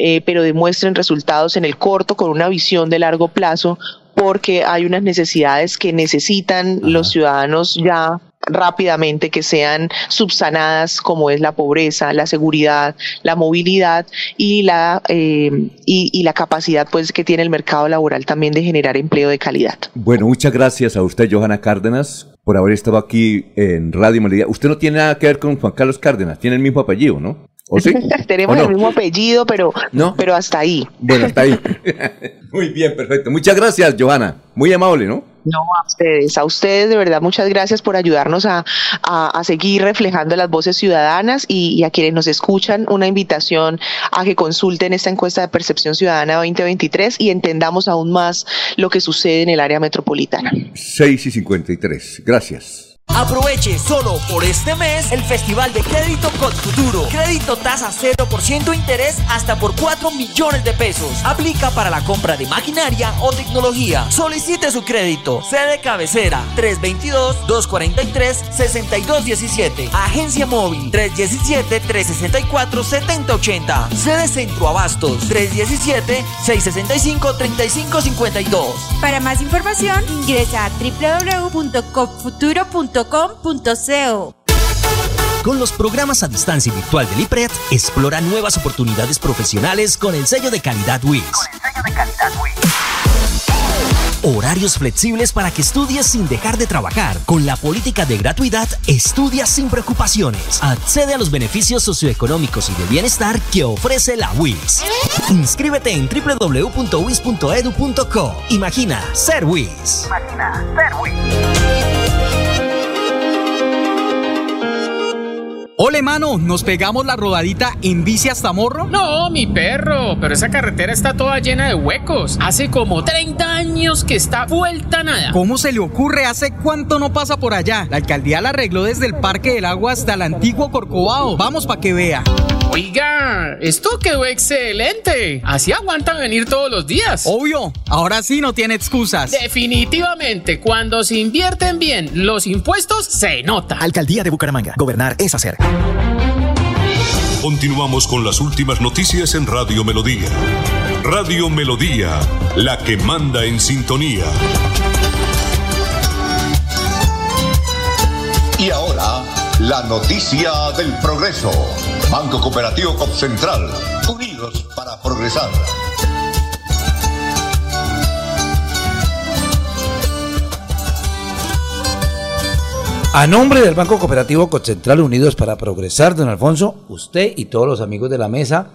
Speaker 23: eh, pero demuestren resultados en el corto con una visión de largo plazo porque hay unas necesidades que necesitan los ciudadanos ya rápidamente que sean subsanadas como es la pobreza, la seguridad, la movilidad y la eh, y, y la capacidad pues que tiene el mercado laboral también de generar empleo de calidad.
Speaker 1: Bueno, muchas gracias a usted, Johanna Cárdenas, por haber estado aquí en Radio Melodía. Usted no tiene nada que ver con Juan Carlos Cárdenas, tiene el mismo apellido, ¿no? ¿O sí?
Speaker 23: Tenemos
Speaker 1: ¿O no?
Speaker 23: el mismo apellido, pero
Speaker 1: ¿No?
Speaker 23: pero hasta ahí.
Speaker 1: Bueno, hasta ahí. Muy bien, perfecto. Muchas gracias, Johanna. Muy amable, ¿no?
Speaker 23: No, a ustedes, a ustedes de verdad muchas gracias por ayudarnos a, a- a seguir reflejando las voces ciudadanas y, y a quienes nos escuchan una invitación a que consulten esta encuesta de percepción ciudadana 2023 y entendamos aún más lo que sucede en el área metropolitana.
Speaker 1: 6 y 53. Gracias.
Speaker 11: Aproveche solo por este mes el Festival de Crédito Cod Futuro. Crédito tasa 0% interés hasta por 4 millones de pesos. Aplica para la compra de maquinaria o tecnología. Solicite su crédito. Sede cabecera 322-243-6217. Agencia móvil 317-364-7080. Sede Centro Abastos 317-665-3552.
Speaker 16: Para más información, ingresa a
Speaker 11: Con los programas a distancia y virtual del IPRED, explora nuevas oportunidades profesionales con el sello de calidad WIS. Horarios flexibles para que estudies sin dejar de trabajar. Con la política de gratuidad, estudia sin preocupaciones. Accede a los beneficios socioeconómicos y de bienestar que ofrece la WIS. Inscríbete en www.wis.edu.co. Imagina ser WIS.
Speaker 18: Ole, mano, ¿nos pegamos la rodadita en bici hasta Morro?
Speaker 19: No, mi perro, pero esa carretera está toda llena de huecos. Hace como 30 años que está vuelta nada.
Speaker 18: ¿Cómo se le ocurre? ¿Hace cuánto no pasa por allá? La alcaldía la arregló desde el Parque del Agua hasta el antiguo Corcovado. Vamos para que vea.
Speaker 19: Oiga, esto quedó excelente. Así aguantan venir todos los días.
Speaker 18: Obvio, ahora sí no tiene excusas.
Speaker 19: Definitivamente, cuando se invierten bien los impuestos, se nota.
Speaker 15: Alcaldía de Bucaramanga. Gobernar es hacer.
Speaker 21: Continuamos con las últimas noticias en Radio Melodía. Radio Melodía, la que manda en sintonía.
Speaker 25: Y ahora, la noticia del progreso. Banco Cooperativo Cop Central. Unidos para progresar.
Speaker 6: A nombre del Banco Cooperativo Concentral Unidos para Progresar, don Alfonso, usted y todos los amigos de la mesa,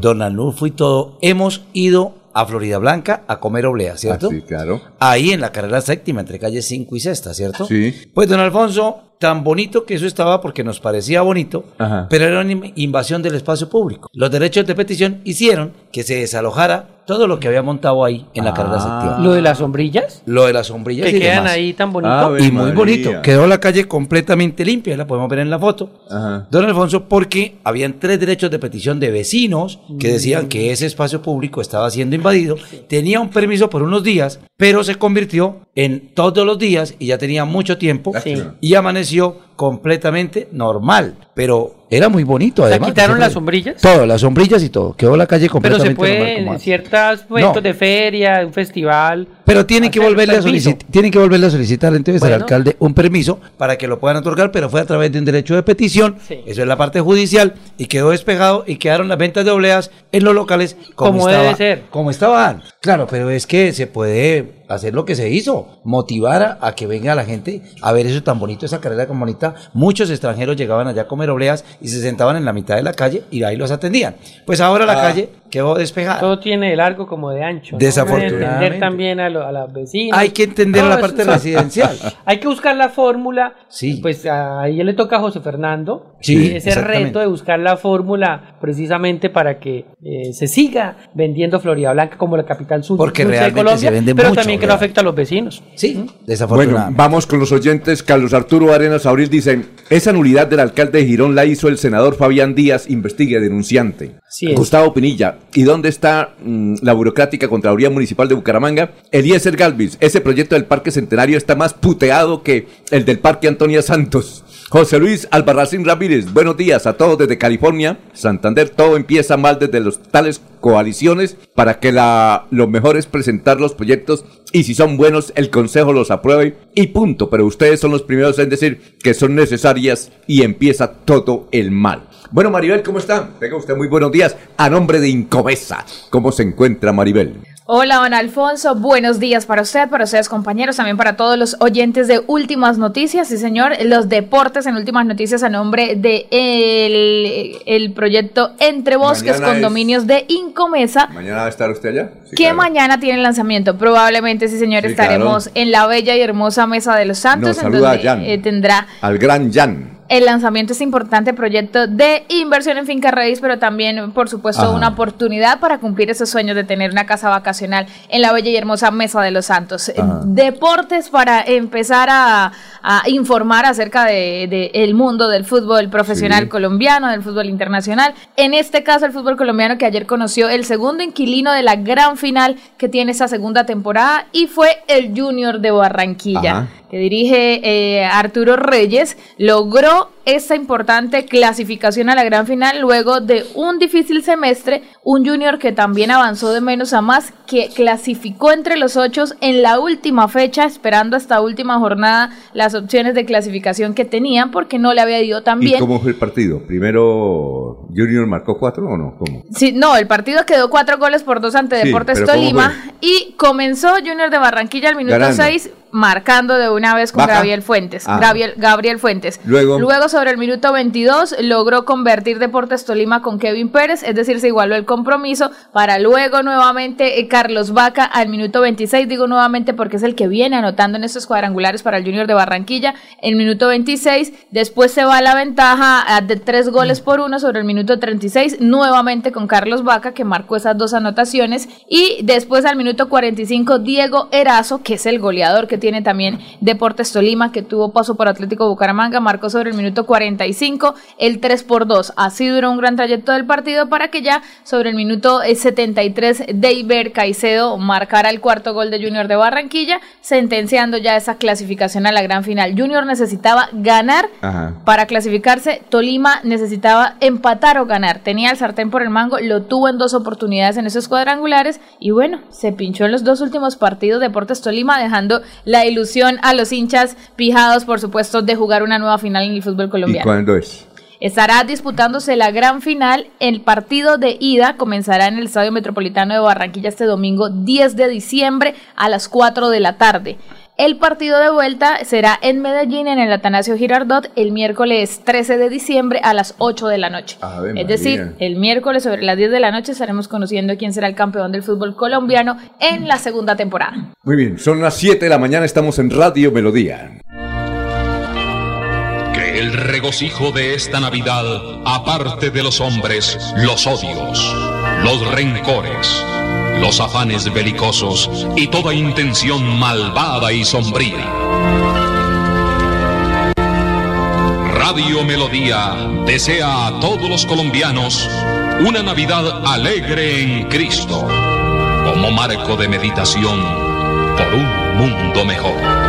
Speaker 6: don Arnulfo y todo, hemos ido a Florida Blanca a comer oblea, ¿cierto?
Speaker 1: Ah, sí, claro.
Speaker 6: Ahí en la carrera séptima, entre calle 5 y sexta, ¿cierto?
Speaker 1: Sí.
Speaker 6: Pues don Alfonso, tan bonito que eso estaba porque nos parecía bonito,
Speaker 1: Ajá.
Speaker 6: pero era una in- invasión del espacio público. Los derechos de petición hicieron que se desalojara todo lo que había montado ahí en la carrera séptima.
Speaker 9: ¿Lo de las sombrillas?
Speaker 6: Lo de las sombrillas
Speaker 9: Que
Speaker 6: y
Speaker 9: quedan
Speaker 6: demás.
Speaker 9: ahí tan bonito.
Speaker 1: Ave
Speaker 6: y muy
Speaker 1: María.
Speaker 6: bonito. Quedó la calle completamente limpia, la podemos ver en la foto.
Speaker 1: Ajá.
Speaker 6: Don Alfonso, porque habían tres derechos de petición de vecinos que decían que ese espacio público estaba siendo invadido. Tenía un permiso por unos días, pero se convirtió en todos los días y ya tenía mucho tiempo
Speaker 9: Sí.
Speaker 6: y amaneció completamente normal. Pero era muy bonito,
Speaker 9: sea,
Speaker 6: además.
Speaker 9: ¿quitaron las sombrillas?
Speaker 6: Todo, las sombrillas y todo. Quedó la calle
Speaker 9: Pero
Speaker 6: completamente
Speaker 9: se puede
Speaker 6: normal
Speaker 9: en ciertos momentos
Speaker 6: No.
Speaker 9: de feria, un festival.
Speaker 6: Pero tienen que volverle a solicitar, tienen que volverle a solicitar entonces al alcalde un permiso para que lo puedan otorgar, pero fue a través de un derecho de petición.
Speaker 9: Sí.
Speaker 6: Eso es la parte judicial y quedó despejado y quedaron las ventas de obleas en los locales como,
Speaker 9: Como
Speaker 6: estaba,
Speaker 9: debe ser.
Speaker 6: Como estaban. Claro, pero es que se puede hacer lo que se hizo, motivar a, a que venga la gente a ver eso tan bonito, esa carrera tan bonita. Muchos extranjeros llegaban allá a comer obleas y se sentaban en la mitad de la calle y ahí los atendían. Pues ahora la
Speaker 1: Ah.
Speaker 6: calle quedó despejada.
Speaker 9: Todo tiene de largo como de ancho. ¿no?
Speaker 6: Desafortunadamente.
Speaker 9: Hay que entender también a, lo- a las vecinas.
Speaker 6: Hay que entender la parte
Speaker 9: eso.
Speaker 6: residencial.
Speaker 9: Hay que buscar la fórmula.
Speaker 6: Sí.
Speaker 9: Pues ahí le toca a José Fernando
Speaker 6: Sí,
Speaker 9: ese reto de buscar la fórmula precisamente para que eh, se siga vendiendo Florida Blanca como la capital sur
Speaker 6: Porque
Speaker 9: de
Speaker 6: realmente
Speaker 9: Colombia,
Speaker 6: se vende
Speaker 9: pero
Speaker 6: mucho,
Speaker 9: también que no afecta a los vecinos.
Speaker 6: Sí,
Speaker 1: Bueno,
Speaker 6: desafortunadamente.
Speaker 1: vamos con los oyentes. Carlos Arturo Arenas Abril dice, esa nulidad del alcalde de Girón la hizo el senador Fabián Díaz, investigue denunciante. Gustavo Pinilla, ¿y dónde está mm, la burocrática Contraloría Municipal de Bucaramanga? Eliezer Galvis, ese proyecto del Parque Centenario está más puteado que el del Parque Antonia Santos. José Luis Albarracín Ramírez, buenos días a todos desde California. Santander, todo empieza mal desde los tales coaliciones para que la, lo mejor es presentar los proyectos y si son buenos el consejo los apruebe y punto. Pero ustedes son los primeros en decir que son necesarias y empieza todo el mal. Bueno, Maribel, ¿cómo está? Venga usted muy buenos días. A nombre de Incovesa, ¿cómo se encuentra Maribel?
Speaker 26: Hola, don Alfonso. Buenos días para usted, para ustedes compañeros, también para todos los oyentes de Últimas Noticias. Sí, señor, los deportes en Últimas Noticias a nombre de el, el proyecto Entre Bosques,
Speaker 1: Mañana es-
Speaker 26: Condominios de Incomesa.
Speaker 1: ¿Mañana va a estar usted allá? Sí,
Speaker 26: que
Speaker 1: claro.
Speaker 26: mañana tiene lanzamiento. Probablemente, sí, señor,
Speaker 1: Sí,
Speaker 26: estaremos
Speaker 1: claro.
Speaker 26: en la bella y hermosa Mesa de los Santos,
Speaker 1: Nos
Speaker 26: en
Speaker 1: saluda
Speaker 26: donde
Speaker 1: Jan.
Speaker 26: eh, tendrá
Speaker 1: Al gran Jan.
Speaker 26: El lanzamiento de este importante proyecto de inversión en finca raíz, pero también, por supuesto,
Speaker 1: Ajá.
Speaker 26: una oportunidad para cumplir esos sueños de tener una casa vacacional en la bella y hermosa Mesa de los Santos.
Speaker 1: Ajá.
Speaker 26: Deportes para empezar a, a informar acerca del de, el mundo del fútbol profesional
Speaker 1: Sí.
Speaker 26: colombiano, del fútbol internacional. En este caso, el fútbol colombiano que ayer conoció el segundo inquilino de la gran final que tiene esa segunda temporada y fue el Junior de Barranquilla
Speaker 1: Ajá.
Speaker 26: Que dirige eh, Arturo Reyes, logró esta importante clasificación a la gran final luego de un difícil semestre, un junior que también avanzó de menos a más, que clasificó entre los ocho en la última fecha, esperando hasta última jornada las opciones de clasificación que tenían porque no le había ido tan
Speaker 1: ¿Y
Speaker 26: bien.
Speaker 1: cómo fue el partido? ¿Primero Junior marcó cuatro o no? ¿Cómo?
Speaker 26: Sí, no, el partido quedó cuatro goles por dos ante
Speaker 1: Sí,
Speaker 26: Deportes
Speaker 1: pero ¿cómo
Speaker 26: Tolima y comenzó Junior de Barranquilla al minuto. 6 marcando de una vez con. Gabriel Fuentes.
Speaker 1: Ah.
Speaker 26: Gabriel, Gabriel Fuentes.
Speaker 1: Luego.
Speaker 26: sobre el minuto 22 logró convertir Deportes Tolima con Kevin Pérez, es decir, se igualó el compromiso para luego nuevamente eh, Carlos Vaca al minuto 26, digo nuevamente porque es el que viene anotando en estos cuadrangulares para el Junior de Barranquilla, el minuto 26, después se va a la ventaja ah, de tres goles por uno sobre el minuto 36, nuevamente con Carlos Vaca que marcó esas dos anotaciones y después al minuto 45 Diego Erazo, que es el goleador que tiene también Deportes Tolima, que tuvo paso por Atlético Bucaramanga, marcó sobre el minuto 45 el 3 por 2. Así duró un gran trayecto del partido para que ya sobre el minuto eh, 73 Deiber Caicedo marcara el cuarto gol de Junior de Barranquilla, sentenciando ya esa clasificación a la gran final. Junior necesitaba ganar
Speaker 1: Ajá.
Speaker 26: para clasificarse, Tolima necesitaba empatar o ganar. Tenía el sartén por el mango, lo tuvo en dos oportunidades en esos cuadrangulares y bueno, se pinchó en los dos últimos partidos Deportes Tolima, dejando la ilusión a los hinchas pijados, por supuesto, de jugar una nueva final en el fútbol
Speaker 1: ¿Y
Speaker 26: colombiano.
Speaker 1: cuándo es?
Speaker 26: Estará disputándose la gran final. El partido de ida comenzará en el Estadio Metropolitano de Barranquilla este domingo 10 de diciembre a las 4 de la tarde. El partido de vuelta será en Medellín, en el Atanasio Girardot, el miércoles 13 de diciembre a las 8 de la noche.
Speaker 1: Ave
Speaker 26: es decir, el miércoles sobre las 10 de la noche estaremos conociendo quién será el campeón del fútbol colombiano en la segunda temporada.
Speaker 1: Muy bien, son las 7 de la mañana, estamos en Radio Melodía.
Speaker 8: Que el regocijo de esta Navidad aparte de los hombres los odios, los rencores, los afanes belicosos y toda intención malvada y sombría. Radio Melodía desea a todos los colombianos una Navidad alegre en Cristo, como marco de meditación por un mundo mejor.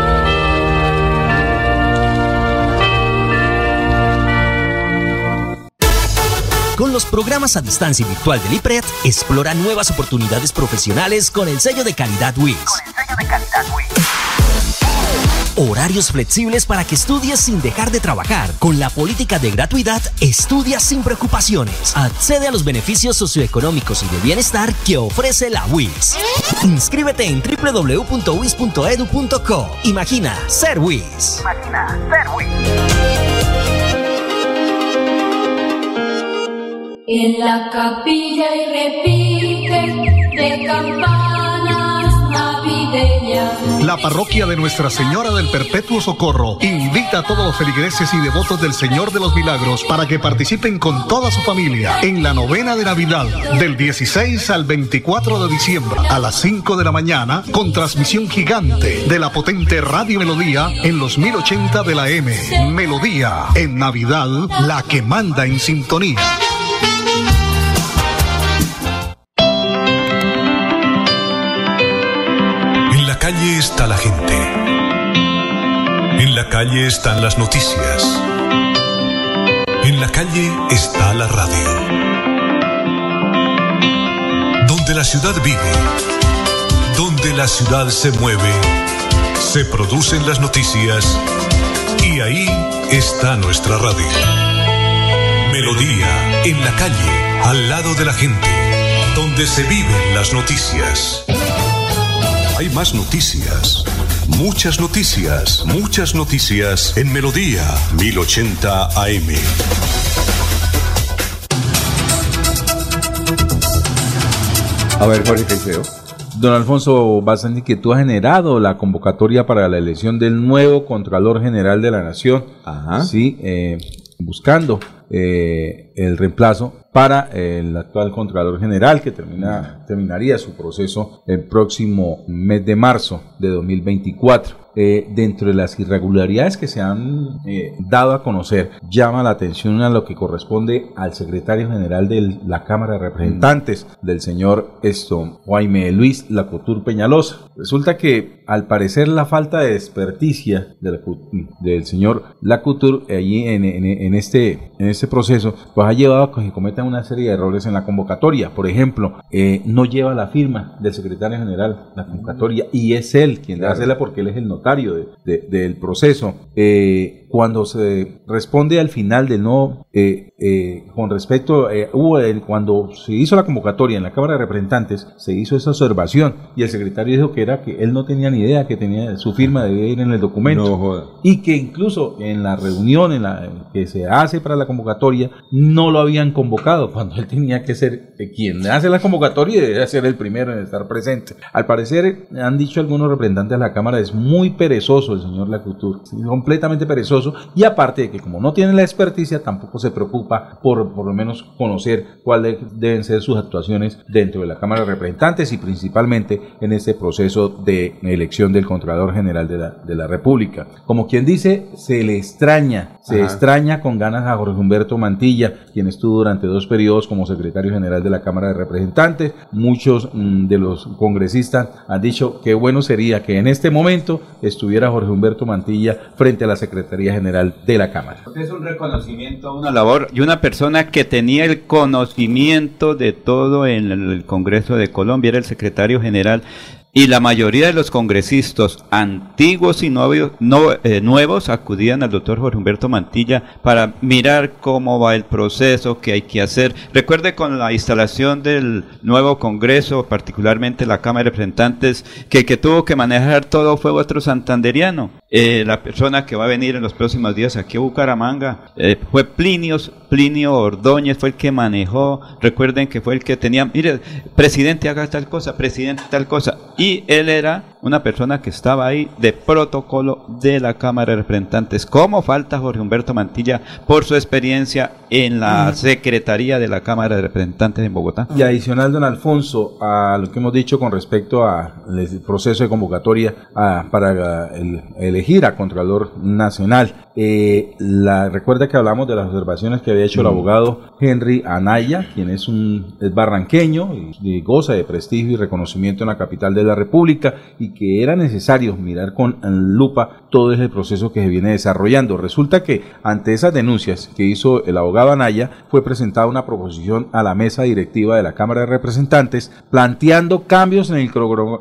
Speaker 11: Con los programas a distancia y virtual del IPRED, explora nuevas oportunidades profesionales con el sello de calidad WIS. Horarios flexibles para que estudies sin dejar de trabajar. Con la política de gratuidad, estudia sin preocupaciones. Accede a los beneficios socioeconómicos y de bienestar que ofrece la WIS. Inscríbete en www.wis.edu.co. Imagina ser WIS.
Speaker 12: En la capilla y repite de campanas navideñas.
Speaker 27: La parroquia de Nuestra Señora del Perpetuo Socorro invita a todos los feligreses y devotos del Señor de los Milagros para que participen con toda su familia en la novena de Navidad del 16 al 24 de diciembre a las 5 de la mañana con transmisión gigante de la potente Radio Melodía en los 1080 de la M. Melodía en Navidad, la que manda en sintonía.
Speaker 21: Está la gente. En la calle están las noticias. En la calle está la radio. Donde la ciudad vive, donde la ciudad se mueve, se producen las noticias y ahí está nuestra radio. Melodía, en la calle, al lado de la gente, donde se viven las noticias. Hay más noticias. Muchas noticias, muchas noticias en Melodía 1080 AM.
Speaker 1: A ver, Jorge Caicedo.
Speaker 5: Don Alfonso, bastante inquietud ha generado la convocatoria para la elección del nuevo Contralor General de la Nación. Sí, eh, buscando eh, el reemplazo para el actual Contralor General que termina, terminaría su proceso el próximo mes de marzo de 2024. Eh, dentro de las irregularidades que se han eh, dado a conocer, llama la atención a lo que corresponde al secretario general de la Cámara de Representantes, del señor esto, Jaime Luis Lacotur Peñalosa. Resulta que al parecer la falta de experticia de la cu- del señor Lacotur allí en, en- en este, en este proceso, pues ha llevado a que se cometan una serie de errores en la convocatoria. Por ejemplo, eh, no lleva la firma del secretario general la convocatoria y es él quien
Speaker 1: Claro.
Speaker 5: hacerla porque él es el notario de- de- del proceso. Eh, cuando se responde al final del no, eh, eh, con respecto, hubo el- cuando se hizo la convocatoria en la Cámara de Representantes, se hizo esa observación y el secretario dijo que era que él no tenía ni idea que tenía su firma debía ir en el documento y que incluso en la reunión en la que se hace para la convocatoria no lo habían convocado cuando él tenía que ser eh, quien hace la convocatoria y debe ser el primero en estar presente. Al parecer han dicho algunos representantes de la Cámara es muy perezoso el señor Lacutur, sí, completamente perezoso y aparte de que como no tiene la experticia tampoco se preocupa por por lo menos conocer cuáles deben ser sus actuaciones dentro de la Cámara de Representantes y principalmente en este proceso de elección del Contralor General de la, de la República. Como quien dice, se le extraña, se
Speaker 1: Ajá.
Speaker 5: extraña con ganas a Jorge Humberto Mantilla, quien estuvo durante dos periodos como secretario general de la Cámara de Representantes. Muchos mm, de los congresistas han dicho que bueno sería que en este momento estuviera Jorge Humberto Mantilla frente a la Secretaría General de la Cámara.
Speaker 3: Es un reconocimiento una labor y una persona que tenía el conocimiento de todo en el Congreso de Colombia, era el secretario general y la mayoría de los congresistas antiguos y nuevos, no- eh, nuevos acudían al doctor Jorge Humberto Mantilla para mirar cómo va el proceso, qué hay que hacer. Recuerde con la instalación del nuevo Congreso, particularmente la Cámara de Representantes, que que tuvo que manejar todo fue otro santanderiano. Eh, la persona que va a venir en los próximos días aquí a Bucaramanga eh, fue Plinio, Plinio Ordóñez, fue el que manejó. Recuerden que fue el que tenía, mire, presidente haga tal cosa, presidente tal cosa. Y él era una persona que estaba ahí de protocolo de la Cámara de Representantes. ¿Cómo falta Jorge Humberto Mantilla por su experiencia en la Secretaría de la Cámara de Representantes en Bogotá?
Speaker 5: Y adicional, don Alfonso, a lo que hemos dicho con respecto al proceso de convocatoria para el- elegir a Contralor Nacional, eh, la, recuerda que hablamos de las observaciones que había hecho el
Speaker 1: Mm.
Speaker 5: abogado Henry Anaya, quien es un es barranqueño y, y goza de prestigio y reconocimiento en la capital de la República y que era necesario mirar con lupa todo ese proceso que se viene desarrollando. Resulta que ante esas denuncias que hizo el abogado Anaya fue presentada una proposición a la mesa directiva de la Cámara de Representantes planteando cambios en el,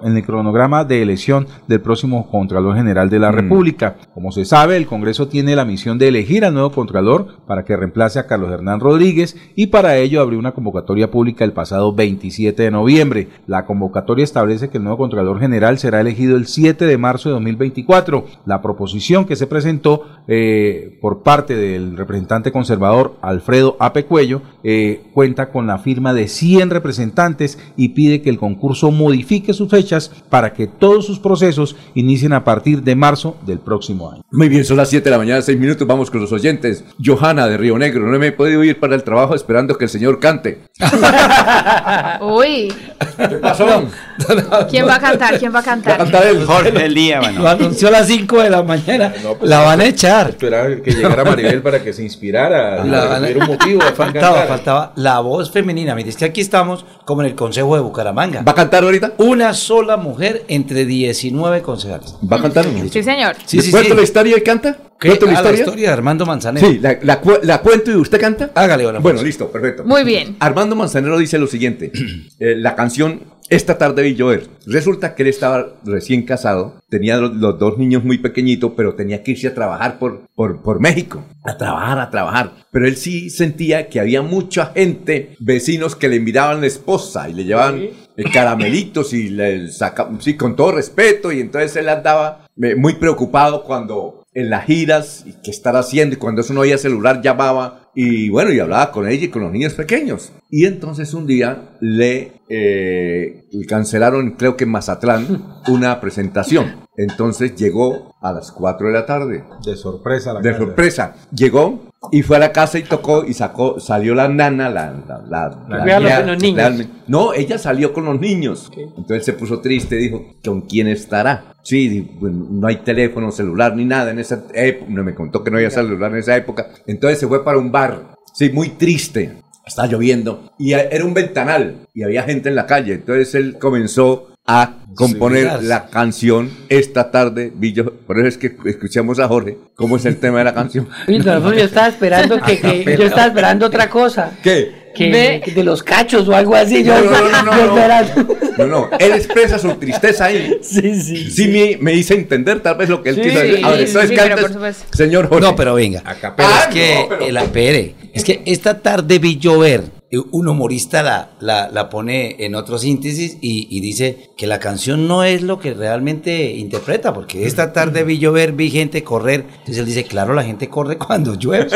Speaker 5: en el cronograma de elección del próximo Contralor General de la República. Como se sabe, el Congreso tiene la misión de elegir al nuevo Contralor para que reemplace a Carlos Hernán Rodríguez y para ello abrió una convocatoria pública el pasado 27 de noviembre. La convocatoria establece que el nuevo Contralor General será elegido el 7 de marzo de 2024. La proposición que se presentó eh, por parte del representante conservador Alfredo Ape Cuello eh, cuenta con la firma de 100 representantes y pide que el concurso modifique sus fechas para que todos sus procesos inicien a partir de marzo del próximo año.
Speaker 1: Muy bien, son las 7 de la mañana, 6 minutos, vamos con los oyentes. Johanna de Río Negro, no me he podido ir para el trabajo esperando que el señor cante.
Speaker 26: Uy,
Speaker 1: ¿Qué pasó?
Speaker 26: ¿quién va a cantar? ¿Quién va a cantar?
Speaker 3: Jorge Líbano.
Speaker 6: Lo anunció a las 5 de la mañana. la van a echar.
Speaker 5: Esperaba que llegara Maribel para que se inspirara.
Speaker 6: La van a-
Speaker 5: un motivo
Speaker 6: faltaba,
Speaker 5: cantar.
Speaker 6: faltaba la voz femenina. Mire, es que aquí estamos como en el Consejo de Bucaramanga.
Speaker 1: ¿Va a cantar ahorita?
Speaker 6: Una sola mujer entre 19 concejales.
Speaker 1: ¿Va a cantar?
Speaker 26: Sí, señor.
Speaker 6: Sí, sí,
Speaker 1: ¿Cuento
Speaker 6: sí.
Speaker 1: la historia y canta?
Speaker 6: ¿Qué?
Speaker 1: ¿Cuento la
Speaker 6: Ah, la
Speaker 1: historia?
Speaker 6: historia de Armando Manzanero.
Speaker 1: Sí, la, la cu- la cuento y usted canta.
Speaker 6: Hágale, Alfonso.
Speaker 1: Bueno, listo, perfecto.
Speaker 26: Muy bien.
Speaker 1: Armando Manzanero dice lo siguiente: eh, la canción Esta tarde vi llover. Resulta que él estaba recién casado, tenía los, los dos niños muy pequeñitos, pero tenía que irse a trabajar por, por, por México. A trabajar, a trabajar. Pero él sí sentía que había mucha gente, vecinos que le envidiaban la esposa y le llevaban eh, caramelitos y le sacaban, sí, con todo respeto. Y entonces él andaba eh, muy preocupado cuando en las giras, y qué estar haciendo, y cuando eso no había celular llamaba, y bueno, y hablaba con ella y con los niños pequeños. Y entonces un día le eh, cancelaron, creo que en Mazatlán, una presentación. Entonces llegó a las 4 de la tarde.
Speaker 5: De sorpresa la
Speaker 1: De
Speaker 5: casa.
Speaker 1: sorpresa. Llegó y fue a la casa y tocó y sacó, salió la nana, la... la, la- la
Speaker 9: los- niños.
Speaker 1: No, ella salió con los niños. Entonces se puso triste y dijo, ¿con quién estará? Sí, bueno, no hay teléfono, celular ni nada en esa época. No me contó que no había celular en esa época. Entonces se fue para un bar. Sí, muy triste. Estaba lloviendo y era un ventanal y había gente en la calle. Entonces él comenzó a componer la canción esta tarde. vi yo- por eso es que escuchamos a Jorge. ¿Cómo es el tema de la canción?
Speaker 9: Uy, yo estaba esperando que, que- yo estaba esperando otra cosa.
Speaker 1: ¿Qué?
Speaker 9: Que, de los cachos o algo así. Yo,
Speaker 1: No, no, no, no,
Speaker 9: yo
Speaker 1: no.
Speaker 9: esperando.
Speaker 1: No, no, él expresa su tristeza ahí.
Speaker 9: Sí, sí.
Speaker 1: Sí, me, me hice entender tal vez lo que él
Speaker 26: Sí,
Speaker 1: quiso decir. A ver,
Speaker 26: sí,
Speaker 1: entonces señor Jorge.
Speaker 6: No, pero venga. Pero
Speaker 1: Ah,
Speaker 6: es que,
Speaker 1: no, pero-
Speaker 6: el apere, es que esta tarde vi llover. Eh, Un humorista la, la, la pone en otro síntesis y, y dice que la canción no es lo que realmente interpreta, porque esta tarde vi llover, vi gente correr. Entonces él dice, claro, la gente corre cuando llueve.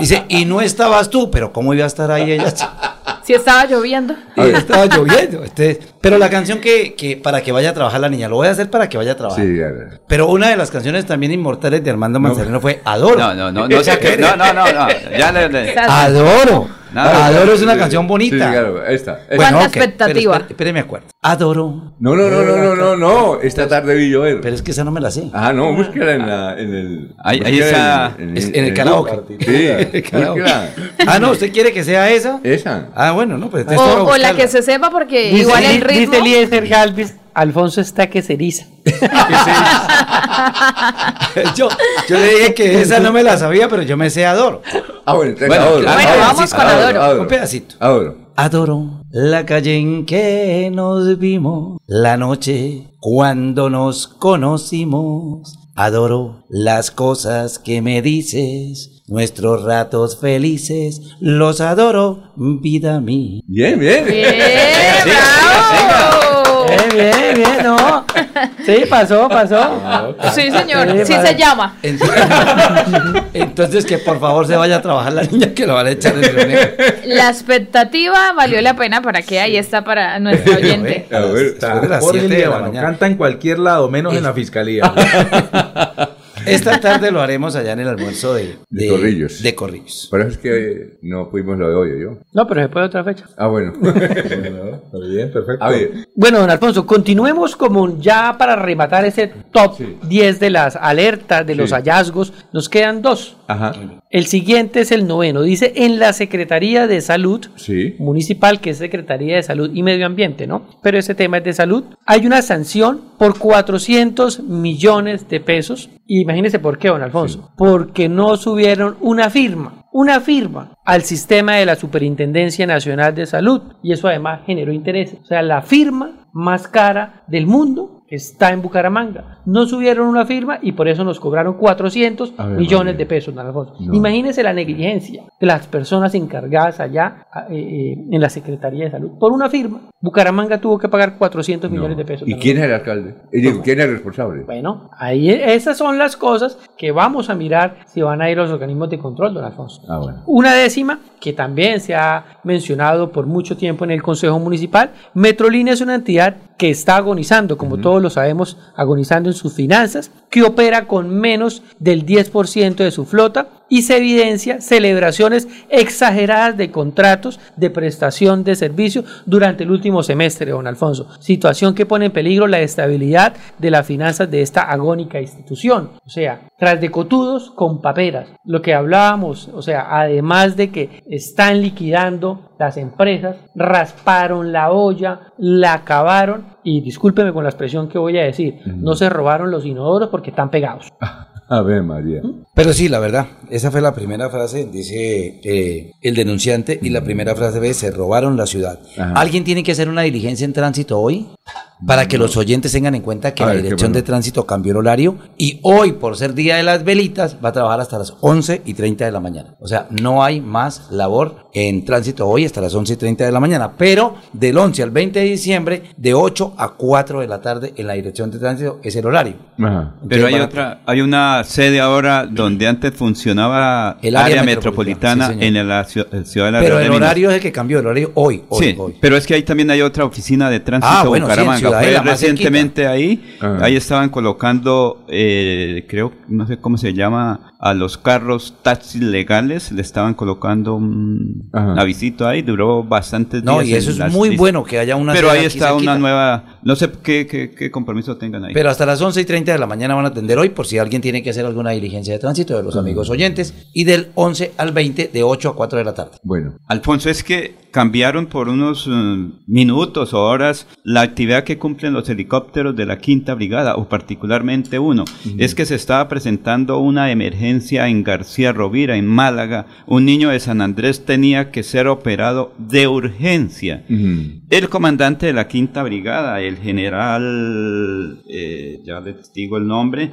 Speaker 6: Dice, y no estabas tú, pero ¿cómo iba a estar ahí ella?
Speaker 26: Si estaba lloviendo.
Speaker 6: Y estaba lloviendo. Entonces, pero la canción que, que para que vaya a trabajar la niña, lo voy a hacer para que vaya a trabajar.
Speaker 1: Sí.
Speaker 6: Pero una de las canciones también inmortales de Armando Manzanero fue Adoro.
Speaker 3: No, no, no, no, sea que- no, no, no, no, ya le- le-
Speaker 6: Adoro.
Speaker 3: Nada.
Speaker 6: Adoro es una canción bonita.
Speaker 1: sí, claro, esta, esta.
Speaker 6: Bueno,
Speaker 26: ¿Cuánta expectativa?
Speaker 6: espere- Espéreme acuerdo. Adoro.
Speaker 1: No, no, no, no, no, no, no. Esta tarde vi llover.
Speaker 6: Pero es que esa no me la sé.
Speaker 1: Ah, no, búsquela en, la, en el.
Speaker 3: Ahí- está.
Speaker 6: Es en el karaoke.
Speaker 1: Sí, búsquela.
Speaker 6: Ah, no, ¿usted quiere que sea esa?
Speaker 1: Esa.
Speaker 6: Ah, bueno, no, pues
Speaker 26: O, o la que se sepa porque
Speaker 9: Dice,
Speaker 26: igual el
Speaker 9: dice
Speaker 26: ritmo.
Speaker 9: Eliezer Galvis, Alfonso está que se eriza.
Speaker 6: yo, yo le dije que esa no me la sabía, pero yo me sé Adoro.
Speaker 1: Ah, bueno, entonces
Speaker 3: Bueno,
Speaker 1: adoro.
Speaker 3: claro.
Speaker 26: Bueno,
Speaker 1: Adoro,
Speaker 26: vamos con Adoro.
Speaker 6: Un pedacito.
Speaker 1: Adoro.
Speaker 6: adoro la calle en que nos vimos, la noche cuando nos conocimos. Adoro las cosas que me dices, nuestros ratos felices, los adoro, vida mía.
Speaker 1: Bien, bien.
Speaker 9: Bien, bien, bien, no. Sí, pasó, pasó.
Speaker 26: Sí, señor, sí se llama.
Speaker 6: Entonces que por favor se vaya a trabajar la niña que lo van a echar en.
Speaker 26: La expectativa valió la pena para que ahí está para nuestro oyente.
Speaker 5: A ver, está
Speaker 6: de las
Speaker 5: por el
Speaker 6: siete de la
Speaker 5: Líbano,
Speaker 6: mañana.
Speaker 5: Canta en cualquier lado, menos en la fiscalía.
Speaker 6: Esta tarde lo haremos allá en el almuerzo de,
Speaker 1: De Corrillos.
Speaker 6: De Corrillos.
Speaker 1: Por eso es que no fuimos lo de hoy, yo.
Speaker 9: No, pero se puede otra fecha.
Speaker 1: Ah, bueno.
Speaker 5: bien, perfecto.
Speaker 1: A ver,
Speaker 9: Bueno, don Alfonso, continuemos como ya para rematar ese top 10 de las alertas, de los
Speaker 1: Sí.
Speaker 9: hallazgos. Nos quedan dos.
Speaker 1: ajá.
Speaker 9: El siguiente es el noveno. Dice en la Secretaría de Salud
Speaker 1: Sí.
Speaker 9: Municipal, que es Secretaría de Salud y Medio Ambiente, ¿no? Pero ese tema es de salud. Hay una sanción por 400 millones de pesos. Y imagínese por qué, don Alfonso. Porque no subieron una firma. Una firma al sistema de la Superintendencia Nacional de Salud. Y eso además generó interés. O sea, la firma más cara del mundo está en Bucaramanga. No subieron una firma y por eso nos cobraron 400
Speaker 1: A ver,
Speaker 9: millones de pesos, don Alfonso.
Speaker 1: No.
Speaker 9: Imagínese la negligencia de las personas encargadas allá eh, eh, en la Secretaría de Salud. Por una firma, Bucaramanga tuvo que pagar 400 millones de pesos.
Speaker 1: ¿Y quién es el alcalde? Digo, ¿quién es el responsable?
Speaker 9: Bueno, ahí esas son las cosas que vamos a mirar si van a ir los organismos de control, don Alfonso.
Speaker 1: Ah, bueno.
Speaker 9: Una décima, que también se ha mencionado por mucho tiempo en el Consejo Municipal, Metrolínea es una entidad que está agonizando, como todos lo sabemos, agonizando en sus finanzas, que opera con menos del 10% de su flota y se evidencia celebraciones exageradas de contratos de prestación de servicio durante el último semestre, don Alfonso, situación que pone en peligro la estabilidad de las finanzas de esta agónica institución. O sea, tras de cotudos con paperas, lo que hablábamos, o sea, además de que están liquidando las empresas, rasparon la olla, la acabaron y discúlpeme con la expresión que voy a decir, no se robaron los inodoros porque están pegados.
Speaker 1: A ver, María.
Speaker 6: Pero sí, la verdad, esa fue la primera frase, dice eh, el denunciante, y la primera frase ve, se robaron la ciudad.
Speaker 1: Ajá.
Speaker 6: ¿Alguien tiene que hacer una diligencia en tránsito hoy? Para que los oyentes tengan en cuenta que
Speaker 1: A
Speaker 6: la Dirección
Speaker 1: bueno.
Speaker 6: de Tránsito cambió el horario y hoy, por ser Día de las Velitas, va a trabajar hasta las 11 y 30 de la mañana. O sea, no hay más labor en tránsito hoy hasta las 11 y 30 de la mañana, pero del 11 al 20 de diciembre, de 8 a 4 de la tarde en la Dirección de Tránsito es el horario.
Speaker 1: Ajá.
Speaker 3: Pero hay otra, hay una sede ahora donde antes funcionaba
Speaker 6: El
Speaker 3: área,
Speaker 6: área
Speaker 3: metropolitana,
Speaker 6: metropolitana, sí,
Speaker 3: en la ciu- ciudad de la
Speaker 6: Pero el horario es el que cambió, el horario hoy, hoy,
Speaker 3: sí,
Speaker 6: hoy.
Speaker 3: pero es que ahí también hay otra oficina de tránsito
Speaker 6: Ah, bueno, sí,
Speaker 3: Fue recientemente ahí,
Speaker 1: Ah.
Speaker 3: ahí estaban colocando, eh, creo, no sé cómo se llama, a los carros taxis legales, le estaban colocando un
Speaker 1: Ajá.
Speaker 3: avisito ahí, duró bastantes días.
Speaker 6: No, y eso es
Speaker 3: las
Speaker 6: muy
Speaker 3: listas.
Speaker 6: bueno que haya una
Speaker 3: Pero ahí está una nueva, no sé qué, qué, qué compromiso tengan ahí.
Speaker 6: Pero hasta las 11 y 30 de la mañana van a atender hoy por si alguien tiene que hacer alguna diligencia de tránsito de los amigos oyentes. Y del 11 al 20 de 8 a 4 de la tarde.
Speaker 1: Bueno.
Speaker 3: Alfonso, es que cambiaron por unos eh, minutos o horas la actividad que cumplen los helicópteros de la Quinta Brigada, o particularmente uno. Es que se estaba presentando una emergencia en García Rovira, en Málaga. Un niño de San Andrés tenía que ser operado de urgencia. El comandante de la Quinta Brigada, el general, eh, ya les digo el nombre,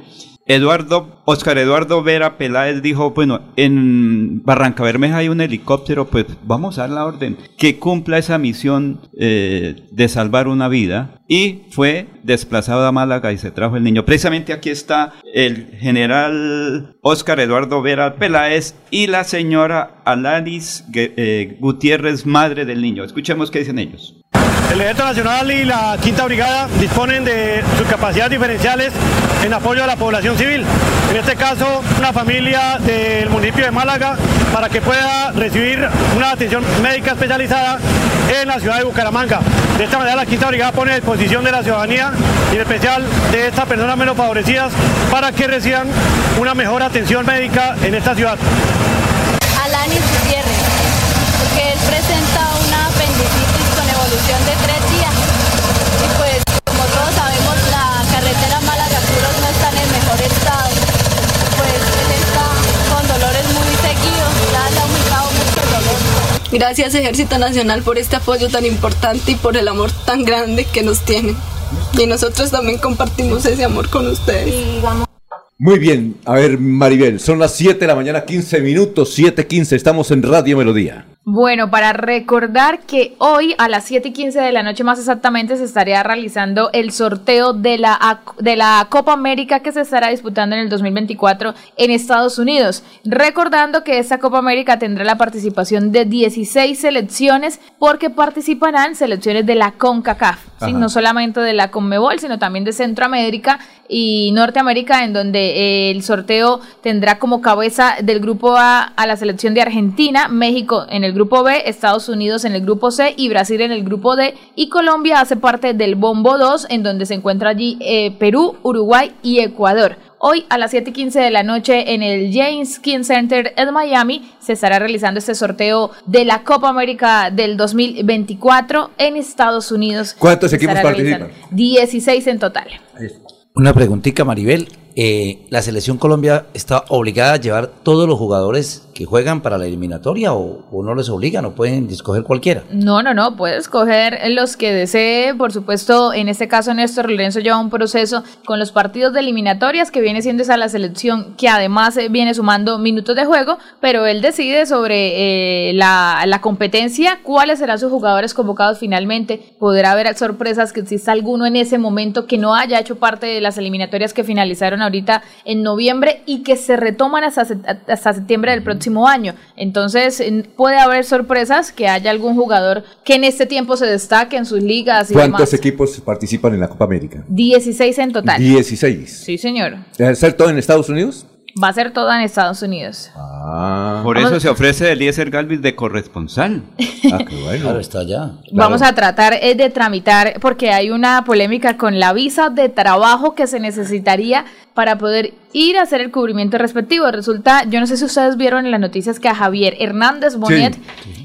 Speaker 3: Eduardo, Oscar Eduardo Vera Peláez dijo, bueno, en Barranca Bermeja hay un helicóptero, pues vamos a dar la orden que cumpla esa misión eh, de salvar una vida. Y fue desplazado a Málaga y se trajo el niño. Precisamente aquí está el general Oscar Eduardo Vera Peláez y la señora Alanis Gue- eh, Gutiérrez, madre del niño. Escuchemos qué dicen ellos.
Speaker 28: El Ejército Nacional y la Quinta Brigada disponen de sus capacidades diferenciales en apoyo a la población civil. En este caso, una familia del municipio de Málaga para que pueda recibir una atención médica especializada en la ciudad de Bucaramanga. De esta manera, la Quinta Brigada pone a disposición de la ciudadanía y en especial de estas personas menos favorecidas para que reciban una mejor atención médica en esta ciudad.
Speaker 24: Alanis Gutiérrez, porque él presenta una apendicitis de tres días. Y pues, como todos sabemos, la carretera Málaga-Curos no está en el mejor estado. Pues él está con dolores muy seguidos, ya le ha aumentado mucho el dolor.
Speaker 29: Gracias Ejército Nacional por este apoyo tan importante y por el amor tan grande que nos tienen. Y nosotros también compartimos ese amor con ustedes.
Speaker 1: Muy bien, a ver Maribel, son las 7 de la mañana, 15 minutos, 7.15, estamos en Radio Melodía.
Speaker 26: Bueno, para recordar que hoy a las 7 y 15 de la noche más exactamente se estaría realizando el sorteo de la, de la Copa América que se estará disputando en el 2024 en Estados Unidos. Recordando que esta Copa América tendrá la participación de 16 selecciones porque participarán selecciones de la CONCACAF, no solamente de la CONMEBOL, sino también de Centroamérica y Norteamérica, en donde eh, el sorteo tendrá como cabeza del grupo A a la selección de Argentina, México en el grupo B, Estados Unidos en el grupo C y Brasil en el grupo D. Y Colombia hace parte del Bombo 2, en donde se encuentra allí eh, Perú, Uruguay y Ecuador. Hoy a las 7 y 15 de la noche en el James King Center en Miami se estará realizando este sorteo de la Copa América del 2024 en Estados Unidos.
Speaker 1: ¿Cuántos equipos participan?
Speaker 26: realizando. 16 en total.
Speaker 6: Una preguntita, Maribel. Eh, ¿La selección Colombia está obligada a llevar todos los jugadores que juegan para la eliminatoria o, no les obligan o pueden escoger cualquiera?
Speaker 26: No, no, no, puede escoger los que desee. Por supuesto, en este caso Néstor Lorenzo lleva un proceso con los partidos de eliminatorias que viene siendo esa la selección que además eh, viene sumando minutos de juego, pero él decide sobre eh, la, la competencia, cuáles serán sus jugadores convocados finalmente. Podrá haber sorpresas que exista alguno en ese momento que no haya hecho parte de las eliminatorias que finalizaron ahorita en noviembre y que se retoman hasta, hasta septiembre del próximo año. Entonces puede haber sorpresas que haya algún jugador que en este tiempo se destaque en sus ligas y
Speaker 1: ¿Cuántos
Speaker 26: demás.
Speaker 1: equipos participan en la Copa América?
Speaker 26: 16 en total.
Speaker 1: 16.
Speaker 26: Sí, señor.
Speaker 1: ¿Debe ser todo en Estados Unidos?
Speaker 26: Va a ser todo en Estados Unidos.
Speaker 1: Ah.
Speaker 3: Por eso se ofrece Eliezer Galvis de corresponsal.
Speaker 1: Ah, qué bueno.
Speaker 6: Claro, está allá.
Speaker 26: Vamos a tratar eh, de tramitar, porque hay una polémica con la visa de trabajo que se necesitaría para poder ir a hacer el cubrimiento respectivo. Resulta, yo no sé si ustedes vieron en las noticias que a Javier Hernández Bonet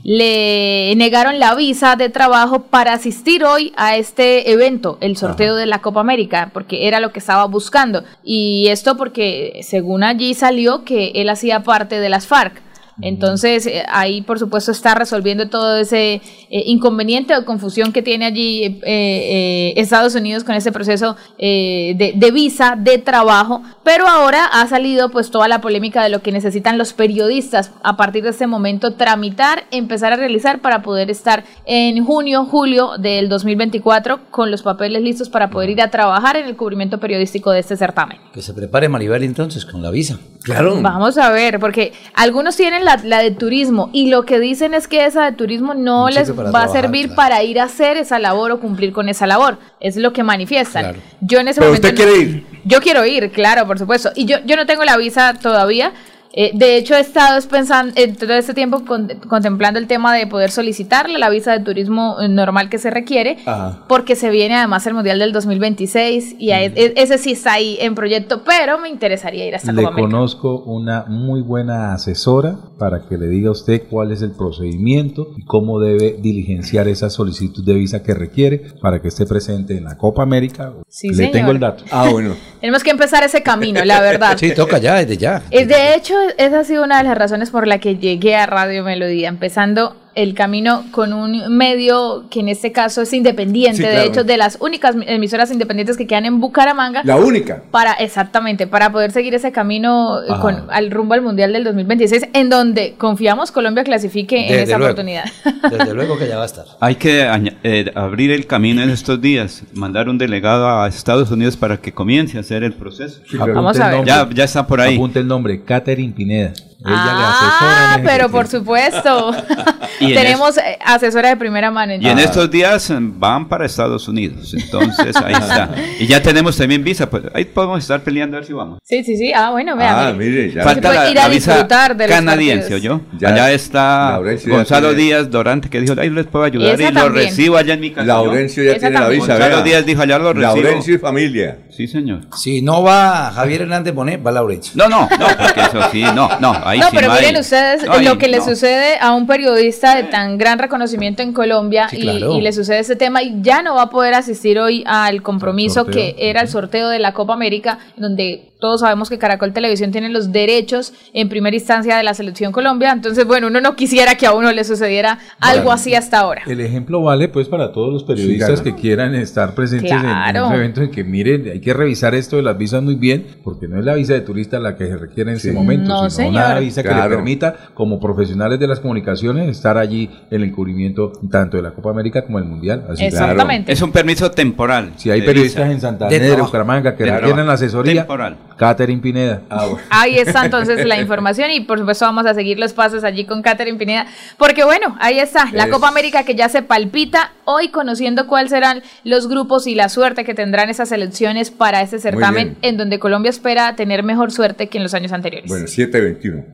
Speaker 26: le negaron la visa de trabajo para asistir hoy a este evento, el sorteo de la Copa América, porque era lo que estaba buscando. Y esto porque según allí salió que él hacía parte de las FARC. Entonces, eh, ahí por supuesto está resolviendo todo ese eh, inconveniente o confusión que tiene allí eh, eh, Estados Unidos con ese proceso eh, de, de visa de trabajo, pero ahora ha salido pues toda la polémica de lo que necesitan los periodistas a partir de este momento tramitar, empezar a realizar para poder estar en junio, julio del 2024 con los papeles listos para poder ir a trabajar en el cubrimiento periodístico de este certamen.
Speaker 6: Que se prepare Maribel entonces con la visa.
Speaker 1: Claro.
Speaker 26: Vamos a ver, porque algunos tienen la, la de turismo y lo que dicen es que esa de turismo no les va a servir para ir a hacer esa labor o cumplir con esa labor. Es lo que manifiestan.
Speaker 1: Claro.
Speaker 26: Yo en ese
Speaker 1: Pero
Speaker 26: momento
Speaker 1: usted
Speaker 26: no-
Speaker 1: quiere ir.
Speaker 26: Yo quiero ir, claro, por supuesto. Y yo, yo no tengo la visa todavía. Eh, de hecho, he estado pensando en todo este tiempo con- contemplando el tema de poder solicitarle la visa de turismo eh, normal que se requiere,
Speaker 1: Ajá.
Speaker 26: porque se viene además el Mundial del 2026 y a- e- ese sí está ahí en proyecto, pero me interesaría ir hasta
Speaker 5: Le
Speaker 26: Copa
Speaker 5: conozco una muy buena asesora para que le diga a usted cuál es el procedimiento y cómo debe diligenciar esa solicitud de visa que requiere para que esté presente en la Copa América.
Speaker 26: Sí,
Speaker 5: le
Speaker 26: señor.
Speaker 5: tengo el dato.
Speaker 1: Ah, bueno.
Speaker 26: Tenemos que empezar ese camino, la verdad.
Speaker 6: Sí, toca ya, desde ya.
Speaker 26: Eh, De hecho, esa ha sido una de las razones por la que llegué a Radio Melodía, empezando el camino con un medio que en este caso es independiente,
Speaker 1: Sí,
Speaker 26: de
Speaker 1: claro.
Speaker 26: hecho, de las únicas emisoras independientes que quedan en Bucaramanga.
Speaker 1: La única.
Speaker 26: Para, exactamente, para poder seguir ese camino eh,
Speaker 1: Ajá.
Speaker 26: con, al rumbo al Mundial del 2026, en donde confiamos Colombia clasifique en esa
Speaker 3: luego.
Speaker 26: oportunidad.
Speaker 6: Desde luego que ya va a estar.
Speaker 3: Hay que eh, abrir el camino en estos días, mandar un delegado a Estados Unidos para que comience a hacer el proceso.
Speaker 5: Apunte
Speaker 26: Vamos
Speaker 5: el
Speaker 26: a ver.
Speaker 5: nombre.
Speaker 3: Ya, ya está por ahí.
Speaker 5: Apunte el nombre, Catherine Pineda. Ella
Speaker 26: ah,
Speaker 5: le
Speaker 26: pero por supuesto. Tenemos eh, asesora de primera mano.
Speaker 3: Y en estos días eh, van para Estados Unidos, entonces ahí está. Y ya tenemos también visa, pues ahí podemos estar peleando a ver si vamos.
Speaker 26: Sí, sí, sí. Ah, bueno, vea.
Speaker 1: Ah, mire, ya.
Speaker 3: Falta la,
Speaker 26: ir a
Speaker 3: la visa
Speaker 26: disfrutar de
Speaker 3: canadiense. ¿oyó?
Speaker 1: Ya.
Speaker 3: Allá está
Speaker 1: Laurencio
Speaker 3: Gonzalo
Speaker 1: tiene-
Speaker 3: Díaz Dorante que dijo, ahí les puedo ayudar y lo recibo allá en mi casa.
Speaker 1: Laurencio ya
Speaker 26: Esa
Speaker 1: tiene la
Speaker 26: también.
Speaker 1: visa.
Speaker 3: Gonzalo
Speaker 1: vea.
Speaker 3: Díaz dijo, allá lo recibo.
Speaker 1: Laurencio y familia.
Speaker 3: Sí, señor.
Speaker 6: Si no va Javier Hernández Bonet, va Laurencio.
Speaker 3: No, no, no, porque eso sí, no, no, ahí
Speaker 26: no,
Speaker 3: sí
Speaker 26: pero miren ustedes
Speaker 3: no
Speaker 26: lo que le
Speaker 3: no.
Speaker 26: sucede a un periodista de tan gran reconocimiento en Colombia
Speaker 6: Sí,
Speaker 26: y,
Speaker 6: claro.
Speaker 26: y le sucede ese tema y ya no va a poder asistir hoy al compromiso que era el sorteo de la Copa América, donde todos sabemos que Caracol Televisión tiene los derechos en primera instancia de la selección Colombia, entonces bueno, uno no quisiera que a uno le sucediera algo así hasta ahora.
Speaker 5: El ejemplo vale pues para todos los periodistas
Speaker 1: claro.
Speaker 5: que quieran estar presentes en- un evento en que miren, hay que revisar esto de las visas muy bien, porque no es la visa de turista la que se requiere en este momento,
Speaker 26: No,
Speaker 5: sino
Speaker 26: señor.
Speaker 5: una visa que le permita, como profesionales de las comunicaciones, estar allí en el encubrimiento tanto de la Copa América como del Mundial. Así
Speaker 26: Exactamente.
Speaker 3: Es un permiso temporal.
Speaker 5: Si hay periodistas
Speaker 3: visa.
Speaker 5: en Santander. Bucaramanga, que
Speaker 3: trabajo.
Speaker 5: asesoría,
Speaker 3: Temporal.
Speaker 5: Catherine Pineda.
Speaker 26: Ahí está entonces la información y por supuesto vamos a seguir los pasos allí con Catherine Pineda, porque bueno, ahí está la
Speaker 1: Es-
Speaker 26: Copa América que ya se palpita hoy conociendo cuáles serán los grupos y la suerte que tendrán esas selecciones para este certamen en donde Colombia espera tener mejor suerte que en los años anteriores.
Speaker 1: Bueno, 721.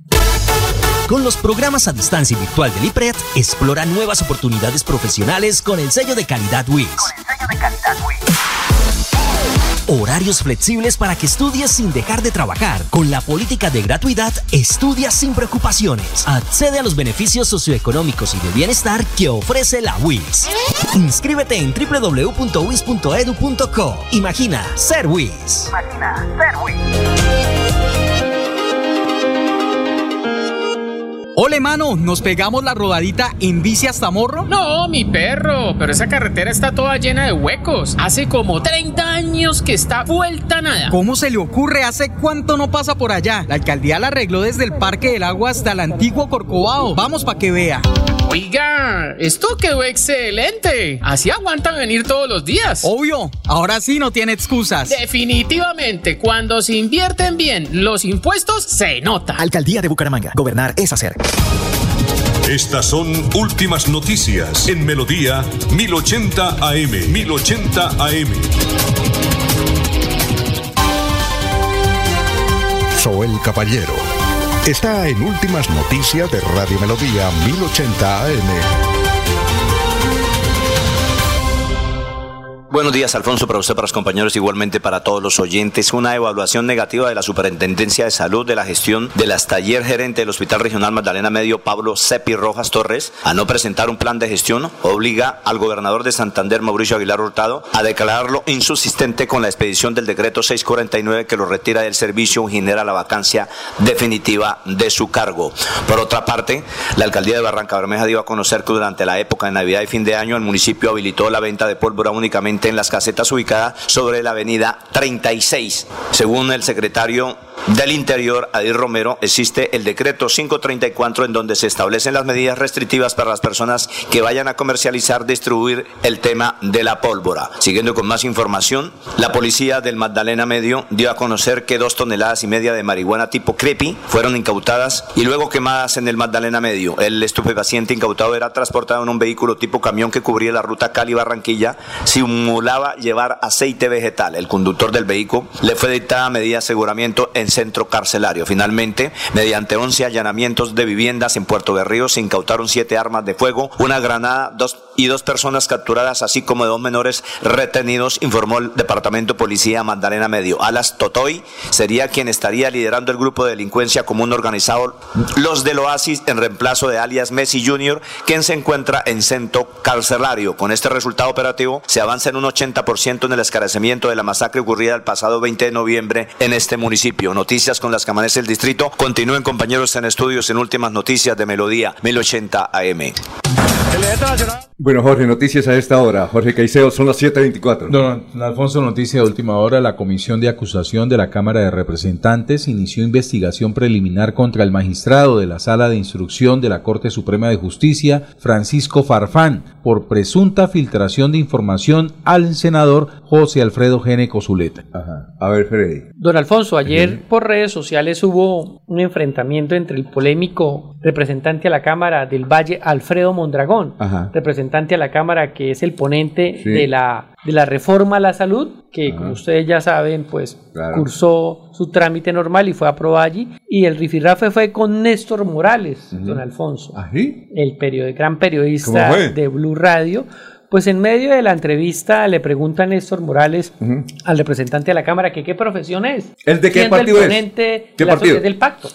Speaker 11: Con los programas a distancia y virtual del IPRED, explora nuevas oportunidades profesionales con el sello de calidad WIS. Horarios flexibles para que estudies sin dejar de trabajar. Con la política de gratuidad, estudia sin preocupaciones. Accede a los beneficios socioeconómicos y de bienestar que ofrece la WIS. Inscríbete en www.wis.edu.co. Imagina ser WIS.
Speaker 18: Ole, mano, ¿nos pegamos la rodadita en bici hasta Morro?
Speaker 19: No, mi perro, pero esa carretera está toda llena de huecos. Hace como 30 años que está vuelta nada.
Speaker 18: ¿Cómo se le ocurre? ¿Hace cuánto no pasa por allá? La alcaldía la arregló desde el Parque del Agua hasta el antiguo Corcovado. Vamos para que vea.
Speaker 19: Oiga, esto quedó excelente. Así aguantan venir todos los días.
Speaker 18: Obvio, ahora sí no tiene excusas.
Speaker 19: Definitivamente, cuando se invierten bien los impuestos, se nota.
Speaker 15: Alcaldía de Bucaramanga. Gobernar es hacer.
Speaker 21: Estas son últimas noticias en Melodía 1080 AM. 1080 AM.
Speaker 30: Soel Caballero. Está en Últimas Noticias de Radio Melodía 1080 AM.
Speaker 31: Buenos días, Alfonso, para usted, para los compañeros, igualmente para todos los oyentes. Una evaluación negativa de la Superintendencia de Salud de la gestión del hasta ayer gerente del Hospital Regional Magdalena Medio, Pablo Cepi Rojas Torres, a no presentar un plan de gestión, obliga al gobernador de Santander, Mauricio Aguilar Hurtado, a declararlo insubsistente con la expedición del decreto 649 que lo retira del servicio y genera la vacancia definitiva de su cargo. Por otra parte, la alcaldía de Barranca Bermeja dio a conocer que durante la época de Navidad y fin de año el municipio habilitó la venta de pólvora únicamente en las casetas ubicadas sobre la avenida 36. Según el secretario del Interior, Adir Romero, existe el decreto 534 en donde se establecen las medidas restrictivas para las personas que vayan a comercializar, distribuir el tema de la pólvora. Siguiendo con más información, la policía del Magdalena Medio dio a conocer que dos toneladas y media de marihuana tipo creepy fueron incautadas y luego quemadas en el Magdalena Medio. El estupefaciente incautado era transportado en un vehículo tipo camión que cubría la ruta Cali-Barranquilla, simulaba llevar aceite vegetal. El conductor del vehículo le fue dictada medida de aseguramiento en centro carcelario. Finalmente, mediante 11 allanamientos de viviendas en Puerto Berrío, se incautaron siete armas de fuego, una granada dos, y dos personas capturadas, así como dos menores retenidos, informó el Departamento de Policía Magdalena Medio. Alas Totoy sería quien estaría liderando el grupo de delincuencia común organizado Los del Oasis en reemplazo de alias Messi Jr., quien se encuentra en centro carcelario. Con este resultado operativo se avanza en un 80% en el esclarecimiento de la masacre ocurrida el pasado 20 de noviembre en este municipio. Noticias con las que amanece el distrito. Continúen compañeros en estudios en últimas noticias de Melodía 1080 AM.
Speaker 1: Bueno, Jorge, noticias a esta hora. Jorge Caicedo, son las 7.24.
Speaker 5: Don Alfonso, noticia de última hora. La Comisión de Acusación de la Cámara de Representantes inició investigación preliminar contra el magistrado de la Sala de Instrucción de la Corte Suprema de Justicia, Francisco Farfán, por presunta filtración de información al senador José Alfredo Gene Cosuleta.
Speaker 1: Ajá. A ver, Freddy.
Speaker 9: Don Alfonso, ayer por redes sociales hubo un enfrentamiento entre el polémico representante a la Cámara del Valle, Alfredo Mondragón,
Speaker 1: Ajá.
Speaker 9: representante a la Cámara que es el ponente
Speaker 1: Sí.
Speaker 9: de, la, de la reforma a la salud, que como ustedes ya saben, pues
Speaker 1: Claro.
Speaker 9: cursó su trámite normal y fue aprobado allí. Y el rifirrafe fue con Néstor Morales, don Alfonso,
Speaker 1: ¿Ah, sí?
Speaker 9: el period- gran
Speaker 1: ¿Cómo
Speaker 9: periodista de Blue Radio. Pues en medio de la entrevista le pregunta Néstor Morales, al representante de la Cámara, que qué profesión es.
Speaker 1: ¿El de qué partido
Speaker 9: el
Speaker 1: es? ¿Qué partido?
Speaker 9: es del pacto.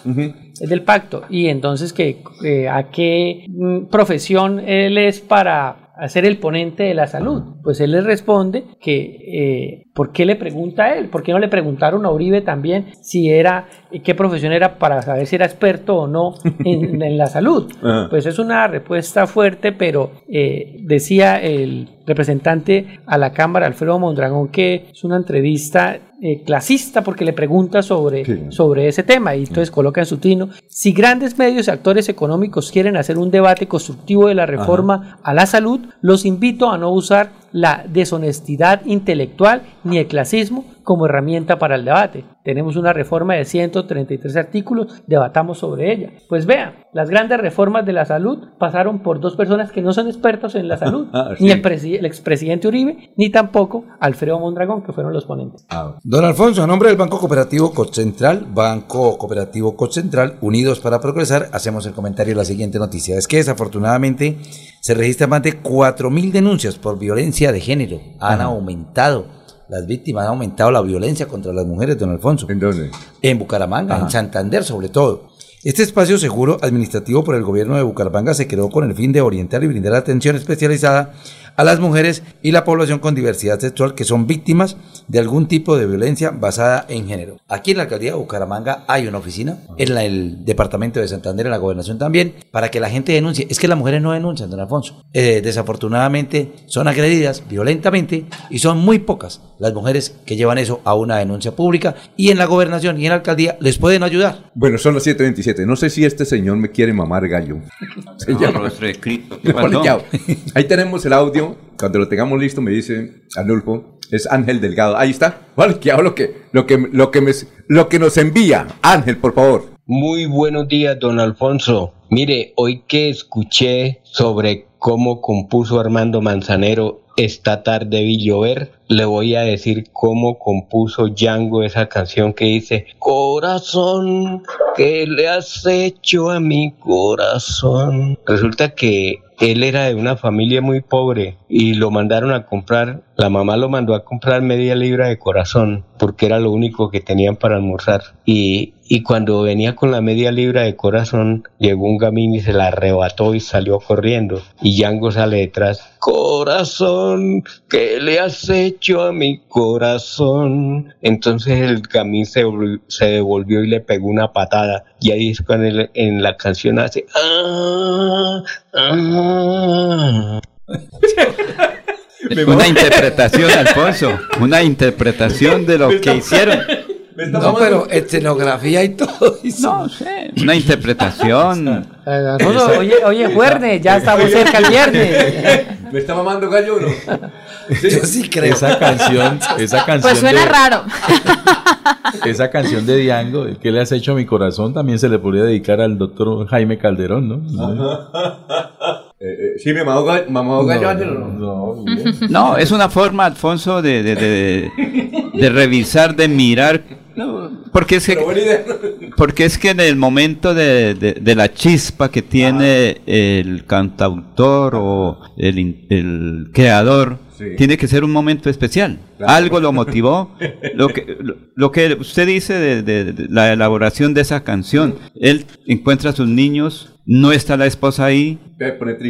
Speaker 9: Es del pacto. Y entonces, que eh, ¿a qué mm, profesión él es para hacer el ponente de la salud? Pues él le responde que eh, ¿Por qué le pregunta a él? ¿Por qué no le preguntaron a Uribe también si era, qué profesión era para saber si era experto o no en, en la salud?
Speaker 1: Ajá.
Speaker 9: Pues es una respuesta fuerte, pero eh, decía el representante a la Cámara, Alfredo Mondragón, que es una entrevista eh, clasista porque le pregunta sobre, sobre ese tema y entonces coloca en su tino, si grandes medios y actores económicos quieren hacer un debate constructivo de la reforma a la salud, los invito a no usar la deshonestidad intelectual ni el clasismo como herramienta para el debate. Tenemos una reforma de 133 artículos, debatamos sobre ella. Pues vean, las grandes reformas de la salud pasaron por dos personas que no son expertos en la salud,
Speaker 6: Ah,
Speaker 9: ni el, el expresidente Uribe, ni tampoco Alfredo Mondragón, que fueron los ponentes.
Speaker 6: Don Alfonso, a nombre del Banco Cooperativo Central, Banco Cooperativo Central, Unidos para Progresar, hacemos el comentario de la siguiente noticia. Es que desafortunadamente se registran más de 4.000 denuncias por violencia de género. Han
Speaker 1: Ajá.
Speaker 6: aumentado. Las víctimas han aumentado la violencia contra las mujeres, don Alfonso.
Speaker 1: ¿En dónde?
Speaker 6: En Bucaramanga,
Speaker 1: Ajá.
Speaker 6: en Santander sobre todo. Este espacio seguro administrativo por el gobierno de Bucaramanga se creó con el fin de orientar y brindar atención especializada a las mujeres y la población con diversidad sexual que son víctimas de algún tipo de violencia basada en género. Aquí en la alcaldía de Bucaramanga hay una oficina, en la- el departamento de Santander, en la gobernación también, para que la gente denuncie. Es que las mujeres no denuncian, don Alfonso. Eh, desafortunadamente son agredidas violentamente y son muy pocas las mujeres que llevan eso a una denuncia pública y en la gobernación y en la alcaldía les pueden ayudar.
Speaker 1: Bueno, son las 7.27. No sé si este señor me quiere mamar gallo. Se
Speaker 3: No,
Speaker 1: llama- chao. Ahí tenemos el audio. Cuando lo tengamos listo, me dice Anulfo. Es Ángel Delgado. Ahí está. Vale, que hago lo que, lo que, lo que, me, lo que nos envía. Ángel, por favor.
Speaker 32: Muy buenos días, don Alfonso. Mire, hoy que escuché sobre cómo compuso Armando Manzanero Esta tarde vi llover, le voy a decir cómo compuso Django esa canción que dice Corazón, ¿qué le has hecho a mi corazón? Resulta que él era de una familia muy pobre y lo mandaron a comprar, la mamá lo mandó a comprar media libra de corazón porque era lo único que tenían para almorzar. Y, y cuando venía con la media libra de corazón, llegó un gamín y se la arrebató y salió corriendo. Y Django sale detrás. Corazón, ¿qué le has hecho a mi corazón? Entonces el gamín se, se devolvió y le pegó una patada. Y ahí es cuando en la canción hace... "Ah, ah".
Speaker 3: Una interpretación, Alfonso. Una interpretación de lo que hicieron.
Speaker 6: No, pero escenografía y todo.
Speaker 3: No sé. Una interpretación.
Speaker 9: Oye, oye, Juerne, ya estamos cerca el viernes.
Speaker 1: ¿Me está mamando gallo o no?
Speaker 6: Yo sí creo.
Speaker 5: Esa canción, esa canción.
Speaker 26: Pues suena
Speaker 5: de-
Speaker 26: raro.
Speaker 5: Esa canción de Diango, de ¿qué le has hecho a mi corazón? También se le podría dedicar al doctor Jaime Calderón, ¿no?
Speaker 1: Eh, eh, sí, me mamó gallo, mamó gallo Ángel, ¿o no?
Speaker 3: No, es una forma, Alfonso, de, de, de, de revisar, de mirar. Porque es que, porque es que en el momento de, de- de la chispa que tiene el cantautor o el, el creador,
Speaker 1: Sí.
Speaker 3: tiene que ser un momento especial.
Speaker 1: Claro.
Speaker 3: Algo lo motivó. Lo que, lo, lo que usted dice de, de- de la elaboración de esa canción, él encuentra a sus niños, no está la esposa ahí,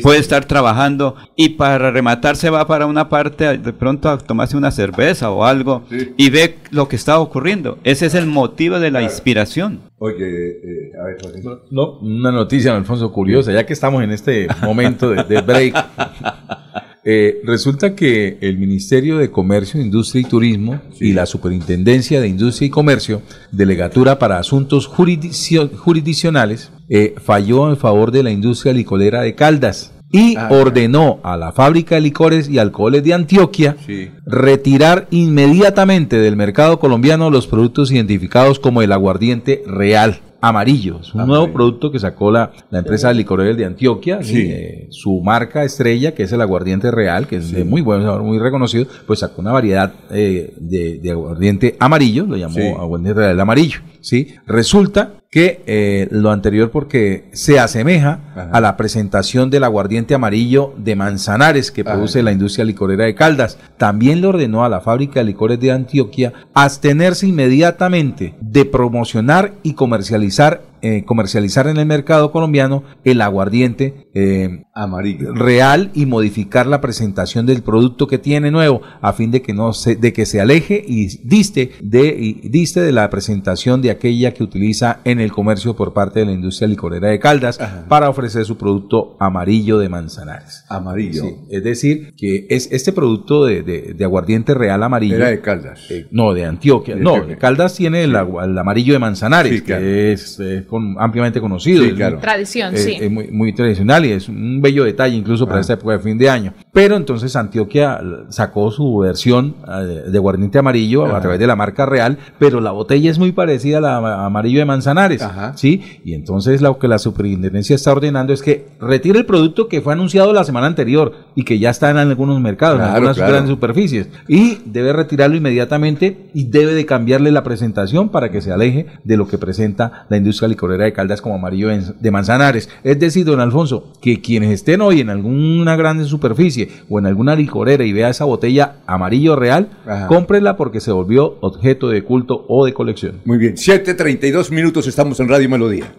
Speaker 3: puede estar trabajando y para rematar se va para una parte de pronto a tomarse una cerveza o algo y ve lo que está ocurriendo. Ese es el motivo de la inspiración.
Speaker 1: Oye, eh, a ver, Jorge.
Speaker 5: No, una noticia, Alfonso, curiosa, ya que estamos en este momento de, de break. Eh, resulta que el Ministerio de Comercio, Industria y Turismo y la Superintendencia de Industria y Comercio, Delegatura para Asuntos Jurisdiccio- Jurisdiccionales, eh, falló en favor de la industria licorera de Caldas y
Speaker 1: Ah,
Speaker 5: ordenó a la fábrica de licores y alcoholes de Antioquia
Speaker 1: Sí.
Speaker 5: retirar inmediatamente del mercado colombiano los productos identificados como el aguardiente real amarillo. Es un nuevo producto que sacó la, la empresa de licores de Antioquia,
Speaker 1: Sí.
Speaker 5: eh, su marca estrella, que es el aguardiente real, que es de muy buen sabor, muy reconocido, pues sacó una variedad eh, de, de aguardiente amarillo, lo llamó
Speaker 1: Sí.
Speaker 5: aguardiente real amarillo. ¿sí? Resulta que eh, lo anterior porque se asemeja
Speaker 1: Ajá.
Speaker 5: a la presentación del aguardiente amarillo de Manzanares que
Speaker 1: Ajá.
Speaker 5: produce la industria licorera de Caldas. También le ordenó a la fábrica de licores de Antioquia abstenerse inmediatamente de promocionar y comercializar eh, comercializar en el mercado colombiano el aguardiente eh,
Speaker 1: Amarillo.
Speaker 5: real y modificar la presentación del producto que tiene nuevo a fin de que no se, de que se aleje y diste de, y diste de la presentación de aquella que utiliza en el comercio por parte de la industria licorera de Caldas para ofrecer su producto amarillo de Manzanares.
Speaker 1: Amarillo.
Speaker 5: Sí, es decir, que es este producto de, de- de aguardiente real amarillo.
Speaker 1: Era de Caldas.
Speaker 5: Eh, no, de Antioquia.
Speaker 1: De
Speaker 5: no. Caldas tiene el, agua- el amarillo de Manzanares,
Speaker 1: Sí, claro.
Speaker 5: que es eh, con- ampliamente conocido.
Speaker 1: Sí,
Speaker 5: Es
Speaker 1: claro.
Speaker 26: Tradición,
Speaker 5: eh,
Speaker 26: sí.
Speaker 5: es muy, muy tradicional y es un bello detalle incluso
Speaker 1: Ah.
Speaker 5: para esta época de fin de año. Pero entonces Antioquia eh, sacó su versión eh, de aguardiente amarillo a
Speaker 1: Ajá.
Speaker 5: través de la marca real, pero la botella es muy parecida a la a amarillo de Manzanares. ¿sí? Y entonces lo que la superintendencia está ordenando es que retire el producto que fue anunciado la semana anterior y que ya está en algunos mercados, en
Speaker 1: Claro,
Speaker 5: algunas
Speaker 1: claro.
Speaker 5: grandes superficies. Y debe retirarlo inmediatamente y debe de cambiarle la presentación para que se aleje de lo que presenta la industria licorera de Caldas como amarillo de Manzanares. Es decir, don Alfonso, que quienes estén hoy en alguna gran superficie o en alguna licorera y vea esa botella amarillo real,
Speaker 1: Ajá.
Speaker 5: cómprela porque se volvió objeto de culto o de colección.
Speaker 1: Muy bien, 7.32 minutos estamos en Radio Melodía.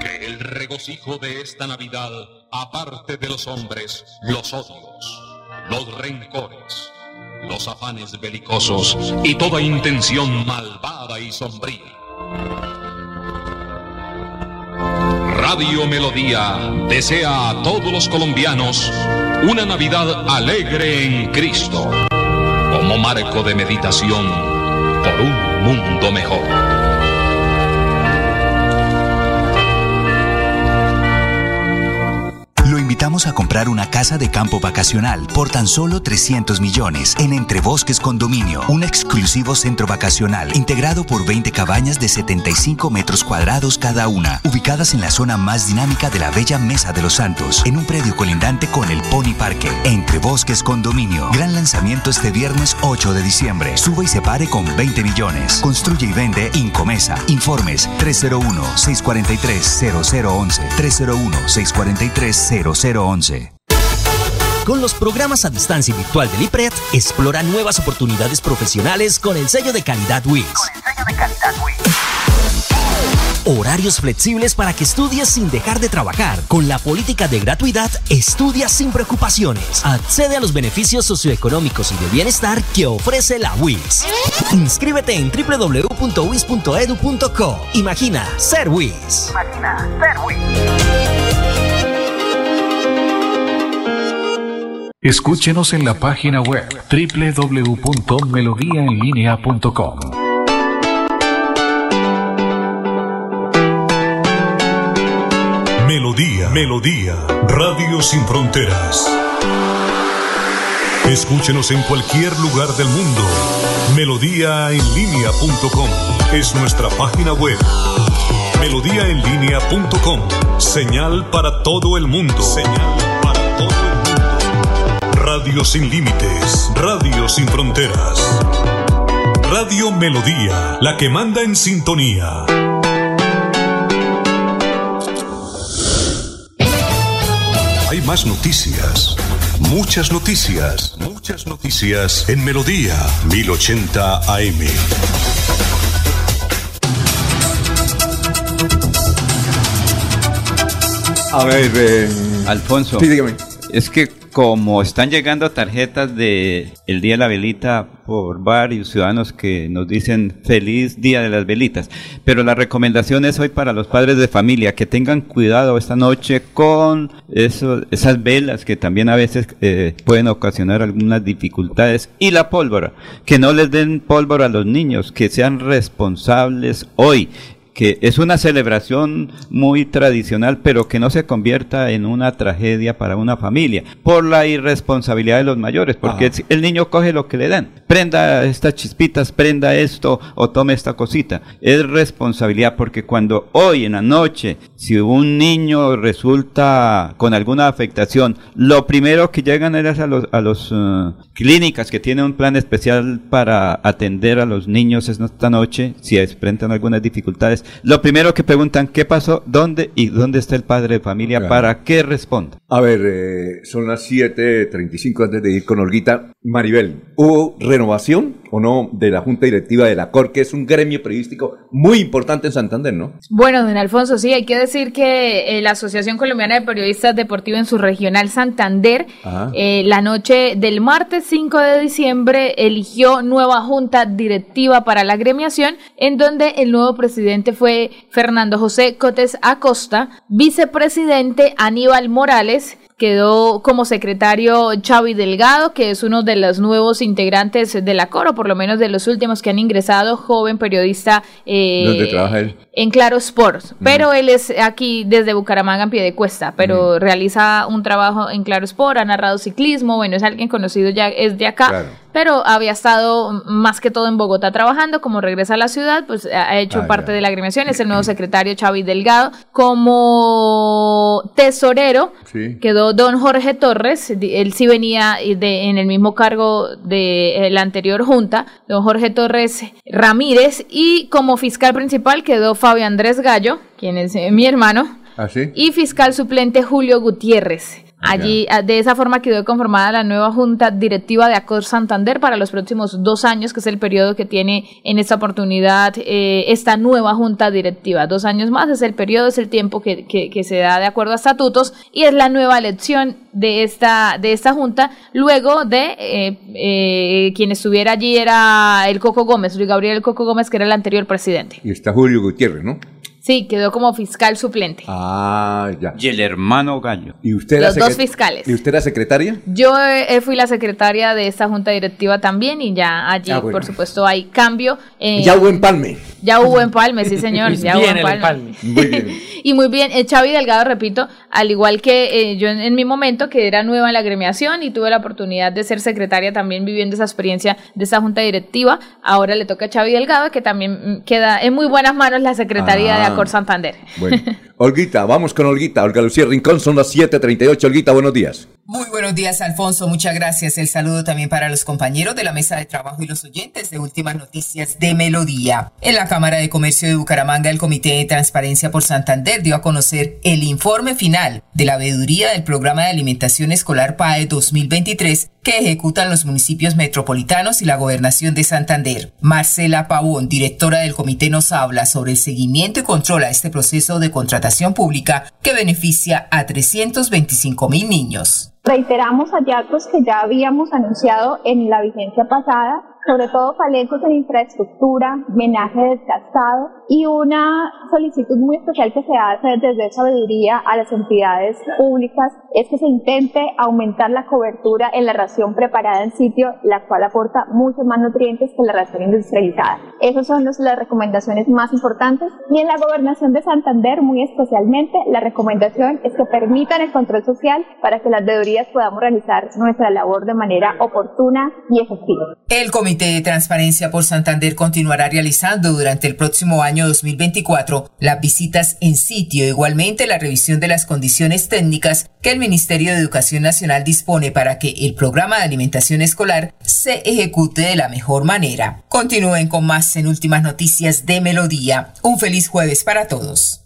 Speaker 8: Que el regocijo de esta Navidad aparte de los hombres los odios, los rencores, los afanes belicosos y toda intención malvada y sombría. Radio Melodía desea a todos los colombianos una Navidad alegre en Cristo, como marco de meditación por un mundo mejor.
Speaker 33: Invitamos a comprar una casa de campo vacacional por tan solo 300 millones en Entre Bosques Condominio, un exclusivo centro vacacional integrado por 20 cabañas de 75 metros cuadrados cada una, ubicadas en la zona más dinámica de la bella Mesa de los Santos, en un predio colindante con el Pony Parque. Entre Bosques Condominio, gran lanzamiento este viernes 8 de diciembre. Suba y se pare con 20 millones. Construye y vende Incomesa. Informes 301-643-0011. 301-643-0011.
Speaker 11: Con los programas a distancia virtual del IPRED, explora nuevas oportunidades profesionales con el sello de calidad WIS. Horarios flexibles para que estudies sin dejar de trabajar. Con la política de gratuidad, estudia sin preocupaciones. Accede a los beneficios socioeconómicos y de bienestar que ofrece la WIS. Inscríbete en www.wis.edu.co. Imagina ser WIS.
Speaker 21: Escúchenos en la página web www.melodiaenlinea.com. Melodía, Melodía, Radio Sin Fronteras. Escúchenos en cualquier lugar del mundo. Melodíaenlínea.com es nuestra página web. Melodíaenlínea.com, señal para todo el mundo. Señal Radio sin límites, radio sin fronteras. Radio Melodía, la que manda en sintonía. Hay más noticias. Muchas noticias. Muchas noticias en Melodía 1080 AM.
Speaker 1: A ver, eh,
Speaker 3: Alfonso.
Speaker 1: Sí, dígame.
Speaker 3: Es que como están llegando tarjetas de el Día de la Velita por varios ciudadanos que nos dicen feliz Día de las Velitas, pero la recomendación es hoy para los padres de familia que tengan cuidado esta noche con esas velas que también a veces eh, pueden ocasionar algunas dificultades y la pólvora, que no les den pólvora a los niños, que sean responsables hoy que es una celebración muy tradicional, pero que no se convierta en una tragedia para una familia, por la irresponsabilidad de los mayores, porque si el niño coge lo que le dan, prenda estas chispitas, prenda esto o tome esta cosita. Es responsabilidad porque cuando hoy en la noche, si un niño resulta con alguna afectación, lo primero que llegan es a los, a los eh, clínicas que tienen un plan especial para atender a los niños esta noche, si enfrentan algunas dificultades, lo primero que preguntan, ¿qué pasó? ¿Dónde? ¿Y dónde está el padre de familia
Speaker 1: Claro.
Speaker 3: para que responda?
Speaker 1: A ver, eh, son las 7.35 antes de ir con Olguita. Maribel, ¿hubo renovación o no de la Junta Directiva de la COR, que es un gremio periodístico muy importante en Santander, ¿no?
Speaker 26: Bueno, don Alfonso, sí, hay que decir que eh, la Asociación Colombiana de Periodistas Deportivos en su regional Santander, eh, la noche del martes 5 de diciembre, eligió nueva junta directiva para la gremiación, en donde el nuevo presidente fue Fernando José Cotes Acosta, vicepresidente Aníbal Morales, quedó como secretario Xavi Delgado, que es uno de los nuevos integrantes de la Coro, por lo menos de los últimos que han ingresado, joven periodista eh,
Speaker 1: ¿Dónde trabaja él?
Speaker 26: En Claro Sports, pero él es aquí desde Bucaramanga en pie de cuesta, pero realiza un trabajo en Claro Sport, ha narrado ciclismo, bueno, es alguien conocido ya, es de acá,
Speaker 1: Claro.
Speaker 26: pero había estado más que todo en Bogotá trabajando, como regresa a la ciudad, pues ha hecho
Speaker 1: Ah,
Speaker 26: parte
Speaker 1: ya.
Speaker 26: de la agremiación, es el nuevo secretario Xavi Delgado, como tesorero,
Speaker 1: Sí.
Speaker 26: quedó don Jorge Torres, él sí venía de, en el mismo cargo de la anterior junta, don Jorge Torres Ramírez, y como fiscal principal quedó Fabio Andrés Gallo, quien es eh, mi hermano,
Speaker 1: ¿Ah, sí?
Speaker 26: y fiscal suplente Julio Gutiérrez. Allí, ah, de esa forma quedó conformada la nueva Junta Directiva de Acor Santander para los próximos dos años, que es el periodo que tiene en esta oportunidad eh, esta nueva Junta Directiva. Dos años más es el periodo, es el tiempo que, que- que se da de acuerdo a estatutos y es la nueva elección de esta, de esta Junta. Luego de eh, eh, quien estuviera allí era el Coco Gómez, Luis Gabriel El Coco Gómez, que era el anterior presidente.
Speaker 1: Y está Julio Gutiérrez, ¿no?
Speaker 26: Sí, quedó como fiscal suplente.
Speaker 1: Ah, ya.
Speaker 3: Y el hermano Gallo.
Speaker 1: ¿Y usted era
Speaker 26: Los dos fiscales.
Speaker 1: ¿Y usted era secretaria?
Speaker 26: Yo eh, fui la secretaria de esta junta directiva también y ya allí,
Speaker 1: Ah, bueno.
Speaker 26: por supuesto, hay cambio. eh,
Speaker 1: ya hubo empalme.
Speaker 26: ya hubo empalme, sí señor, ya hubo
Speaker 9: Bien el
Speaker 26: empalme.
Speaker 9: empalme.
Speaker 1: Muy bien.
Speaker 26: Y muy bien, eh, Xavi Delgado, repito, al igual que eh, yo en, en mi momento, que era nueva en la agremiación y tuve la oportunidad de ser secretaria también viviendo esa experiencia de esta junta directiva, ahora le toca a Xavi Delgado, que también mm, queda en muy buenas manos la secretaría de
Speaker 1: Ah.
Speaker 26: Acor Santander.
Speaker 1: Bueno, Olguita, vamos con Olguita. Olga Lucía Rincón, son las 7:38. Olguita, buenos días.
Speaker 34: Muy buenos días, Alfonso. Muchas gracias. El saludo también para los compañeros de la mesa de trabajo y los oyentes de Últimas Noticias de Melodía. En la Cámara de Comercio de Bucaramanga, el Comité de Transparencia por Santander dio a conocer el informe final de la veeduría del Programa de Alimentación Escolar PAE 2023 que ejecutan los municipios metropolitanos y la Gobernación de Santander. Marcela Pavón, directora del comité, nos habla sobre el seguimiento y control a este proceso de contratación pública que beneficia a 325 mil niños.
Speaker 35: Reiteramos hallazgos que ya habíamos anunciado en la vigencia pasada, sobre todo falencos en infraestructura, menaje desgastado y una solicitud muy especial que se hace desde sabiduría a las entidades públicas es que se intente aumentar la cobertura en la ración preparada en sitio, la cual aporta muchos más nutrientes que la ración industrializada. Esas son los- las recomendaciones más importantes y en la gobernación de Santander muy especialmente la recomendación es que permitan el control social para que las veedurías podamos realizar nuestra labor de manera oportuna y efectiva.
Speaker 34: El Comité de Transparencia por Santander continuará realizando durante el próximo año 2024 las visitas en sitio, igualmente la revisión de las condiciones técnicas que el Ministerio de Educación Nacional dispone para que el programa de alimentación escolar se ejecute de la mejor manera. Continúen con más en Últimas Noticias de Melodía. Un feliz jueves para todos.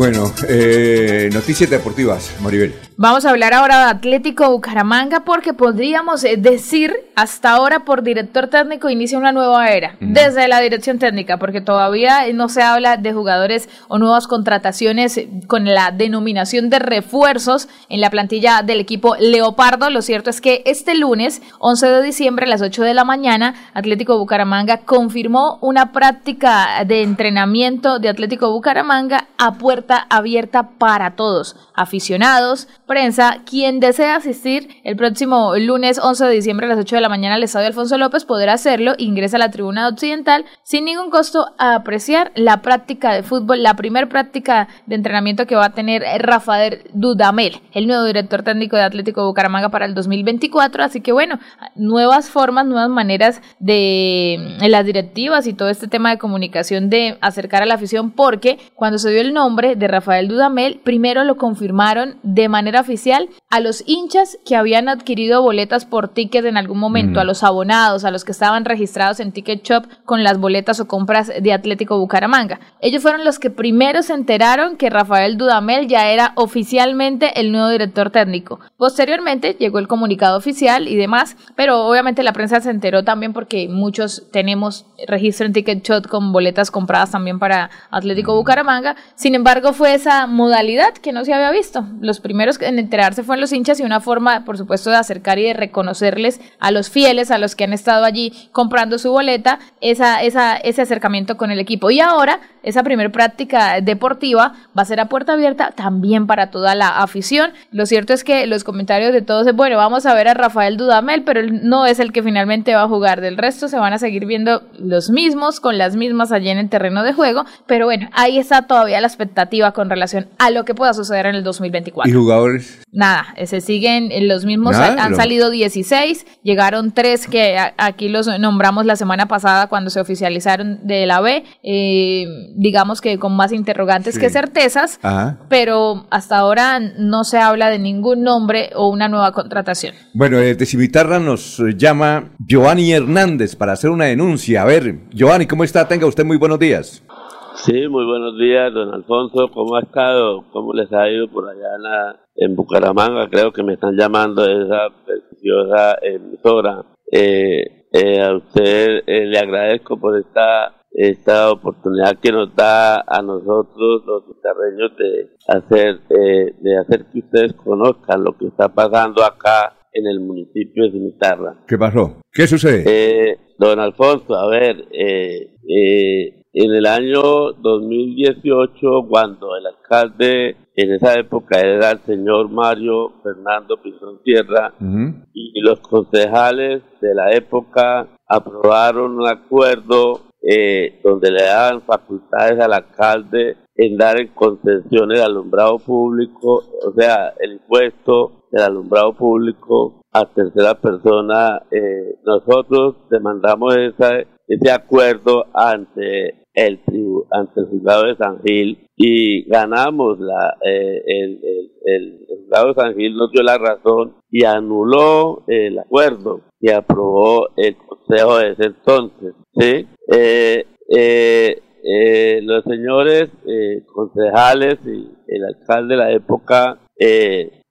Speaker 1: Bueno, eh, noticias deportivas, Maribel.
Speaker 26: Vamos a hablar ahora de Atlético Bucaramanga porque podríamos eh, decir hasta ahora por director técnico inicia una nueva era desde la dirección técnica porque todavía eh, no se habla de jugadores o nuevas contrataciones eh, con la denominación de refuerzos en la plantilla del equipo Leopardo. Lo cierto es que este lunes 11 de diciembre a las 8 de la mañana Atlético Bucaramanga confirmó una práctica de entrenamiento de Atlético Bucaramanga a puerta abierta para todos, aficionados, prensa, quien desea asistir el próximo lunes 11 de diciembre a las 8 de la mañana al Estadio Alfonso López podrá hacerlo, ingresa a la tribuna occidental sin ningún costo a apreciar la práctica de fútbol, la primer práctica de entrenamiento que va a tener Rafael Dudamel, el nuevo director técnico de Atlético Bucaramanga para el 2024, así que bueno, nuevas formas, nuevas maneras de en las directivas y todo este tema de comunicación de acercar a la afición porque cuando se dio el nombre de Rafael Dudamel, primero lo confirmaron de manera oficial a los hinchas que habían adquirido boletas por ticket en algún momento,
Speaker 1: Mm.
Speaker 26: a los abonados, a los que estaban registrados en Ticket Shop con las boletas o compras de Atlético Bucaramanga. Ellos fueron los que primero se enteraron que Rafael Dudamel ya era oficialmente el nuevo director técnico. Posteriormente llegó el comunicado oficial y demás, pero obviamente la prensa se enteró también porque muchos tenemos registro en Ticket Shop con boletas compradas también para Atlético Bucaramanga. Sin embargo, fue esa modalidad que no se había visto. Los primeros en enterarse fueron los hinchas y una forma, por supuesto, de acercar y de reconocerles a los fieles, a los que han estado allí comprando su boleta, esa, esa, ese acercamiento con el equipo. Y ahora, esa primera práctica deportiva va a ser a puerta abierta también para toda la afición. Lo cierto es que los comentarios de todos es, bueno, vamos a ver a Rafael Dudamel, pero él no es el que finalmente va a jugar. Del resto se van a seguir viendo los mismos, con las mismas allí en el terreno de juego. Pero bueno, ahí está todavía la expectativa con relación a lo que pueda suceder en el 2024.
Speaker 1: ¿Y jugadores?
Speaker 26: Nada, eh, se siguen eh, los mismos,
Speaker 1: Nada,
Speaker 26: han salido 16, llegaron tres que a- aquí los nombramos la semana pasada cuando se oficializaron de la B, eh, digamos que con más interrogantes
Speaker 1: Sí.
Speaker 26: que certezas,
Speaker 1: Ajá.
Speaker 26: pero hasta ahora no se habla de ningún nombre o una nueva contratación.
Speaker 1: Bueno, desde Cimitarra nos eh, llama Giovanni Hernández para hacer una denuncia. A ver, Giovanni, ¿cómo está? Tenga usted muy buenos días.
Speaker 36: Sí, muy buenos días, don Alfonso. ¿Cómo ha estado? ¿Cómo les ha ido por allá en, la- en Bucaramanga? Creo que me están llamando de esa preciosa emisora. Eh, eh, a usted eh, le agradezco por esta esta oportunidad que nos da a nosotros los guitarreños de hacer eh, de hacer que ustedes conozcan lo que está pasando acá en el municipio de Cimitarra.
Speaker 1: ¿Qué pasó? ¿Qué sucede?
Speaker 36: Eh, don Alfonso, a ver, eh, eh, en el año 2018, cuando el alcalde en esa época era el señor Mario Fernando Pinzón Sierra, y los concejales de la época aprobaron un acuerdo eh, donde le daban facultades al alcalde en dar en concesiones de alumbrado público, o sea, el impuesto del alumbrado público a tercera persona. eh, nosotros demandamos esa, ese acuerdo ante el ante el juzgado de San Gil y ganamos la eh, el, el, el- el de San Gil nos dio la razón y anuló el acuerdo y aprobó el consejo de ese entonces sí Eh, eh, los señores concejales y el alcalde de la época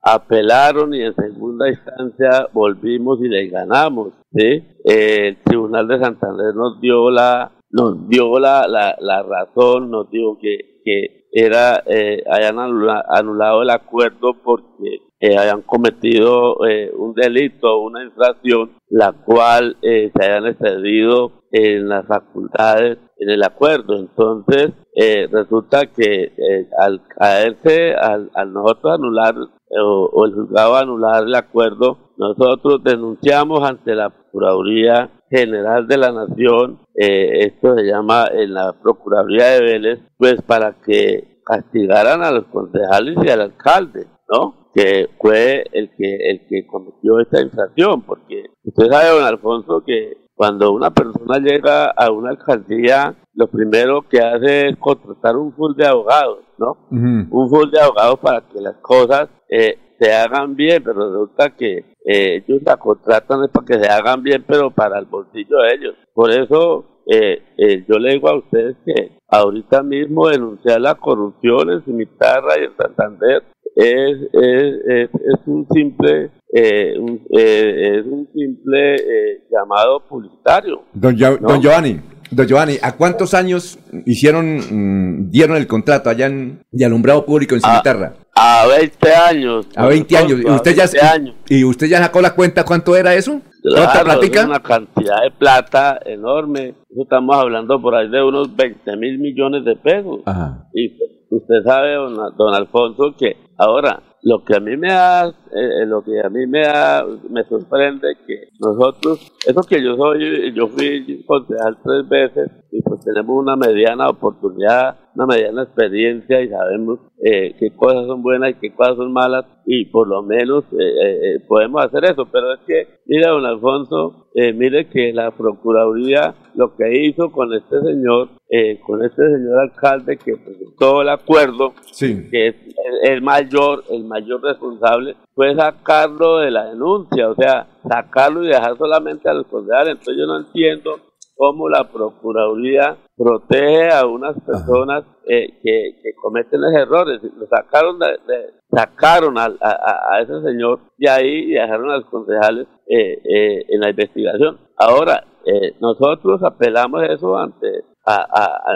Speaker 36: apelaron y en segunda instancia volvimos y le ganamos ¿sí? El tribunal de Santander nos dio la nos dio la, la, la razón nos dijo que, que era eh, hayan anula- anulado el acuerdo porque eh, hayan cometido eh, un delito una infracción la cual eh, se hayan excedido en las facultades en el acuerdo. Entonces eh, resulta que eh, al caerse al, nosotros anular o, o el juzgado anular el acuerdo nosotros denunciamos ante la Procuraduría General de la Nación, eh, esto se llama en la Procuraduría de Vélez, pues para que castigaran a los concejales y al alcalde, ¿no? Que fue el que, el que cometió esta infracción, porque usted sabe, don Alfonso, que cuando una persona llega a una alcaldía, lo primero que hace es contratar un full de abogados, ¿no? un full de abogados para que las cosas eh, se hagan bien, pero resulta que eh, ellos la contratan es para que se hagan bien, pero para el bolsillo de ellos. Por eso eh, eh, yo le digo a ustedes que ahorita mismo denunciar la corrupción en Cimitarra y en Santander es, es, es, es un simple eh, un- eh, es un simple eh, llamado publicitario.
Speaker 1: Don, don Giovanni, don Giovanni, ¿a cuántos años hicieron, mm, dieron el contrato allá en, de alumbrado público en Cimitarra?
Speaker 36: A 20 años.
Speaker 1: A 20 años. ¿Y
Speaker 36: a
Speaker 1: usted, ya,
Speaker 36: 20 años.
Speaker 1: ¿Y usted ya sacó la cuenta cuánto era eso? ¿Cuánta
Speaker 36: Claro,
Speaker 1: platica?
Speaker 36: es una cantidad de plata enorme. Estamos hablando por ahí de unos 20 mil millones de pesos.
Speaker 1: Ajá.
Speaker 36: Y usted sabe, don, don Alfonso, que ahora lo que a mí me da, eh, lo que a mí me da, me sorprende que nosotros, eso que yo soy, yo fui concejal tres veces y pues tenemos una mediana oportunidad una mediana experiencia y sabemos eh, qué cosas son buenas y qué cosas son malas y por lo menos eh, eh, eh, podemos hacer eso. Pero es que, mira, don Alfonso, eh, mire que la Procuraduría lo que hizo con este señor, eh, con este señor alcalde que presentó el acuerdo,
Speaker 1: Sí.
Speaker 36: que es el, el mayor, el mayor responsable, fue sacarlo de la denuncia, o sea, sacarlo y dejar solamente a los concejales. Entonces yo no entiendo cómo la Procuraduría protege a unas personas eh, que, que cometen los errores. Lo sacaron, de, de- sacaron a, a- a ese señor de ahí y dejaron a los concejales eh, eh, en la investigación. Ahora, eh, nosotros apelamos eso ante a,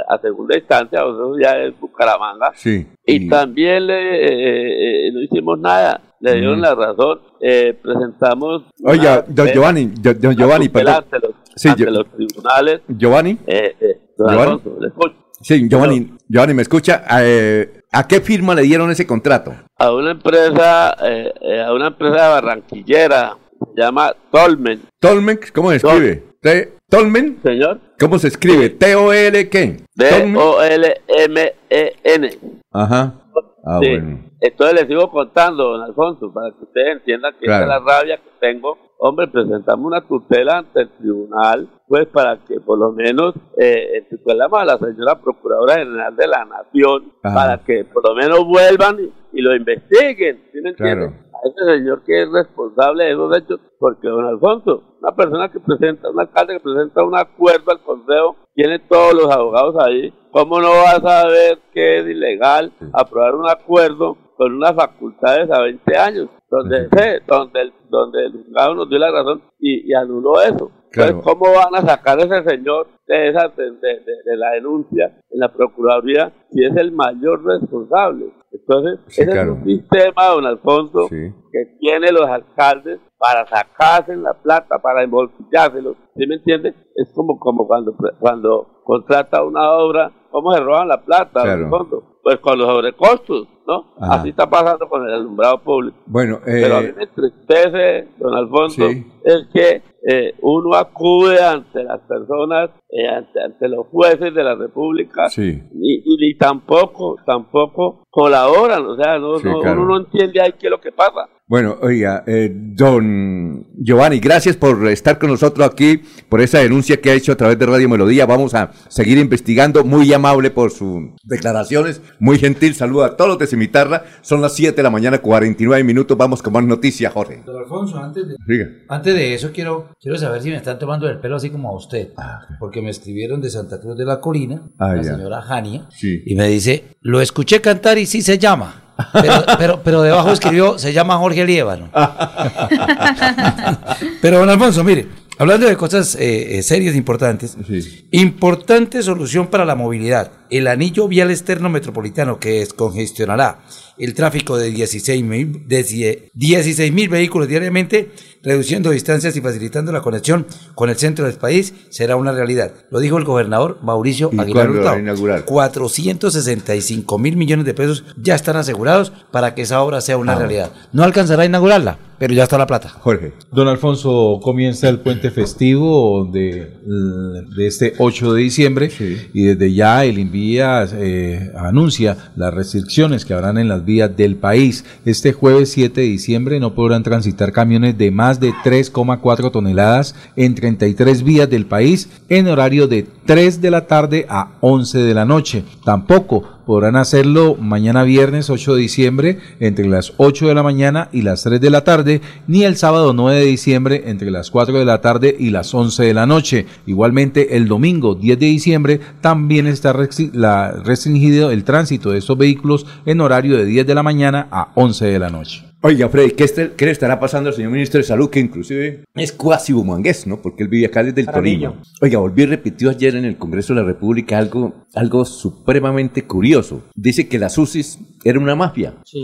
Speaker 36: a- segunda instancia, nosotros ya es Bucaramanga,
Speaker 1: Sí.
Speaker 36: y también le, eh, eh, no hicimos nada, le dieron
Speaker 1: Mm.
Speaker 36: la razón, eh, presentamos...
Speaker 1: Oiga, don Giovanni, don Giovanni, perdón. Sí,
Speaker 36: ante
Speaker 1: yo-
Speaker 36: los tribunales.
Speaker 1: Giovanni.
Speaker 36: Eh, eh,
Speaker 1: Giovanni. Sí, Giovanni, Giovanni, ¿me escucha? Eh, ¿A qué firma le dieron ese contrato?
Speaker 36: a una empresa, eh, a una empresa barranquillera, se llama Tolmen.
Speaker 1: ¿Tolmen? ¿Cómo se escribe? T- ¿Tolmen?
Speaker 36: Señor.
Speaker 1: ¿Cómo se escribe? ¿T-O-L qué? Tolmen.
Speaker 36: D-O-L-M-E-N.
Speaker 1: Ajá. Ah,
Speaker 36: Sí.
Speaker 1: bueno.
Speaker 36: Entonces les sigo contando, don Alfonso, para que ustedes entiendan que
Speaker 1: Claro.
Speaker 36: esta es la rabia que tengo. Hombre, presentamos una tutela ante el tribunal, pues para que por lo menos eh, tutelamos a la señora Procuradora General de la Nación,
Speaker 1: Ajá.
Speaker 36: para que por lo menos vuelvan y, y lo investiguen, ¿sí me?
Speaker 1: Claro.
Speaker 36: A ese señor que es responsable de esos hechos, porque don Alfonso, una persona que presenta, un alcalde que presenta un acuerdo al consejo, tiene todos los abogados ahí, ¿cómo no va a saber que es ilegal aprobar un acuerdo con unas facultades a 20 años? Donde, sé, donde, el, donde el juzgado nos dio la razón y, y anuló eso.
Speaker 1: Claro.
Speaker 36: Entonces, ¿cómo van a sacar a ese señor de, esa, de, de- la denuncia en la Procuraduría si es el mayor responsable? Entonces,
Speaker 1: Sí,
Speaker 36: ese
Speaker 1: claro.
Speaker 36: es un sistema, don Alfonso, que tiene los alcaldes para sacarse la plata, para embolsillárselo. ¿Sí me entiende? Es como, como cuando, cuando contrata una obra, ¿cómo se roban la plata, don
Speaker 1: Claro.
Speaker 36: Alfonso? Pues con los sobrecostos, ¿no?
Speaker 1: Ajá.
Speaker 36: Así está pasando con el alumbrado público.
Speaker 1: Bueno,
Speaker 36: Pero a mí
Speaker 1: eh,
Speaker 36: me entristece, don Alfonso,
Speaker 1: Sí.
Speaker 36: es que eh, uno acude ante las personas, eh, ante, ante los jueces de la República,
Speaker 1: sí.
Speaker 36: y, y tampoco, tampoco colaboran, o sea, no,
Speaker 1: Sí,
Speaker 36: no-
Speaker 1: claro.
Speaker 36: uno no entiende ahí qué es lo que pasa.
Speaker 1: Bueno, oiga, eh, don Giovanni, gracias por estar con nosotros aquí, por esa denuncia que ha hecho a través de Radio Melodía. Vamos a seguir investigando. Muy amable por sus declaraciones, muy gentil. Saluda a todos los de Cimitarra. Son las 7 de la mañana, 49 minutos. Vamos con más noticias, Jorge.
Speaker 6: Don Alfonso, antes de,
Speaker 1: Diga.
Speaker 6: antes de eso quiero, quiero saber si me están tomando el pelo así como a usted. Porque me escribieron de Santa Cruz de la Colina,
Speaker 1: Ah,
Speaker 6: la
Speaker 1: ya.
Speaker 6: señora Jania,
Speaker 1: Sí.
Speaker 6: y me dice, lo escuché cantar y sí se llama. Pero, pero, pero debajo escribió, se llama Jorge Liévano. Pero don Alfonso, mire, hablando de cosas eh, eh, serias e importantes, importante solución para la movilidad. El anillo vial externo metropolitano que descongestionará el tráfico de 16 mil 16 vehículos diariamente, reduciendo distancias y facilitando la conexión con el centro del país, será una realidad. Lo dijo el gobernador Mauricio
Speaker 1: ¿Y
Speaker 6: Aguilar
Speaker 1: cuándo va a
Speaker 6: Hurtado.
Speaker 1: inaugurar?
Speaker 6: 465 mil millones de pesos ya están asegurados para que esa obra sea una
Speaker 5: Ah.
Speaker 6: realidad. No alcanzará a inaugurarla, pero ya está la plata.
Speaker 1: Jorge.
Speaker 5: Don Alfonso, comienza el puente festivo de, de este 8 de diciembre y desde ya el Invía eh, anuncia las restricciones que habrán en las vías del país. Este jueves 7 de diciembre no podrán transitar camiones de más de 3,4 toneladas en 33 vías del país en horario de 3 de la tarde a 11 de la noche. Tampoco podrán hacerlo mañana viernes 8 de diciembre entre las 8 de la mañana y las 3 de la tarde, ni el sábado 9 de diciembre entre las 4 de la tarde y las 11 de la noche. Igualmente el domingo 10 de diciembre también está restringido el tránsito de estos vehículos en horario de 10 de la mañana a 11 de la noche.
Speaker 1: Oiga, Freddy, ¿qué, este- qué le estará pasando al señor ministro de Salud, que inclusive es cuasi bumangués, ¿no? Porque él vive acá desde el. Tolima. Oiga, volvió y repitió ayer en el Congreso de la República algo, algo supremamente curioso. Dice que las UCIs era una mafia.
Speaker 9: Sí.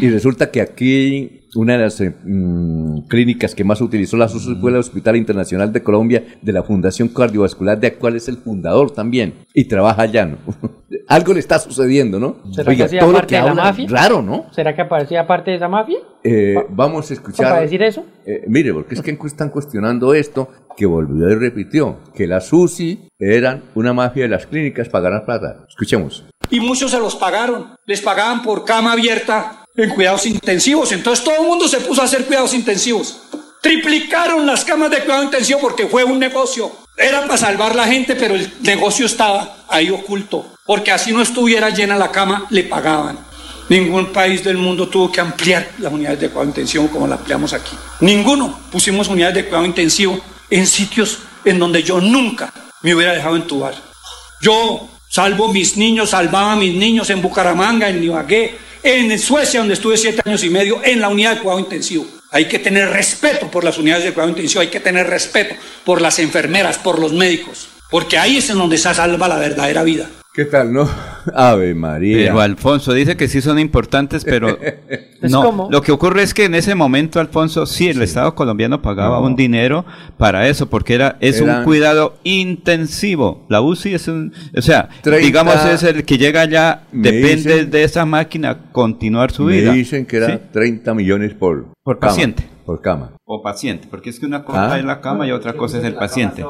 Speaker 1: Y resulta que aquí una de las eh, mm, clínicas que más utilizó las UCIs fue el Hospital Internacional de Colombia de la Fundación Cardiovascular, de la cual es el fundador también. Y trabaja allá, ¿no? algo le está sucediendo, ¿no?
Speaker 9: ¿Será que hacía parte de la mafia?
Speaker 1: Raro, ¿no?
Speaker 9: ¿Será que aparecía parte de esa mafia?
Speaker 1: Eh, vamos a escuchar.
Speaker 9: ¿Para decir eso?
Speaker 1: Eh, mire, porque es que están cuestionando esto, que volvió y repitió, que las UCI eran una mafia de las clínicas para ganar plata. Escuchemos.
Speaker 37: y muchos se los pagaron. Les pagaban por cama abierta en cuidados intensivos. Entonces todo el mundo se puso a hacer cuidados intensivos. Triplicaron las camas de cuidado intensivo porque fue un negocio. Era para salvar la gente, pero el negocio estaba ahí oculto. Porque así no estuviera llena la cama, le pagaban. Ningún país del mundo tuvo que ampliar las unidades de cuidado intensivo como la ampliamos aquí. Ninguno. Pusimos unidades de cuidado intensivo en sitios en donde yo nunca me hubiera dejado entubar. Yo salvo mis niños, salvaba a mis niños en Bucaramanga, en Ibagué, en Suecia, donde estuve siete años y medio, en la unidad de cuidado intensivo. Hay que tener respeto por las unidades de cuidado intensivo, hay que tener respeto por las enfermeras, por los médicos, porque ahí es en donde se salva la verdadera vida.
Speaker 1: ¿Qué tal, no? Ave María.
Speaker 3: Pero Alfonso dice que sí son importantes, pero no.
Speaker 9: como-
Speaker 3: Lo que ocurre es que en ese momento, Alfonso, sí, el Estado colombiano pagaba
Speaker 1: No.
Speaker 3: un dinero para eso, porque era es
Speaker 1: Eran-
Speaker 3: un cuidado intensivo. La UCI es un, o sea,
Speaker 1: 30
Speaker 3: digamos es el que llega allá,
Speaker 1: Me
Speaker 3: depende
Speaker 1: dicen-
Speaker 3: de esa máquina continuar su
Speaker 1: Me
Speaker 3: vida.
Speaker 1: dicen que era
Speaker 3: Sí.
Speaker 1: 30 millones por,
Speaker 3: Por
Speaker 1: cama,
Speaker 3: paciente.
Speaker 1: Por cama.
Speaker 3: O paciente, porque es que una cosa
Speaker 1: Ah.
Speaker 3: es la cama y otra cosa es el paciente.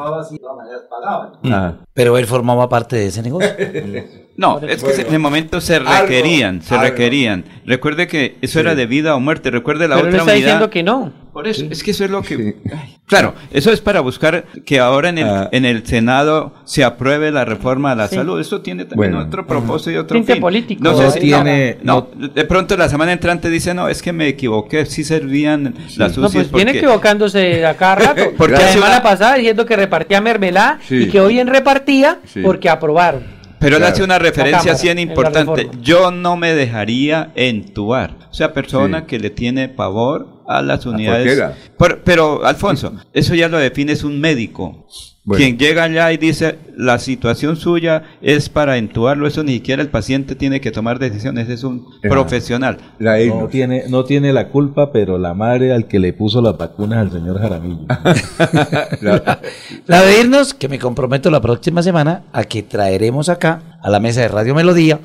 Speaker 1: Ah.
Speaker 6: Pero él formaba parte de ese negocio.
Speaker 3: No, es que en el momento se
Speaker 6: Algo,
Speaker 3: requerían, se
Speaker 6: algo.
Speaker 3: requerían. Recuerde que eso era de vida o muerte. Recuerde la
Speaker 9: Pero él
Speaker 3: otra
Speaker 9: está
Speaker 3: unidad.
Speaker 9: diciendo que no.
Speaker 3: Por eso, es que eso es lo que... Ay, claro, eso es para buscar que ahora en el,
Speaker 1: Ah.
Speaker 3: en el Senado se apruebe la reforma a la
Speaker 9: Sí.
Speaker 3: salud. Eso tiene también
Speaker 1: Bueno.
Speaker 3: otro propósito y otro
Speaker 9: Tinte
Speaker 3: fin.
Speaker 9: político.
Speaker 3: No, sé
Speaker 5: No
Speaker 3: si-
Speaker 5: tiene-
Speaker 3: no, no, de pronto la semana entrante dice, no, es que me equivoqué, sí servían las
Speaker 9: No,
Speaker 3: UCIs
Speaker 9: pues viene
Speaker 3: porque-
Speaker 9: equivocándose a cada rato.
Speaker 3: Porque
Speaker 9: la semana
Speaker 3: una-
Speaker 9: pasada diciendo que repartía mermelada
Speaker 3: Sí.
Speaker 9: y que hoy en repartía
Speaker 3: Sí.
Speaker 9: porque aprobaron.
Speaker 3: Pero él
Speaker 9: Claro.
Speaker 3: hace una referencia así en importante. Yo no me dejaría entubar. O sea, persona
Speaker 1: Sí.
Speaker 3: que le tiene pavor a las unidades. Por- pero, Alfonso, eso ya lo define es un médico.
Speaker 1: Bueno.
Speaker 3: Quien llega allá y dice la situación suya es para entubarlo, eso ni siquiera el paciente tiene que tomar decisiones, es un profesional.
Speaker 5: No tiene, no tiene la culpa, pero la madre al que le puso las vacunas al señor Jaramillo.
Speaker 6: La de irnos, que me comprometo la próxima semana a que traeremos acá a la mesa de Radio Melodía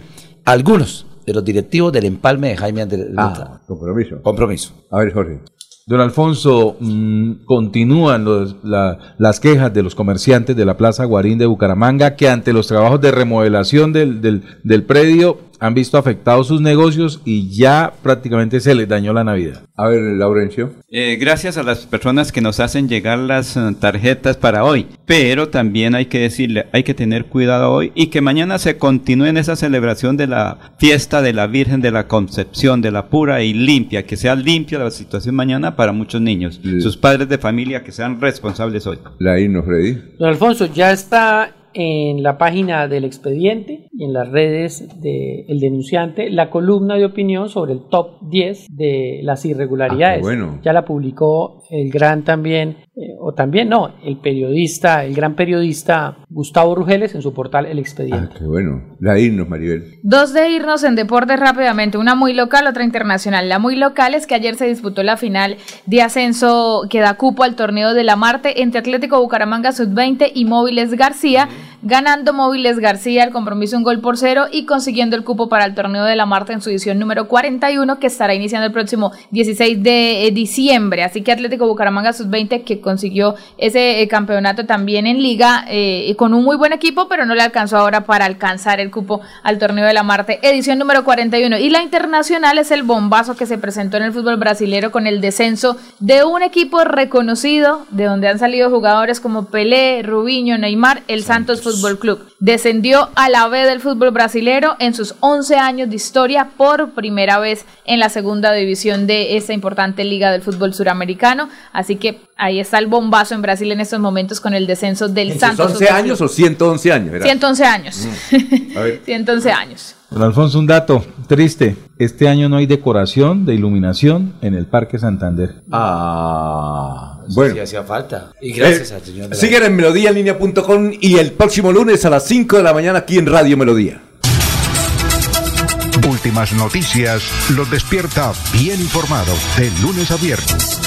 Speaker 6: algunos de los directivos del empalme de Jaime Andrés.
Speaker 1: Ah, compromiso.
Speaker 6: Compromiso.
Speaker 1: A ver, Jorge.
Speaker 5: Don Alfonso, mm, continúan los- la- las quejas de los comerciantes de la Plaza Guarín de Bucaramanga que ante los trabajos de remodelación del, del- del predio han visto afectados sus negocios y ya prácticamente se les dañó la Navidad.
Speaker 1: A ver, Laurencio.
Speaker 3: Eh, gracias a las personas que nos hacen llegar las eh, tarjetas para hoy, pero también hay que decirle, hay que tener cuidado hoy y que mañana se continúe en esa celebración de la fiesta de la Virgen de la Concepción, de la pura y limpia, que sea limpia la situación mañana para muchos niños, sus padres de familia que sean responsables hoy.
Speaker 1: La himno, Freddy.
Speaker 9: Don Alfonso, ya está en la página del expediente y en las redes del denunciante la columna de opinión sobre el top 10 de las irregularidades.
Speaker 1: Ah, qué bueno.
Speaker 9: Ya la publicó el gran también, eh, o también no, el periodista, el gran periodista Gustavo Rugeles en su portal El Expediente.
Speaker 1: Qué bueno. La himno, Maribel.
Speaker 26: Dos de irnos en deportes rápidamente, una muy local, otra internacional. La muy local es que ayer se disputó la final de ascenso que da cupo al torneo de la Marte entre Atlético Bucaramanga Sub-20 y Móviles García, Mm-hmm. Ganando Móviles García el compromiso un gol por cero y consiguiendo el cupo para el torneo de la Marte en su edición número 41 que estará iniciando el próximo 16 de eh, diciembre. Así que Atlético Bucaramanga Sub-20 que consiguió ese eh, campeonato también en liga eh, con un muy buen equipo, pero no le alcanzó ahora para alcanzar el cupo al torneo de la Marte, edición número 41. Y la internacional es el bombazo que se presentó en el fútbol brasilero con el descenso de un equipo reconocido, de donde han salido jugadores como Pelé, Rubiño, Neymar, el Santos Fútbol Club. Descendió a la B del fútbol brasilero en sus 11 años de historia por primera vez en la segunda división de esta importante liga del fútbol suramericano. Así que ahí está el bombazo en Brasil en estos momentos con el descenso del
Speaker 1: ¿En
Speaker 26: Santos
Speaker 1: 11
Speaker 26: Fútbol
Speaker 1: años o 111 años? Era?
Speaker 26: 111 años.
Speaker 1: A ver.
Speaker 26: 111 años.
Speaker 5: Don Alfonso, un dato triste. Este año no hay decoración de iluminación en el Parque Santander.
Speaker 1: Ah, bueno.
Speaker 6: Sí, hacía falta. Y gracias
Speaker 1: Eh,
Speaker 6: al señor.
Speaker 1: Siguen en melodíaenlínea.com y el próximo lunes a las 5 de la mañana aquí en Radio Melodía.
Speaker 30: Últimas noticias los despierta bien informados de lunes a viernes.